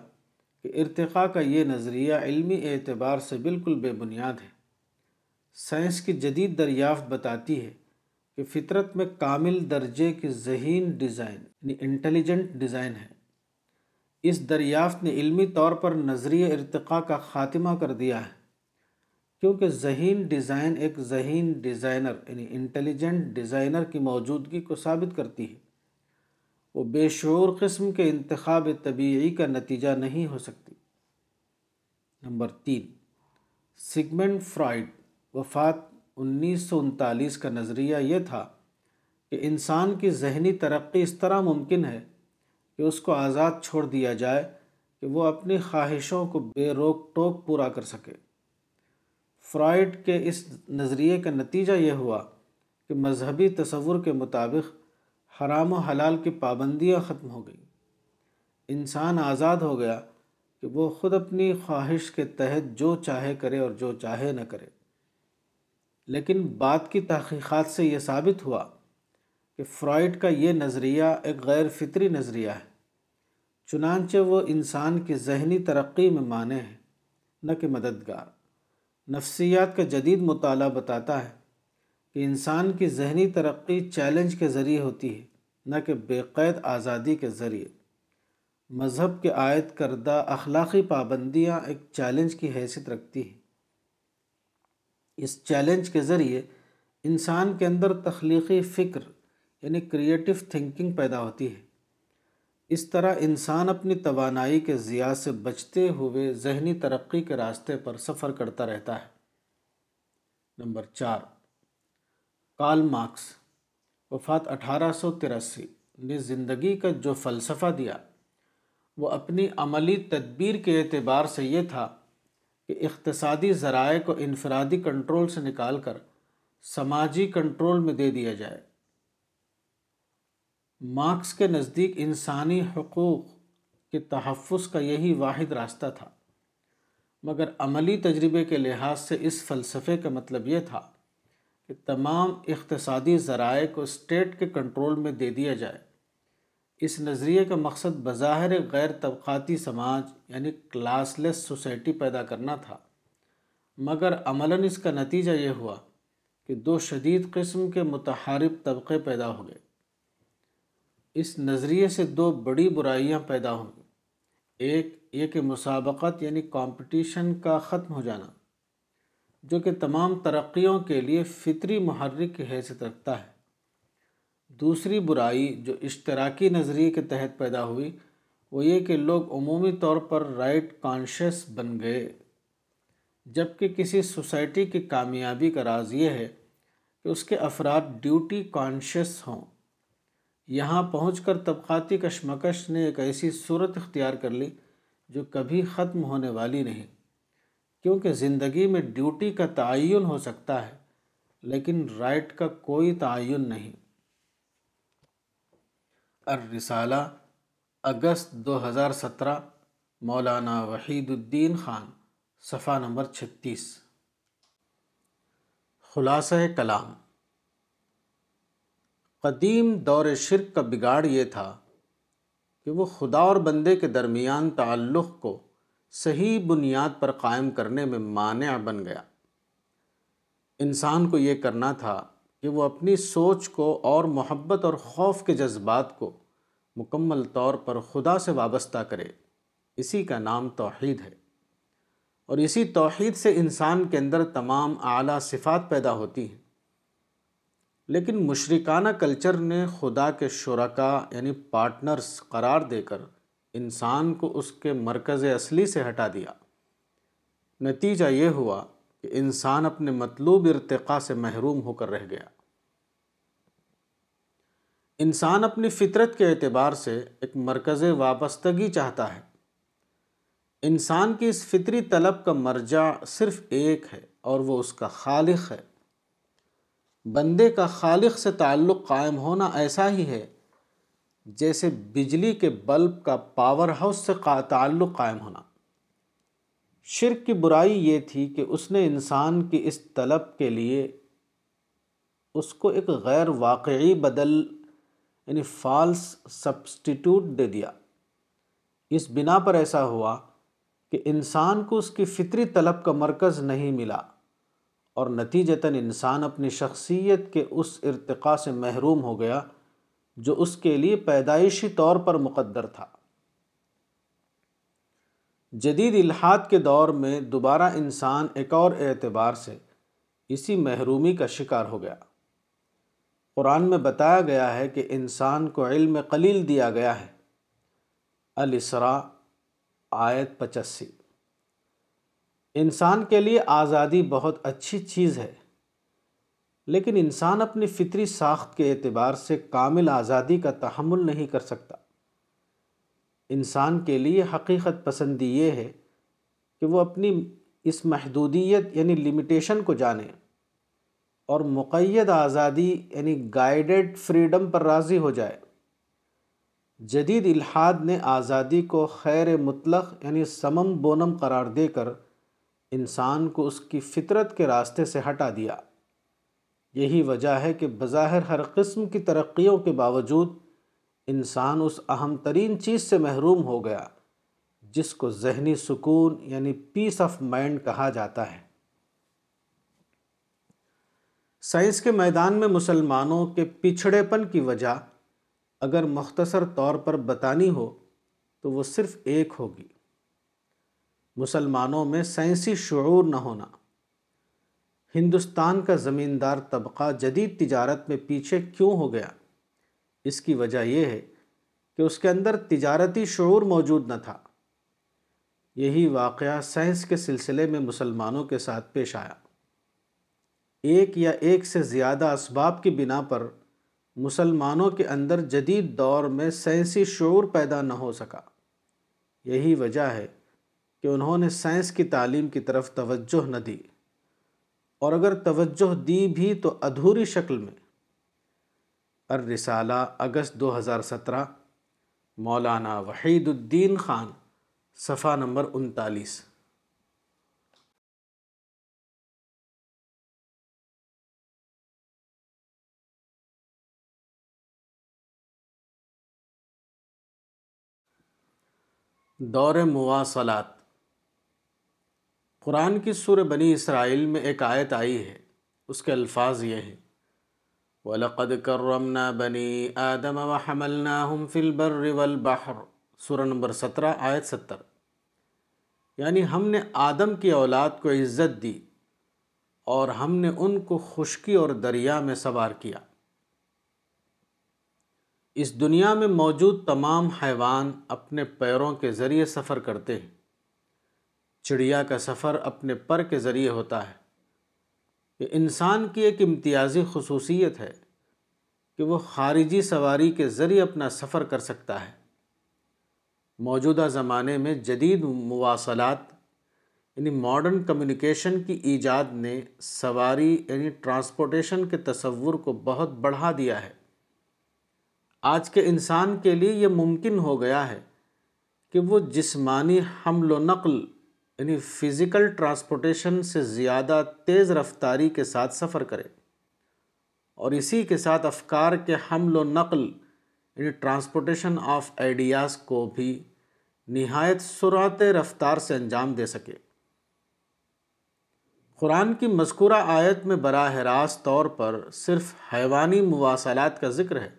S2: کہ ارتقاء کا یہ نظریہ علمی اعتبار سے بالکل بے بنیاد ہے سائنس کی جدید دریافت بتاتی ہے کہ فطرت میں کامل درجے کی ذہین ڈیزائن یعنی انٹیلیجنٹ ڈیزائن ہے اس دریافت نے علمی طور پر نظریہ ارتقاء کا خاتمہ کر دیا ہے کیونکہ ذہین ڈیزائن ایک ذہین ڈیزائنر یعنی انٹیلیجنٹ ڈیزائنر کی موجودگی کو ثابت کرتی ہے وہ بے شعور قسم کے انتخاب طبیعی کا نتیجہ نہیں ہو سکتی نمبر تین سگمنٹ فرائڈ وفات انیس سو انتالیس کا نظریہ یہ تھا کہ انسان کی ذہنی ترقی اس طرح ممکن ہے کہ اس کو آزاد چھوڑ دیا جائے کہ وہ اپنی خواہشوں کو بے روک ٹوک پورا کر سکے فرائڈ کے اس نظریے کا نتیجہ یہ ہوا کہ مذہبی تصور کے مطابق حرام و حلال کی پابندیاں ختم ہو گئیں انسان آزاد ہو گیا کہ وہ خود اپنی خواہش کے تحت جو چاہے کرے اور جو چاہے نہ کرے لیکن بات کی تحقیقات سے یہ ثابت ہوا کہ فرائڈ کا یہ نظریہ ایک غیر فطری نظریہ ہے چنانچہ وہ انسان کی ذہنی ترقی میں مانے ہیں نہ کہ مددگار نفسیات کا جدید مطالعہ بتاتا ہے کہ انسان کی ذہنی ترقی چیلنج کے ذریعے ہوتی ہے نہ کہ بے قید آزادی کے ذریعے مذہب کے عائد کردہ اخلاقی پابندیاں ایک چیلنج کی حیثیت رکھتی ہیں اس چیلنج کے ذریعے انسان کے اندر تخلیقی فکر یعنی کریٹو تھنکنگ پیدا ہوتی ہے اس طرح انسان اپنی توانائی کے ضیاع سے بچتے ہوئے ذہنی ترقی کے راستے پر سفر کرتا رہتا ہے نمبر چار کال مارکس وفات اٹھارہ سو تراسی نے زندگی کا جو فلسفہ دیا وہ اپنی عملی تدبیر کے اعتبار سے یہ تھا کہ اقتصادی ذرائع کو انفرادی کنٹرول سے نکال کر سماجی کنٹرول میں دے دیا جائے مارکس کے نزدیک انسانی حقوق کے تحفظ کا یہی واحد راستہ تھا مگر عملی تجربے کے لحاظ سے اس فلسفے کا مطلب یہ تھا کہ تمام اقتصادی ذرائع کو اسٹیٹ کے کنٹرول میں دے دیا جائے اس نظریے کا مقصد بظاہر غیر طبقاتی سماج یعنی کلاس لیس سوسائٹی پیدا کرنا تھا مگر عملاً اس کا نتیجہ یہ ہوا کہ دو شدید قسم کے متحارب طبقے پیدا ہو گئے اس نظریے سے دو بڑی برائیاں پیدا ہوں گی ایک یہ کہ مسابقت یعنی کمپٹیشن کا ختم ہو جانا جو کہ تمام ترقیوں کے لیے فطری محرک کی حیثیت رکھتا ہے دوسری برائی جو اشتراکی نظریے کے تحت پیدا ہوئی وہ یہ کہ لوگ عمومی طور پر رائٹ کانشیس بن گئے جبکہ کسی سوسائٹی کی کامیابی کا راز یہ ہے کہ اس کے افراد ڈیوٹی کانشیس ہوں یہاں پہنچ کر طبقاتی کشمکش نے ایک ایسی صورت اختیار کر لی جو کبھی ختم ہونے والی نہیں کیونکہ زندگی میں ڈیوٹی کا تعین ہو سکتا ہے لیکن رائٹ کا کوئی تعین نہیں الرسالہ اگست دو ہزار سترہ مولانا وحید الدین خان صفحہ نمبر چھتیس خلاصہ کلام قدیم دور شرک کا بگاڑ یہ تھا کہ وہ خدا اور بندے کے درمیان تعلق کو صحیح بنیاد پر قائم کرنے میں مانع بن گیا انسان کو یہ کرنا تھا کہ وہ اپنی سوچ کو اور محبت اور خوف کے جذبات کو مکمل طور پر خدا سے وابستہ کرے اسی کا نام توحید ہے اور اسی توحید سے انسان کے اندر تمام اعلیٰ صفات پیدا ہوتی ہیں لیکن مشرکانہ کلچر نے خدا کے شرکا یعنی پارٹنرز قرار دے کر انسان کو اس کے مرکز اصلی سے ہٹا دیا نتیجہ یہ ہوا کہ انسان اپنے مطلوب ارتقاء سے محروم ہو کر رہ گیا انسان اپنی فطرت کے اعتبار سے ایک مرکز وابستگی چاہتا ہے انسان کی اس فطری طلب کا مرجع صرف ایک ہے اور وہ اس کا خالق ہے بندے کا خالق سے تعلق قائم ہونا ایسا ہی ہے جیسے بجلی کے بلب کا پاور ہاؤس سے تعلق قائم ہونا شرک کی برائی یہ تھی کہ اس نے انسان کی اس طلب کے لیے اس کو ایک غیر واقعی بدل یعنی فالس سبسٹیٹیوٹ دے دیا اس بنا پر ایسا ہوا کہ انسان کو اس کی فطری طلب کا مرکز نہیں ملا اور نتیجتاً انسان اپنی شخصیت کے اس ارتقاء سے محروم ہو گیا جو اس کے لیے پیدائشی طور پر مقدر تھا جدید الحاد کے دور میں دوبارہ انسان ایک اور اعتبار سے اسی محرومی کا شکار ہو گیا قرآن میں بتایا گیا ہے کہ انسان کو علم قلیل دیا گیا ہے الاسراء آیت پچسی انسان کے لیے آزادی بہت اچھی چیز ہے لیکن انسان اپنی فطری ساخت کے اعتبار سے کامل آزادی کا تحمل نہیں کر سکتا انسان کے لیے حقیقت پسندی یہ ہے کہ وہ اپنی اس محدودیت یعنی لمیٹیشن کو جانے اور مقید آزادی یعنی گائیڈڈ فریڈم پر راضی ہو جائے جدید الحاد نے آزادی کو خیر مطلق یعنی سمم بونم قرار دے کر انسان کو اس کی فطرت کے راستے سے ہٹا دیا یہی وجہ ہے کہ بظاہر ہر قسم کی ترقیوں کے باوجود انسان اس اہم ترین چیز سے محروم ہو گیا جس کو ذہنی سکون یعنی پیس آف مائنڈ کہا جاتا ہے سائنس کے میدان میں مسلمانوں کے پچھڑے پن کی وجہ اگر مختصر طور پر بتانی ہو تو وہ صرف ایک ہوگی مسلمانوں میں سائنسی شعور نہ ہونا ہندوستان کا زمیندار طبقہ جدید تجارت میں پیچھے کیوں ہو گیا اس کی وجہ یہ ہے کہ اس کے اندر تجارتی شعور موجود نہ تھا یہی واقعہ سائنس کے سلسلے میں مسلمانوں کے ساتھ پیش آیا ایک یا ایک سے زیادہ اسباب کی بنا پر مسلمانوں کے اندر جدید دور میں سائنسی شعور پیدا نہ ہو سکا یہی وجہ ہے کہ انہوں نے سائنس کی تعلیم کی طرف توجہ نہ دی اور اگر توجہ دی بھی تو ادھوری شکل میں الرسالہ اگست دو ہزار سترہ مولانا وحید الدین خان صفحہ نمبر انتالیس دور مواصلات قرآن کی سور بنی اسرائیل میں ایک آیت آئی ہے اس کے الفاظ یہ ہیں وَلَقَدْ كَرَّمْنَا بنی آدم وَحَمَلْنَاهُمْ فِي الْبَرِّ وَالْبَحْرِ سورہ نمبر سترہ آیت ستر یعنی ہم نے آدم کی اولاد کو عزت دی اور ہم نے ان کو خشکی اور دریا میں سوار کیا اس دنیا میں موجود تمام حیوان اپنے پیروں کے ذریعے سفر کرتے ہیں چڑیا کا سفر اپنے پر کے ذریعے ہوتا ہے کہ انسان کی ایک امتیازی خصوصیت ہے کہ وہ خارجی سواری کے ذریعے اپنا سفر کر سکتا ہے موجودہ زمانے میں جدید مواصلات یعنی ماڈرن کمیونیکیشن کی ایجاد نے سواری یعنی ٹرانسپورٹیشن کے تصور کو بہت بڑھا دیا ہے آج کے انسان کے لیے یہ ممکن ہو گیا ہے کہ وہ جسمانی حمل و نقل یعنی فزیکل ٹرانسپورٹیشن سے زیادہ تیز رفتاری کے ساتھ سفر کرے اور اسی کے ساتھ افکار کے حمل و نقل یعنی ٹرانسپورٹیشن آف آئیڈیاز کو بھی نہایت سرعت رفتار سے انجام دے سکے قرآن کی مذکورہ آیت میں براہ راست طور پر صرف حیوانی مواصلات کا ذکر ہے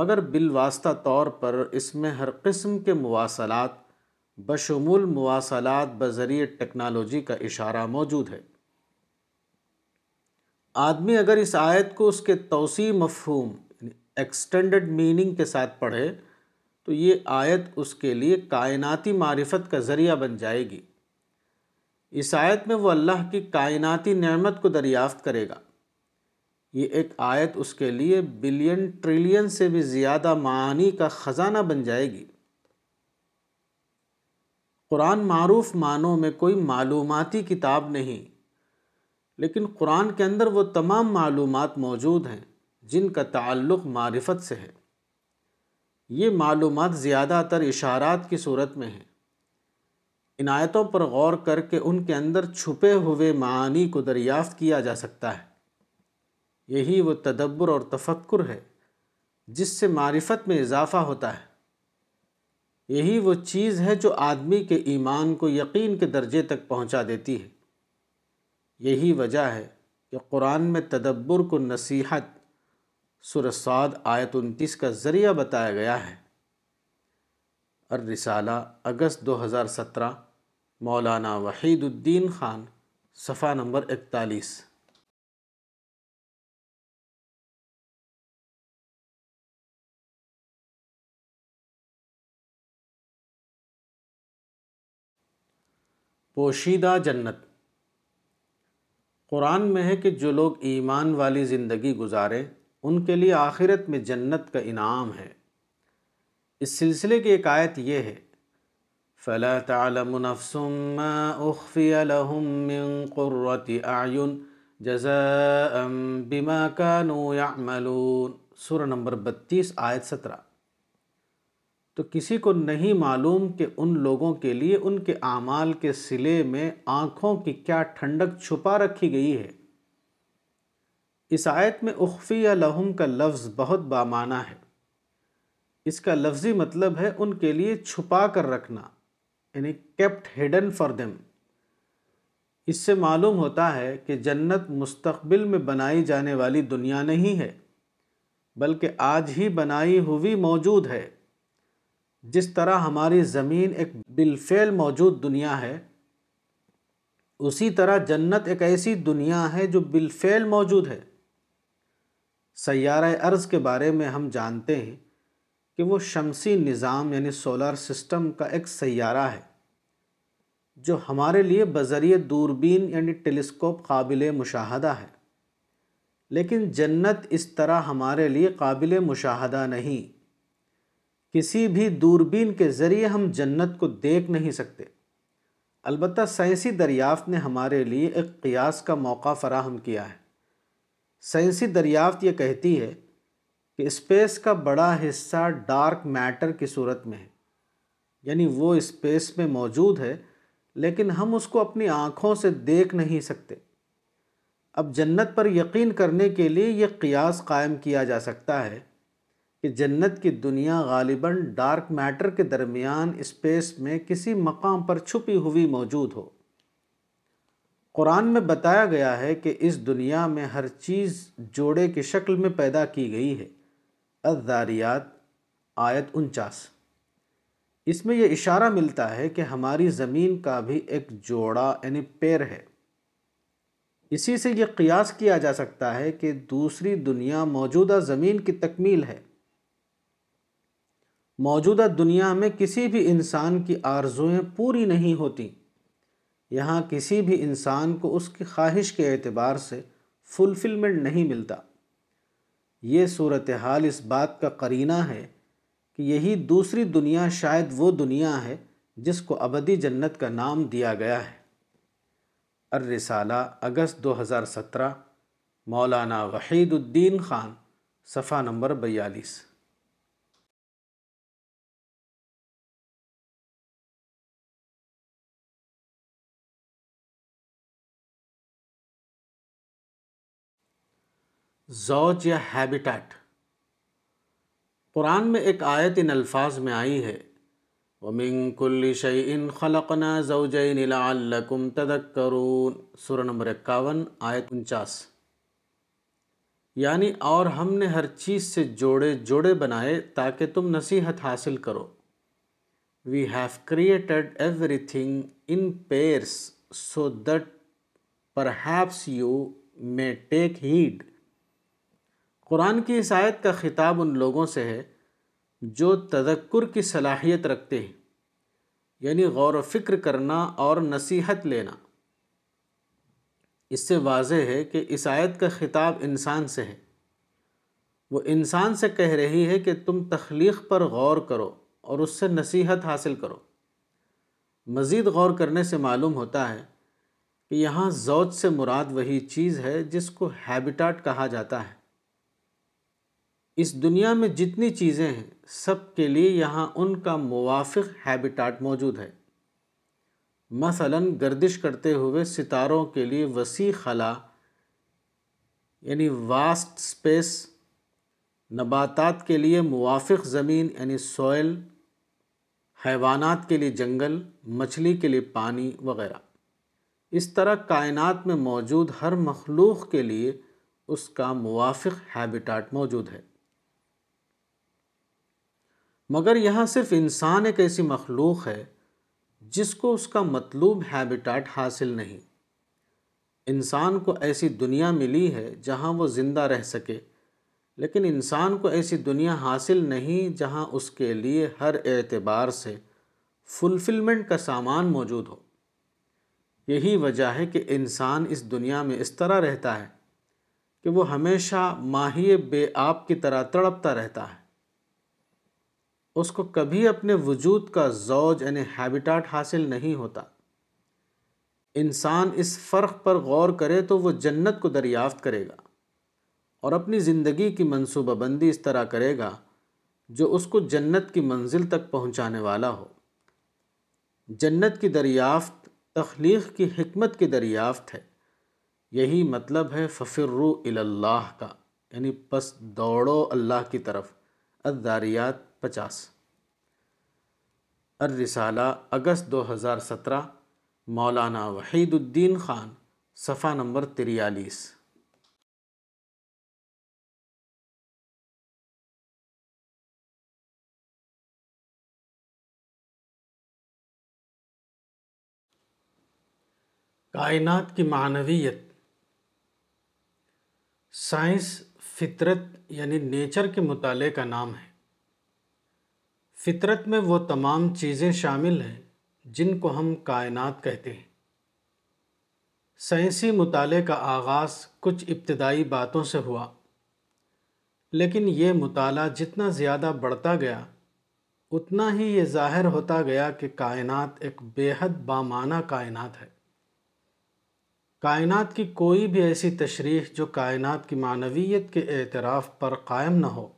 S2: مگر بالواسطہ طور پر اس میں ہر قسم کے مواصلات بشمول مواصلات بذریعہ ٹیکنالوجی کا اشارہ موجود ہے آدمی اگر اس آیت کو اس کے توسیع مفہوم ایکسٹینڈڈ یعنی میننگ کے ساتھ پڑھے تو یہ آیت اس کے لیے کائناتی معرفت کا ذریعہ بن جائے گی اس آیت میں وہ اللہ کی کائناتی نعمت کو دریافت کرے گا یہ ایک آیت اس کے لیے بلین ٹریلین سے بھی زیادہ معانی کا خزانہ بن جائے گی قرآن معروف معنوں میں کوئی معلوماتی کتاب نہیں لیکن قرآن کے اندر وہ تمام معلومات موجود ہیں جن کا تعلق معرفت سے ہے یہ معلومات زیادہ تر اشارات کی صورت میں ہیں ان آیتوں پر غور کر کے ان کے اندر چھپے ہوئے معانی کو دریافت کیا جا سکتا ہے یہی وہ تدبر اور تفکر ہے جس سے معرفت میں اضافہ ہوتا ہے یہی وہ چیز ہے جو آدمی کے ایمان کو یقین کے درجے تک پہنچا دیتی ہے یہی وجہ ہے کہ قرآن میں تدبر کو نصیحت سرسعد آیت انتیس کا ذریعہ بتایا گیا ہے رسالہ اگست دو ہزار سترہ مولانا وحید الدین خان صفحہ نمبر اکتالیس پوشیدہ جنت قرآن میں ہے کہ جو لوگ ایمان والی زندگی گزاریں ان کے لیے آخرت میں جنت کا انعام ہے اس سلسلے کی ایک آیت یہ ہے فَلَا تَعْلَمُ نَفْسٌ مَا أُخْفِيَ لَهُم مِّن قُرَّةِ أَعْيُن جَزَاءً بِمَا كَانُوا يَعْمَلُونَ سورہ نمبر بتیس آیت سترہ تو کسی کو نہیں معلوم کہ ان لوگوں کے لیے ان کے اعمال کے سلے میں آنکھوں کی کیا ٹھنڈک چھپا رکھی گئی ہے اس آیت میں اخفی یا لہم کا لفظ بہت بامانہ ہے اس کا لفظی مطلب ہے ان کے لیے چھپا کر رکھنا یعنی کیپٹ ہیڈن فار دیم اس سے معلوم ہوتا ہے کہ جنت مستقبل میں بنائی جانے والی دنیا نہیں ہے بلکہ آج ہی بنائی ہوئی موجود ہے جس طرح ہماری زمین ایک بالفعل موجود دنیا ہے اسی طرح جنت ایک ایسی دنیا ہے جو بالفعل موجود ہے سیارہ ارض کے بارے میں ہم جانتے ہیں کہ وہ شمسی نظام یعنی سولار سسٹم کا ایک سیارہ ہے جو ہمارے لیے بذریعہ دوربین یعنی ٹیلیسکوپ قابل مشاہدہ ہے لیکن جنت اس طرح ہمارے لیے قابل مشاہدہ نہیں کسی بھی دوربین کے ذریعے ہم جنت کو دیکھ نہیں سکتے البتہ سائنسی دریافت نے ہمارے لیے ایک قیاس کا موقع فراہم کیا ہے سائنسی دریافت یہ کہتی ہے کہ اسپیس کا بڑا حصہ ڈارک میٹر کی صورت میں ہے یعنی وہ اسپیس میں موجود ہے لیکن ہم اس کو اپنی آنکھوں سے دیکھ نہیں سکتے اب جنت پر یقین کرنے کے لیے یہ قیاس قائم کیا جا سکتا ہے کہ جنت کی دنیا غالباً ڈارک میٹر کے درمیان اسپیس میں کسی مقام پر چھپی ہوئی موجود ہو قرآن میں بتایا گیا ہے کہ اس دنیا میں ہر چیز جوڑے کی شکل میں پیدا کی گئی ہے الزاریات آیت انچاس اس میں یہ اشارہ ملتا ہے کہ ہماری زمین کا بھی ایک جوڑا یعنی پیر ہے اسی سے یہ قیاس کیا جا سکتا ہے کہ دوسری دنیا موجودہ زمین کی تکمیل ہے موجودہ دنیا میں کسی بھی انسان کی آرزویں پوری نہیں ہوتی یہاں کسی بھی انسان کو اس کی خواہش کے اعتبار سے فلفلمنٹ نہیں ملتا یہ صورتحال اس بات کا قرینہ ہے کہ یہی دوسری دنیا شاید وہ دنیا ہے جس کو ابدی جنت کا نام دیا گیا ہے الرسالہ اگست دو ہزار سترہ مولانا وحید الدین خان صفحہ نمبر بیالیس زوج یا ہیبیٹیٹ قرآن میں ایک آیت ان الفاظ میں آئی ہے وَمِن كُلِّ شَيْءٍ خَلَقْنَا زَوْجَيْنِ لَعَلَّكُمْ تَذَكَّرُونَ سورہ نمبر اکاون آیت انچاس یعنی اور ہم نے ہر چیز سے جوڑے جوڑے بنائے تاکہ تم نصیحت حاصل کرو we have created every thing in pairs so that perhaps you may take heed قرآن کی آیت کا خطاب ان لوگوں سے ہے جو تذکر کی صلاحیت رکھتے ہیں یعنی غور و فکر کرنا اور نصیحت لینا اس سے واضح ہے کہ اس آیت کا خطاب انسان سے ہے وہ انسان سے کہہ رہی ہے کہ تم تخلیق پر غور کرو اور اس سے نصیحت حاصل کرو مزید غور کرنے سے معلوم ہوتا ہے کہ یہاں زوج سے مراد وہی چیز ہے جس کو ہیبیٹاٹ کہا جاتا ہے اس دنیا میں جتنی چیزیں ہیں سب کے لیے یہاں ان کا موافق ہیبیٹاٹ موجود ہے مثلا گردش کرتے ہوئے ستاروں کے لیے وسیع خلا یعنی واسٹ سپیس نباتات کے لیے موافق زمین یعنی سوئل حیوانات کے لیے جنگل مچھلی کے لیے پانی وغیرہ اس طرح کائنات میں موجود ہر مخلوق کے لیے اس کا موافق ہیبیٹاٹ موجود ہے مگر یہاں صرف انسان ایک ایسی مخلوق ہے جس کو اس کا مطلوب ہیبٹاٹ حاصل نہیں انسان کو ایسی دنیا ملی ہے جہاں وہ زندہ رہ سکے لیکن انسان کو ایسی دنیا حاصل نہیں جہاں اس کے لیے ہر اعتبار سے فلفلمنٹ کا سامان موجود ہو یہی وجہ ہے کہ انسان اس دنیا میں اس طرح رہتا ہے کہ وہ ہمیشہ ماہی بے آپ کی طرح تڑپتا رہتا ہے اس کو کبھی اپنے وجود کا زوج یعنی ہیبیٹاٹ حاصل نہیں ہوتا انسان اس فرق پر غور کرے تو وہ جنت کو دریافت کرے گا اور اپنی زندگی کی منصوبہ بندی اس طرح کرے گا جو اس کو جنت کی منزل تک پہنچانے والا ہو جنت کی دریافت تخلیق کی حکمت کی دریافت ہے یہی مطلب ہے ففرو اللہ کا یعنی پس دوڑو اللہ کی طرف الداریات پچاس الرسالہ اگست دو ہزار سترہ مولانا وحید الدین خان صفحہ نمبر تریالیس کائنات کی معنویت سائنس فطرت یعنی نیچر کے مطالعے کا نام ہے فطرت میں وہ تمام چیزیں شامل ہیں جن کو ہم کائنات کہتے ہیں سائنسی مطالعے کا آغاز کچھ ابتدائی باتوں سے ہوا لیکن یہ مطالعہ جتنا زیادہ بڑھتا گیا اتنا ہی یہ ظاہر ہوتا گیا کہ کائنات ایک بے حد بامانہ کائنات ہے کائنات کی کوئی بھی ایسی تشریح جو کائنات کی معنویت کے اعتراف پر قائم نہ ہو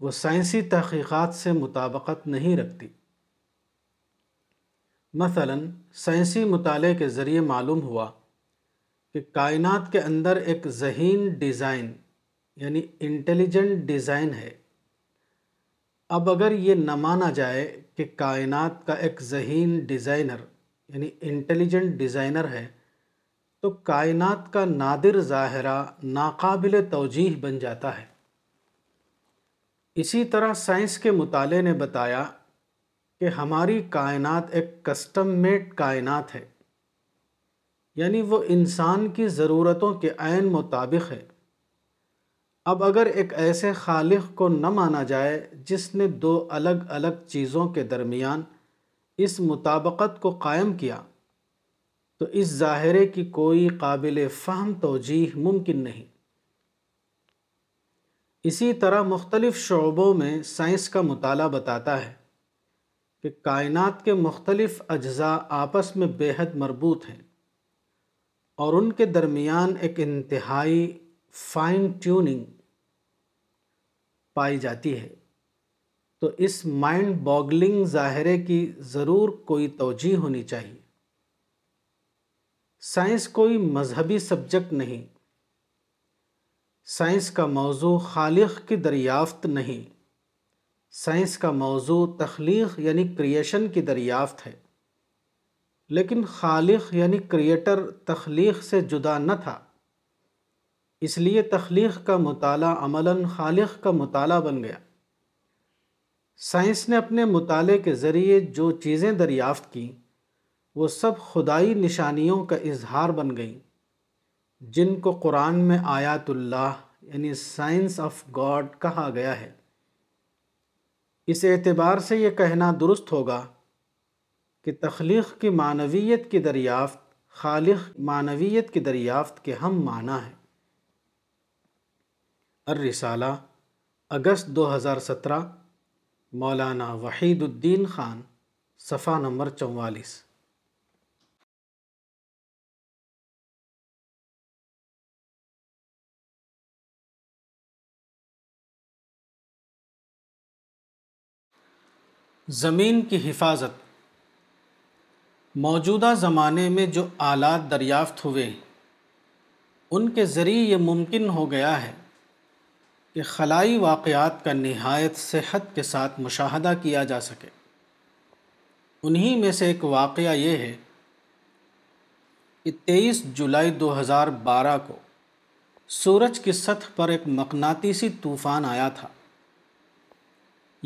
S2: وہ سائنسی تحقیقات سے مطابقت نہیں رکھتی مثلا سائنسی مطالعے کے ذریعے معلوم ہوا کہ کائنات کے اندر ایک ذہین ڈیزائن یعنی انٹیلیجنٹ ڈیزائن ہے اب اگر یہ نہ مانا جائے کہ کائنات کا ایک ذہین ڈیزائنر یعنی انٹیلیجنٹ ڈیزائنر ہے تو کائنات کا نادر ظاہرہ ناقابل توجیح بن جاتا ہے اسی طرح سائنس کے مطالعے نے بتایا کہ ہماری کائنات ایک کسٹم میڈ کائنات ہے یعنی وہ انسان کی ضرورتوں کے عین مطابق ہے اب اگر ایک ایسے خالق کو نہ مانا جائے جس نے دو الگ الگ چیزوں کے درمیان اس مطابقت کو قائم کیا تو اس ظاہرے کی کوئی قابل فہم توجیح ممکن نہیں اسی طرح مختلف شعبوں میں سائنس کا مطالعہ بتاتا ہے کہ کائنات کے مختلف اجزاء آپس میں بے حد مربوط ہیں اور ان کے درمیان ایک انتہائی فائن ٹیوننگ پائی جاتی ہے تو اس مائنڈ باگلنگ ظاہرے کی ضرور کوئی توجہ ہونی چاہیے سائنس کوئی مذہبی سبجیکٹ نہیں سائنس کا موضوع خالق کی دریافت نہیں سائنس کا موضوع تخلیق یعنی کریشن کی دریافت ہے لیکن خالق یعنی کریٹر تخلیق سے جدا نہ تھا اس لیے تخلیق کا مطالعہ عملاً خالق کا مطالعہ بن گیا سائنس نے اپنے مطالعے کے ذریعے جو چیزیں دریافت کیں وہ سب خدائی نشانیوں کا اظہار بن گئیں جن کو قرآن میں آیات اللہ یعنی سائنس آف گاڈ کہا گیا ہے اس اعتبار سے یہ کہنا درست ہوگا کہ تخلیق کی معنویت کی دریافت خالق معنویت کی دریافت کے ہم معنی ہے الرسالہ اگست دو ہزار سترہ مولانا وحید الدین خان صفحہ نمبر چوالیس زمین کی حفاظت موجودہ زمانے میں جو آلات دریافت ہوئے ان کے ذریعے یہ ممکن ہو گیا ہے کہ خلائی واقعات کا نہایت صحت کے ساتھ مشاہدہ کیا جا سکے انہی میں سے ایک واقعہ یہ ہے کہ تیئیس جولائی دو ہزار بارہ کو سورج کی سطح پر ایک مقناطیسی طوفان آیا تھا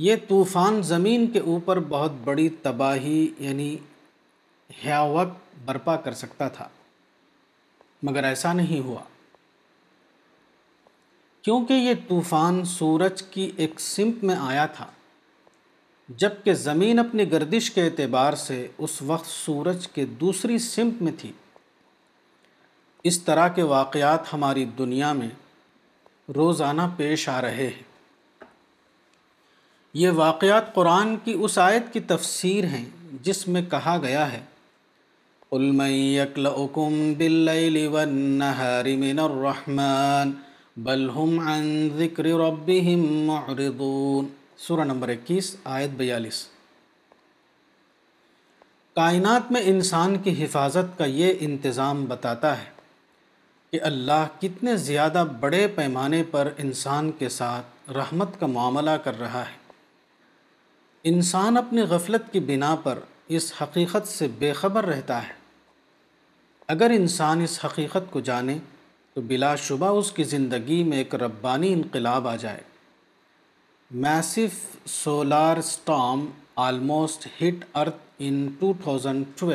S2: یہ طوفان زمین کے اوپر بہت بڑی تباہی یعنی ہیاوک برپا کر سکتا تھا مگر ایسا نہیں ہوا کیونکہ یہ طوفان سورج کی ایک سمت میں آیا تھا جبکہ زمین اپنی گردش کے اعتبار سے اس وقت سورج کے دوسری سمت میں تھی اس طرح کے واقعات ہماری دنیا میں روزانہ پیش آ رہے ہیں یہ واقعات قرآن کی اس آیت کی تفسیر ہیں جس میں کہا گیا ہے علم سورہ نمبر اکیس آیت بیالیس کائنات میں انسان کی حفاظت کا یہ انتظام بتاتا ہے کہ اللہ کتنے زیادہ بڑے پیمانے پر انسان کے ساتھ رحمت کا معاملہ کر رہا ہے انسان اپنی غفلت کی بنا پر اس حقیقت سے بے خبر رہتا ہے اگر انسان اس حقیقت کو جانے تو بلا شبہ اس کی زندگی میں ایک ربانی انقلاب آ جائے massive solar storm almost hit earth in to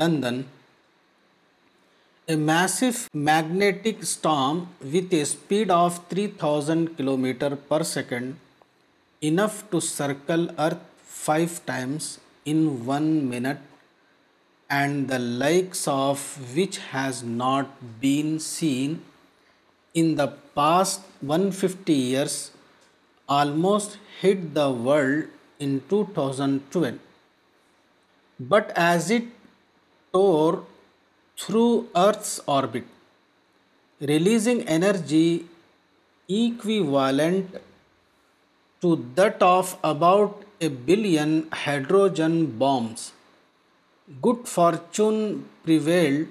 S2: London a massive magnetic storm with a speed of 3000 thousand kilo per second enough to circle Earth 5 times in 1 minute, and the likes of which has not been seen in the past 150 years almost hit the world in 2012. But as it tore through Earth's orbit, releasing energy equivalent to that of about 1 billion hydrogen bombs. Good fortune prevailed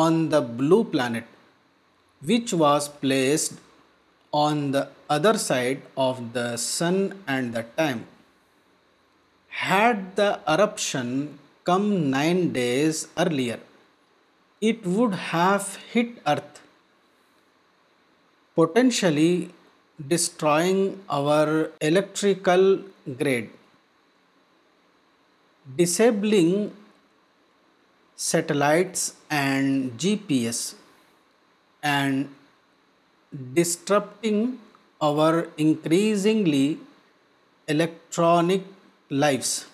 S2: on the blue planet, which was placed on the other side of the sun at the time. Had the eruption come 9 days earlier, it would have hit Earth, potentially destroying our electrical grid, disabling satellites and GPS, and disrupting our increasingly electronic lives,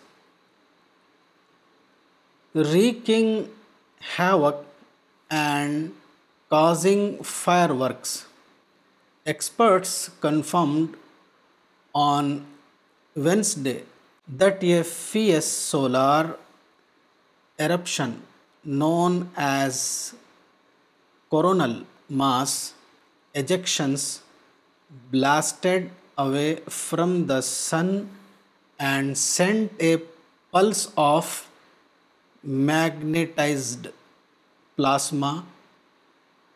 S2: wreaking havoc and causing fireworks. Experts confirmed on Wednesday that a fierce solar eruption known as coronal mass ejections blasted away from the sun and sent a pulse of magnetized plasma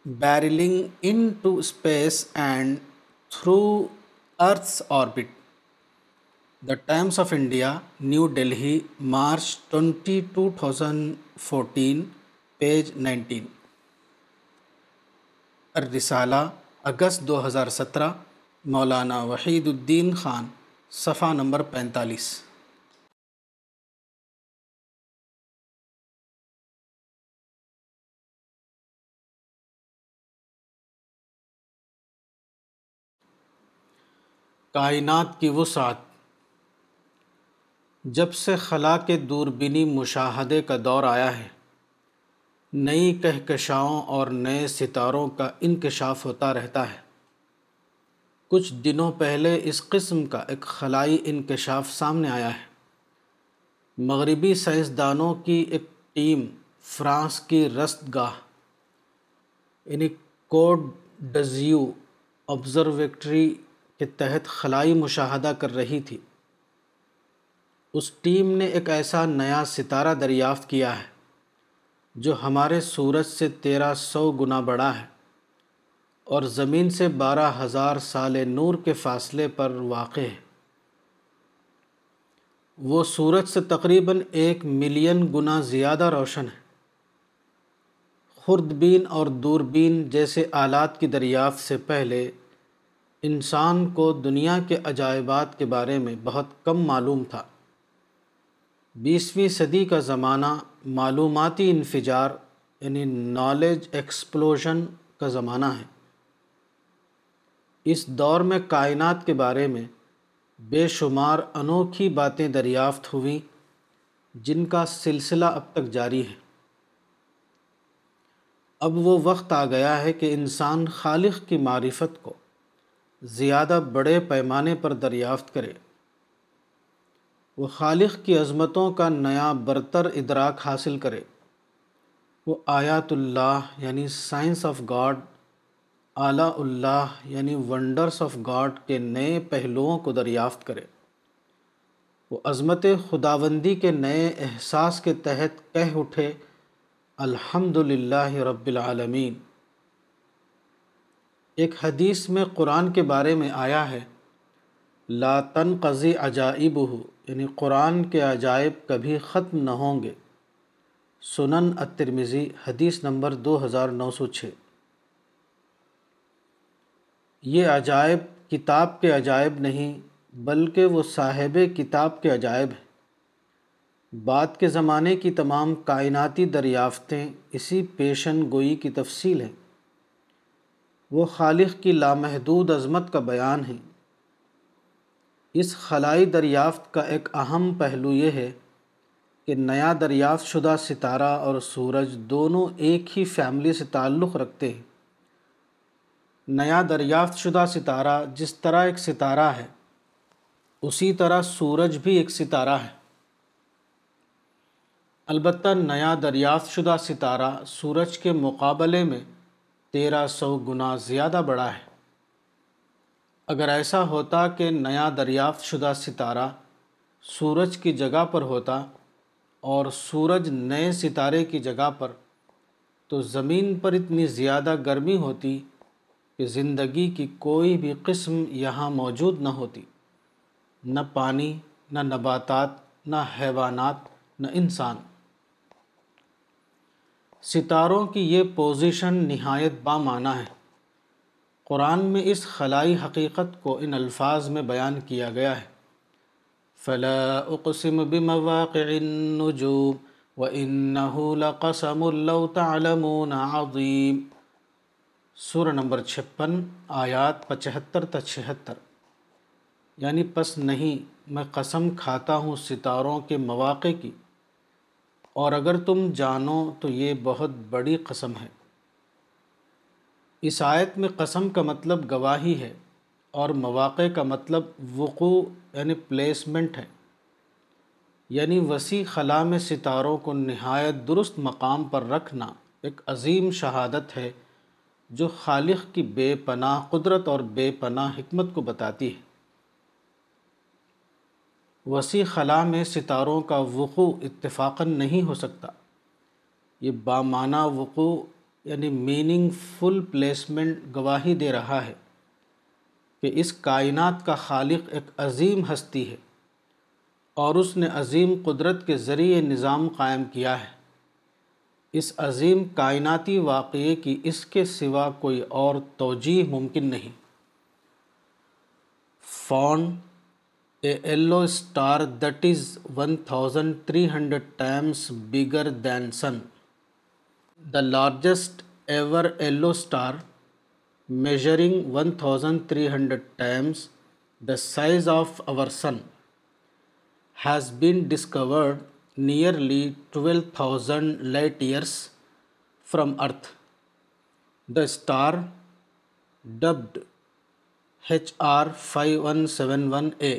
S2: barrelling into space and through earths orbit the Times of India new Delhi March twenty two thousand fourteen page nineteen ارسالہ اگست دو ہزار سترہ مولانا وحید الدین خان صفحہ نمبر پینتالیس کائنات کی وسعت جب سے خلا کے دوربینی مشاہدے کا دور آیا ہے نئی کہکشاؤں اور نئے ستاروں کا انکشاف ہوتا رہتا ہے کچھ دنوں پہلے اس قسم کا ایک خلائی انکشاف سامنے آیا ہے مغربی سائنسدانوں کی ایک ٹیم فرانس کی رست گاہ یعنی کوڈ ڈزیو آبزرویٹری کے تحت خلائی مشاہدہ کر رہی تھی اس ٹیم نے ایک ایسا نیا ستارہ دریافت کیا ہے جو ہمارے سورج سے تیرہ سو گنا بڑا ہے اور زمین سے بارہ ہزار سال نور کے فاصلے پر واقع ہے وہ سورج سے تقریباً ایک ملین گنا زیادہ روشن ہے خوردبین اور دوربین جیسے آلات کی دریافت سے پہلے انسان کو دنیا کے عجائبات کے بارے میں بہت کم معلوم تھا بیسویں صدی کا زمانہ معلوماتی انفجار یعنی نالج ایکسپلوژن کا زمانہ ہے اس دور میں کائنات کے بارے میں بے شمار انوکھی باتیں دریافت ہوئیں جن کا سلسلہ اب تک جاری ہے اب وہ وقت آ گیا ہے کہ انسان خالق کی معرفت کو زیادہ بڑے پیمانے پر دریافت کرے وہ خالق کی عظمتوں کا نیا برتر ادراک حاصل کرے وہ آیات اللہ یعنی سائنس آف گاڈ اعلیٰ اللہ یعنی ونڈرس آف گاڈ کے نئے پہلوؤں کو دریافت کرے وہ عظمت خداوندی کے نئے احساس کے تحت کہہ اٹھے الحمد رب العالمین ایک حدیث میں قرآن کے بارے میں آیا ہے لا تنقضی عجائب ہو یعنی قرآن کے عجائب کبھی ختم نہ ہوں گے سنن الترمزی حدیث نمبر دو ہزار نو سو چھ یہ عجائب کتاب کے عجائب نہیں بلکہ وہ صاحب کتاب کے عجائب ہیں بعد کے زمانے کی تمام کائناتی دریافتیں اسی پیشن گوئی کی تفصیل ہیں وہ خالق کی لامحدود عظمت کا بیان ہے اس خلائی دریافت کا ایک اہم پہلو یہ ہے کہ نیا دریافت شدہ ستارہ اور سورج دونوں ایک ہی فیملی سے تعلق رکھتے ہیں نیا دریافت شدہ ستارہ جس طرح ایک ستارہ ہے اسی طرح سورج بھی ایک ستارہ ہے البتہ نیا دریافت شدہ ستارہ سورج کے مقابلے میں تیرہ سو گنا زیادہ بڑا ہے اگر ایسا ہوتا کہ نیا دریافت شدہ ستارہ سورج کی جگہ پر ہوتا اور سورج نئے ستارے کی جگہ پر تو زمین پر اتنی زیادہ گرمی ہوتی کہ زندگی کی کوئی بھی قسم یہاں موجود نہ ہوتی نہ پانی نہ نباتات نہ حیوانات نہ انسان ستاروں کی یہ پوزیشن نہایت بامعنیٰ ہے قرآن میں اس خلائی حقیقت کو ان الفاظ میں بیان کیا گیا ہے فلا اقسم بمواقع النجوم وَإِنَّهُ لَقَسَمُ لَوْ تَعْلَمُونَ نعديم سورہ نمبر چھپن آیات پچہتر تا چھہتر یعنی پس نہیں میں قسم کھاتا ہوں ستاروں کے مواقع کی اور اگر تم جانو تو یہ بہت بڑی قسم ہے اس آیت میں قسم کا مطلب گواہی ہے اور مواقع کا مطلب وقوع یعنی پلیسمنٹ ہے یعنی وسیع خلا میں ستاروں کو نہایت درست مقام پر رکھنا ایک عظیم شہادت ہے جو خالق کی بے پناہ قدرت اور بے پناہ حکمت کو بتاتی ہے وسیع خلا میں ستاروں کا وقوع اتفاقاً نہیں ہو سکتا یہ بامانہ وقوع یعنی میننگ فل پلیسمنٹ گواہی دے رہا ہے کہ اس کائنات کا خالق ایک عظیم ہستی ہے اور اس نے عظیم قدرت کے ذریعے نظام قائم کیا ہے اس عظیم کائناتی واقعے کی اس کے سوا کوئی اور توجیح ممکن نہیں found a yellow star that is 1,300 times bigger than Sun. The largest ever yellow star, measuring 1,300 times the size of our Sun, has been discovered nearly 12,000 light years from Earth. The star, dubbed HR 5171A,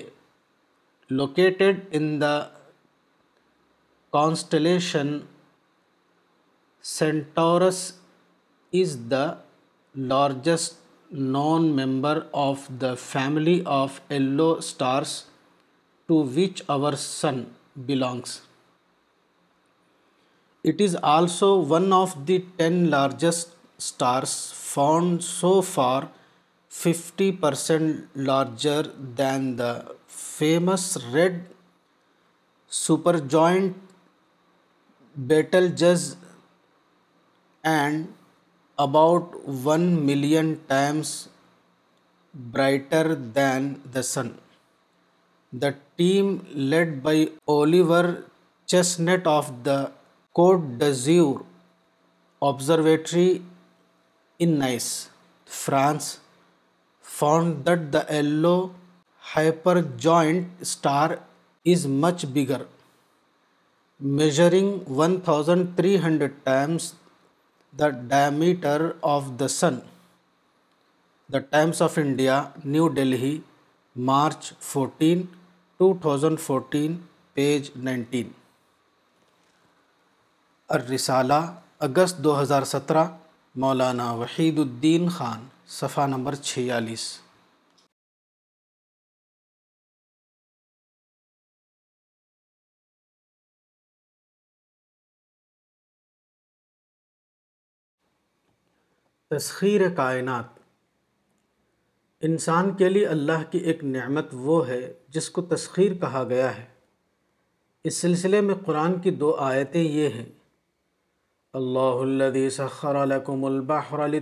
S2: located in the constellation Centaurus is the largest known member of the family of yellow stars to which our Sun belongs. It is also one of the 10 largest stars found so far, 50% larger than the famous red supergiant Betelgeuse and about 1 million times brighter than the sun. The team led by Oliver Chestnut of the Côte d'Azur Observatory in Nice, France, found that the yellow hyper joint star is much bigger measuring one thousand three hundred times the diameter of the sun the Times of India new Delhi March fourteen two thousand fourteen page nineteen ارسالہ اگست دو ہزار سترہ مولانا وحید الدین خان صفحہ نمبر چھیالیس تسخیر کائنات انسان کے لیے اللہ کی ایک نعمت وہ ہے جس کو تسخیر کہا گیا ہے اس سلسلے میں قرآن کی دو آیتیں یہ ہیں اللہ سخر لكم البحر من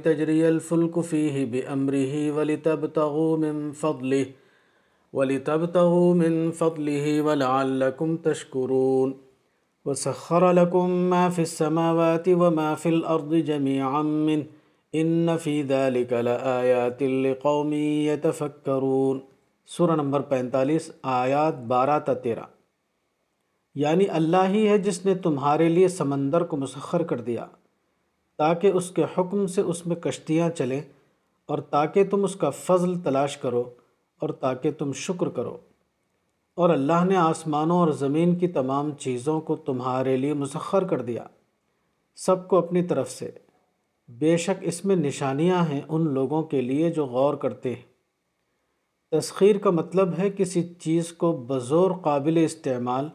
S2: فضله من فضله ولعلكم تشكرون وسخر لكم ما في السماوات وما في الأرض جميعا منه ان فی لآیات لقوم یتفکرون سورہ نمبر پینتالیس آیات بارہ تا تیرہ یعنی اللہ ہی ہے جس نے تمہارے لیے سمندر کو مسخر کر دیا تاکہ اس کے حکم سے اس میں کشتیاں چلیں اور تاکہ تم اس کا فضل تلاش کرو اور تاکہ تم شکر کرو اور اللہ نے آسمانوں اور زمین کی تمام چیزوں کو تمہارے لیے مسخر کر دیا سب کو اپنی طرف سے بے شک اس میں نشانیاں ہیں ان لوگوں کے لیے جو غور کرتے ہیں تسخیر کا مطلب ہے کسی چیز کو بزور قابل استعمال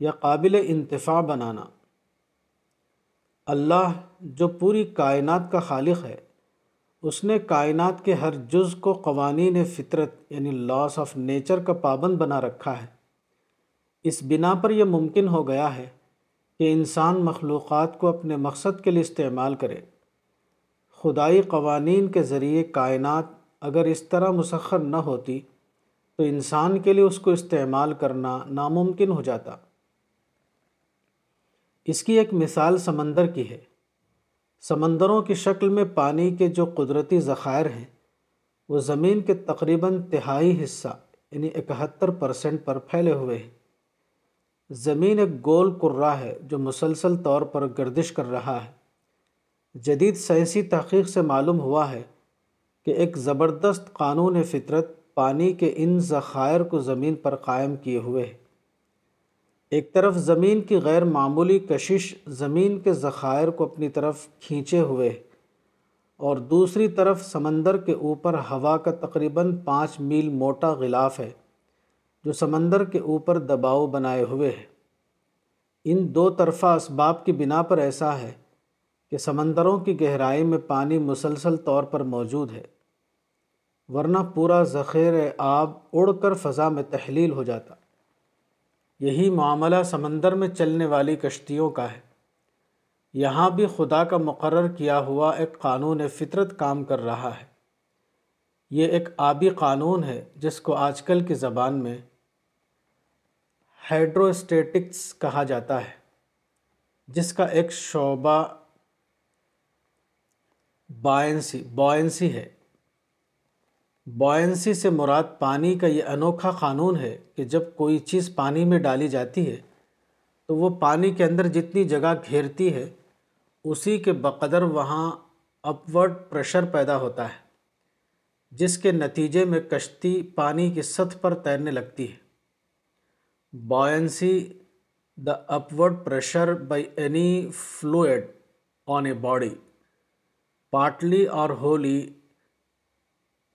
S2: یا قابل انتفاع بنانا اللہ جو پوری کائنات کا خالق ہے اس نے کائنات کے ہر جز کو قوانین فطرت یعنی لاس آف نیچر کا پابند بنا رکھا ہے اس بنا پر یہ ممکن ہو گیا ہے کہ انسان مخلوقات کو اپنے مقصد کے لیے استعمال کرے خدائی قوانین کے ذریعے کائنات اگر اس طرح مسخر نہ ہوتی تو انسان کے لیے اس کو استعمال کرنا ناممکن ہو جاتا اس کی ایک مثال سمندر کی ہے سمندروں کی شکل میں پانی کے جو قدرتی ذخائر ہیں وہ زمین کے تقریباً تہائی حصہ یعنی اکہتر پرسنٹ پر پھیلے ہوئے ہیں زمین ایک گول کرا ہے جو مسلسل طور پر گردش کر رہا ہے جدید سائنسی تحقیق سے معلوم ہوا ہے کہ ایک زبردست قانون فطرت پانی کے ان ذخائر کو زمین پر قائم کیے ہوئے ہے ایک طرف زمین کی غیر معمولی کشش زمین کے ذخائر کو اپنی طرف کھینچے ہوئے اور دوسری طرف سمندر کے اوپر ہوا کا تقریباً پانچ میل موٹا غلاف ہے جو سمندر کے اوپر دباؤ بنائے ہوئے ہے ان دو طرفہ اسباب کی بنا پر ایسا ہے کہ سمندروں کی گہرائی میں پانی مسلسل طور پر موجود ہے ورنہ پورا ذخیر آب اڑ کر فضا میں تحلیل ہو جاتا یہی معاملہ سمندر میں چلنے والی کشتیوں کا ہے یہاں بھی خدا کا مقرر کیا ہوا ایک قانون فطرت کام کر رہا ہے یہ ایک آبی قانون ہے جس کو آج کل کی زبان میں ہائیڈروسٹیٹکس کہا جاتا ہے جس کا ایک شعبہ بائنسی بوئنسی ہے بوئنسی سے مراد پانی کا یہ انوکھا قانون ہے کہ جب کوئی چیز پانی میں ڈالی جاتی ہے تو وہ پانی کے اندر جتنی جگہ گھیرتی ہے اسی کے بقدر وہاں اپورڈ پریشر پیدا ہوتا ہے جس کے نتیجے میں کشتی پانی کی سطح پر تیرنے لگتی ہے buoyancy the upward pressure by any fluid on a body partly or wholly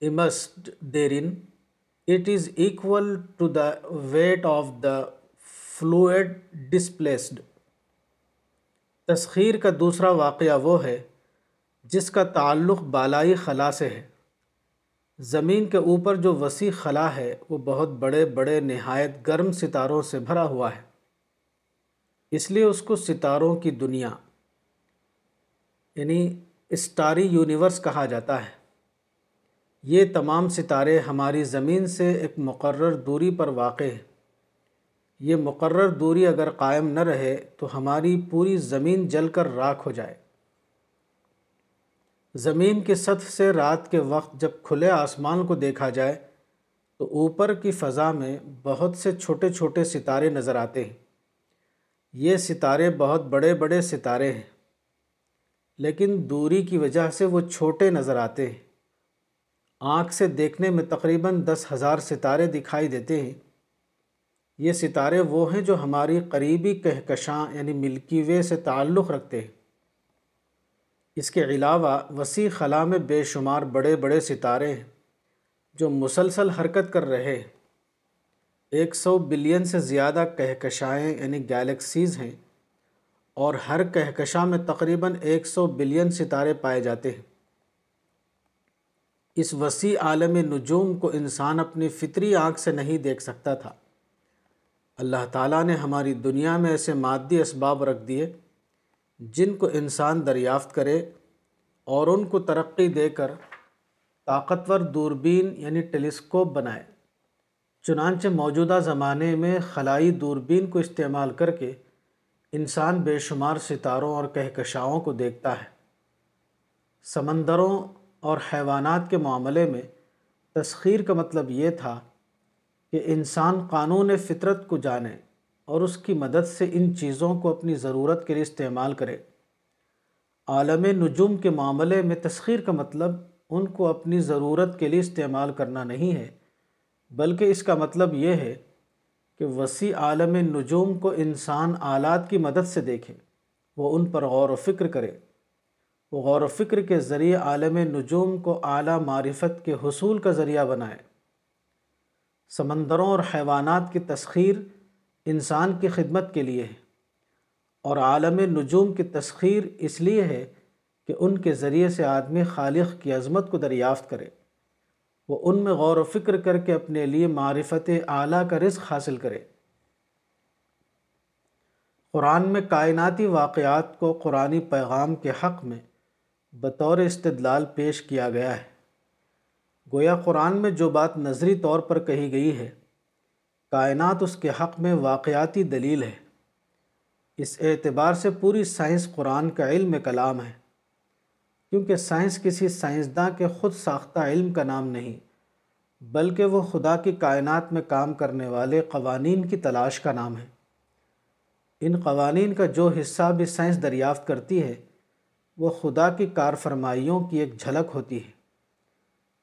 S2: immersed دیرن it is equal to the weight of the fluid displaced تسخیر کا دوسرا واقعہ وہ ہے جس کا تعلق بالائی خلا سے ہے زمین کے اوپر جو وسیع خلا ہے وہ بہت بڑے بڑے نہایت گرم ستاروں سے بھرا ہوا ہے اس لیے اس کو ستاروں کی دنیا یعنی اسٹاری یونیورس کہا جاتا ہے یہ تمام ستارے ہماری زمین سے ایک مقرر دوری پر واقع ہے یہ مقرر دوری اگر قائم نہ رہے تو ہماری پوری زمین جل کر راکھ ہو جائے زمین کی سطح سے رات کے وقت جب کھلے آسمان کو دیکھا جائے تو اوپر کی فضا میں بہت سے چھوٹے چھوٹے ستارے نظر آتے ہیں یہ ستارے بہت بڑے بڑے ستارے ہیں لیکن دوری کی وجہ سے وہ چھوٹے نظر آتے ہیں آنکھ سے دیکھنے میں تقریباً دس ہزار ستارے دکھائی دیتے ہیں یہ ستارے وہ ہیں جو ہماری قریبی کہکشاں یعنی ملکی وے سے تعلق رکھتے ہیں اس کے علاوہ وسیع خلا میں بے شمار بڑے بڑے ستارے ہیں جو مسلسل حرکت کر رہے ایک سو بلین سے زیادہ کہکشائیں یعنی گیلیکسیز ہیں اور ہر کہکشاں میں تقریباً ایک سو بلین ستارے پائے جاتے ہیں اس وسیع عالم نجوم کو انسان اپنی فطری آنکھ سے نہیں دیکھ سکتا تھا اللہ تعالیٰ نے ہماری دنیا میں ایسے مادی اسباب رکھ دیے جن کو انسان دریافت کرے اور ان کو ترقی دے کر طاقتور دوربین یعنی ٹیلیسکوپ بنائے چنانچہ موجودہ زمانے میں خلائی دوربین کو استعمال کر کے انسان بے شمار ستاروں اور کہکشاؤں کو دیکھتا ہے سمندروں اور حیوانات کے معاملے میں تسخیر کا مطلب یہ تھا کہ انسان قانون فطرت کو جانے اور اس کی مدد سے ان چیزوں کو اپنی ضرورت کے لیے استعمال کرے عالم نجوم کے معاملے میں تسخیر کا مطلب ان کو اپنی ضرورت کے لیے استعمال کرنا نہیں ہے بلکہ اس کا مطلب یہ ہے کہ وسیع عالم نجوم کو انسان آلات کی مدد سے دیکھے وہ ان پر غور و فکر کرے وہ غور و فکر کے ذریعے عالم نجوم کو اعلیٰ معرفت کے حصول کا ذریعہ بنائے سمندروں اور حیوانات کی تسخیر انسان کی خدمت کے لیے ہے اور عالم نجوم کی تسخیر اس لیے ہے کہ ان کے ذریعے سے آدمی خالق کی عظمت کو دریافت کرے وہ ان میں غور و فکر کر کے اپنے لیے معرفتِ اعلیٰ کا رزق حاصل کرے قرآن میں کائناتی واقعات کو قرآنی پیغام کے حق میں بطور استدلال پیش کیا گیا ہے گویا قرآن میں جو بات نظری طور پر کہی گئی ہے کائنات اس کے حق میں واقعاتی دلیل ہے اس اعتبار سے پوری سائنس قرآن کا علم کلام ہے کیونکہ سائنس کسی سائنسداں کے خود ساختہ علم کا نام نہیں بلکہ وہ خدا کی کائنات میں کام کرنے والے قوانین کی تلاش کا نام ہے ان قوانین کا جو حصہ بھی سائنس دریافت کرتی ہے وہ خدا کی کار فرمائیوں کی ایک جھلک ہوتی ہے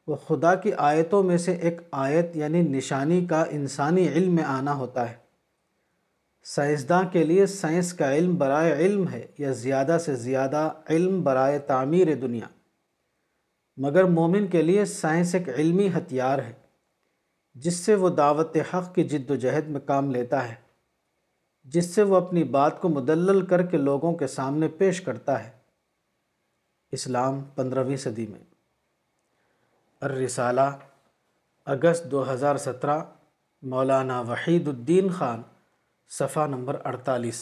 S2: وہ خدا کی آیتوں میں سے ایک آیت یعنی نشانی کا انسانی علم میں آنا ہوتا ہے سائنسداں کے لیے سائنس کا علم برائے علم ہے یا زیادہ سے زیادہ علم برائے تعمیر دنیا مگر مومن کے لیے سائنس ایک علمی ہتھیار ہے جس سے وہ دعوت حق کی جد و جہد میں کام لیتا ہے جس سے وہ اپنی بات کو مدلل کر کے لوگوں کے سامنے پیش کرتا ہے اسلام پندرہویں صدی میں الرسالہ اگست دو ہزار سترہ مولانا وحید الدین خان صفحہ نمبر اڑتالیس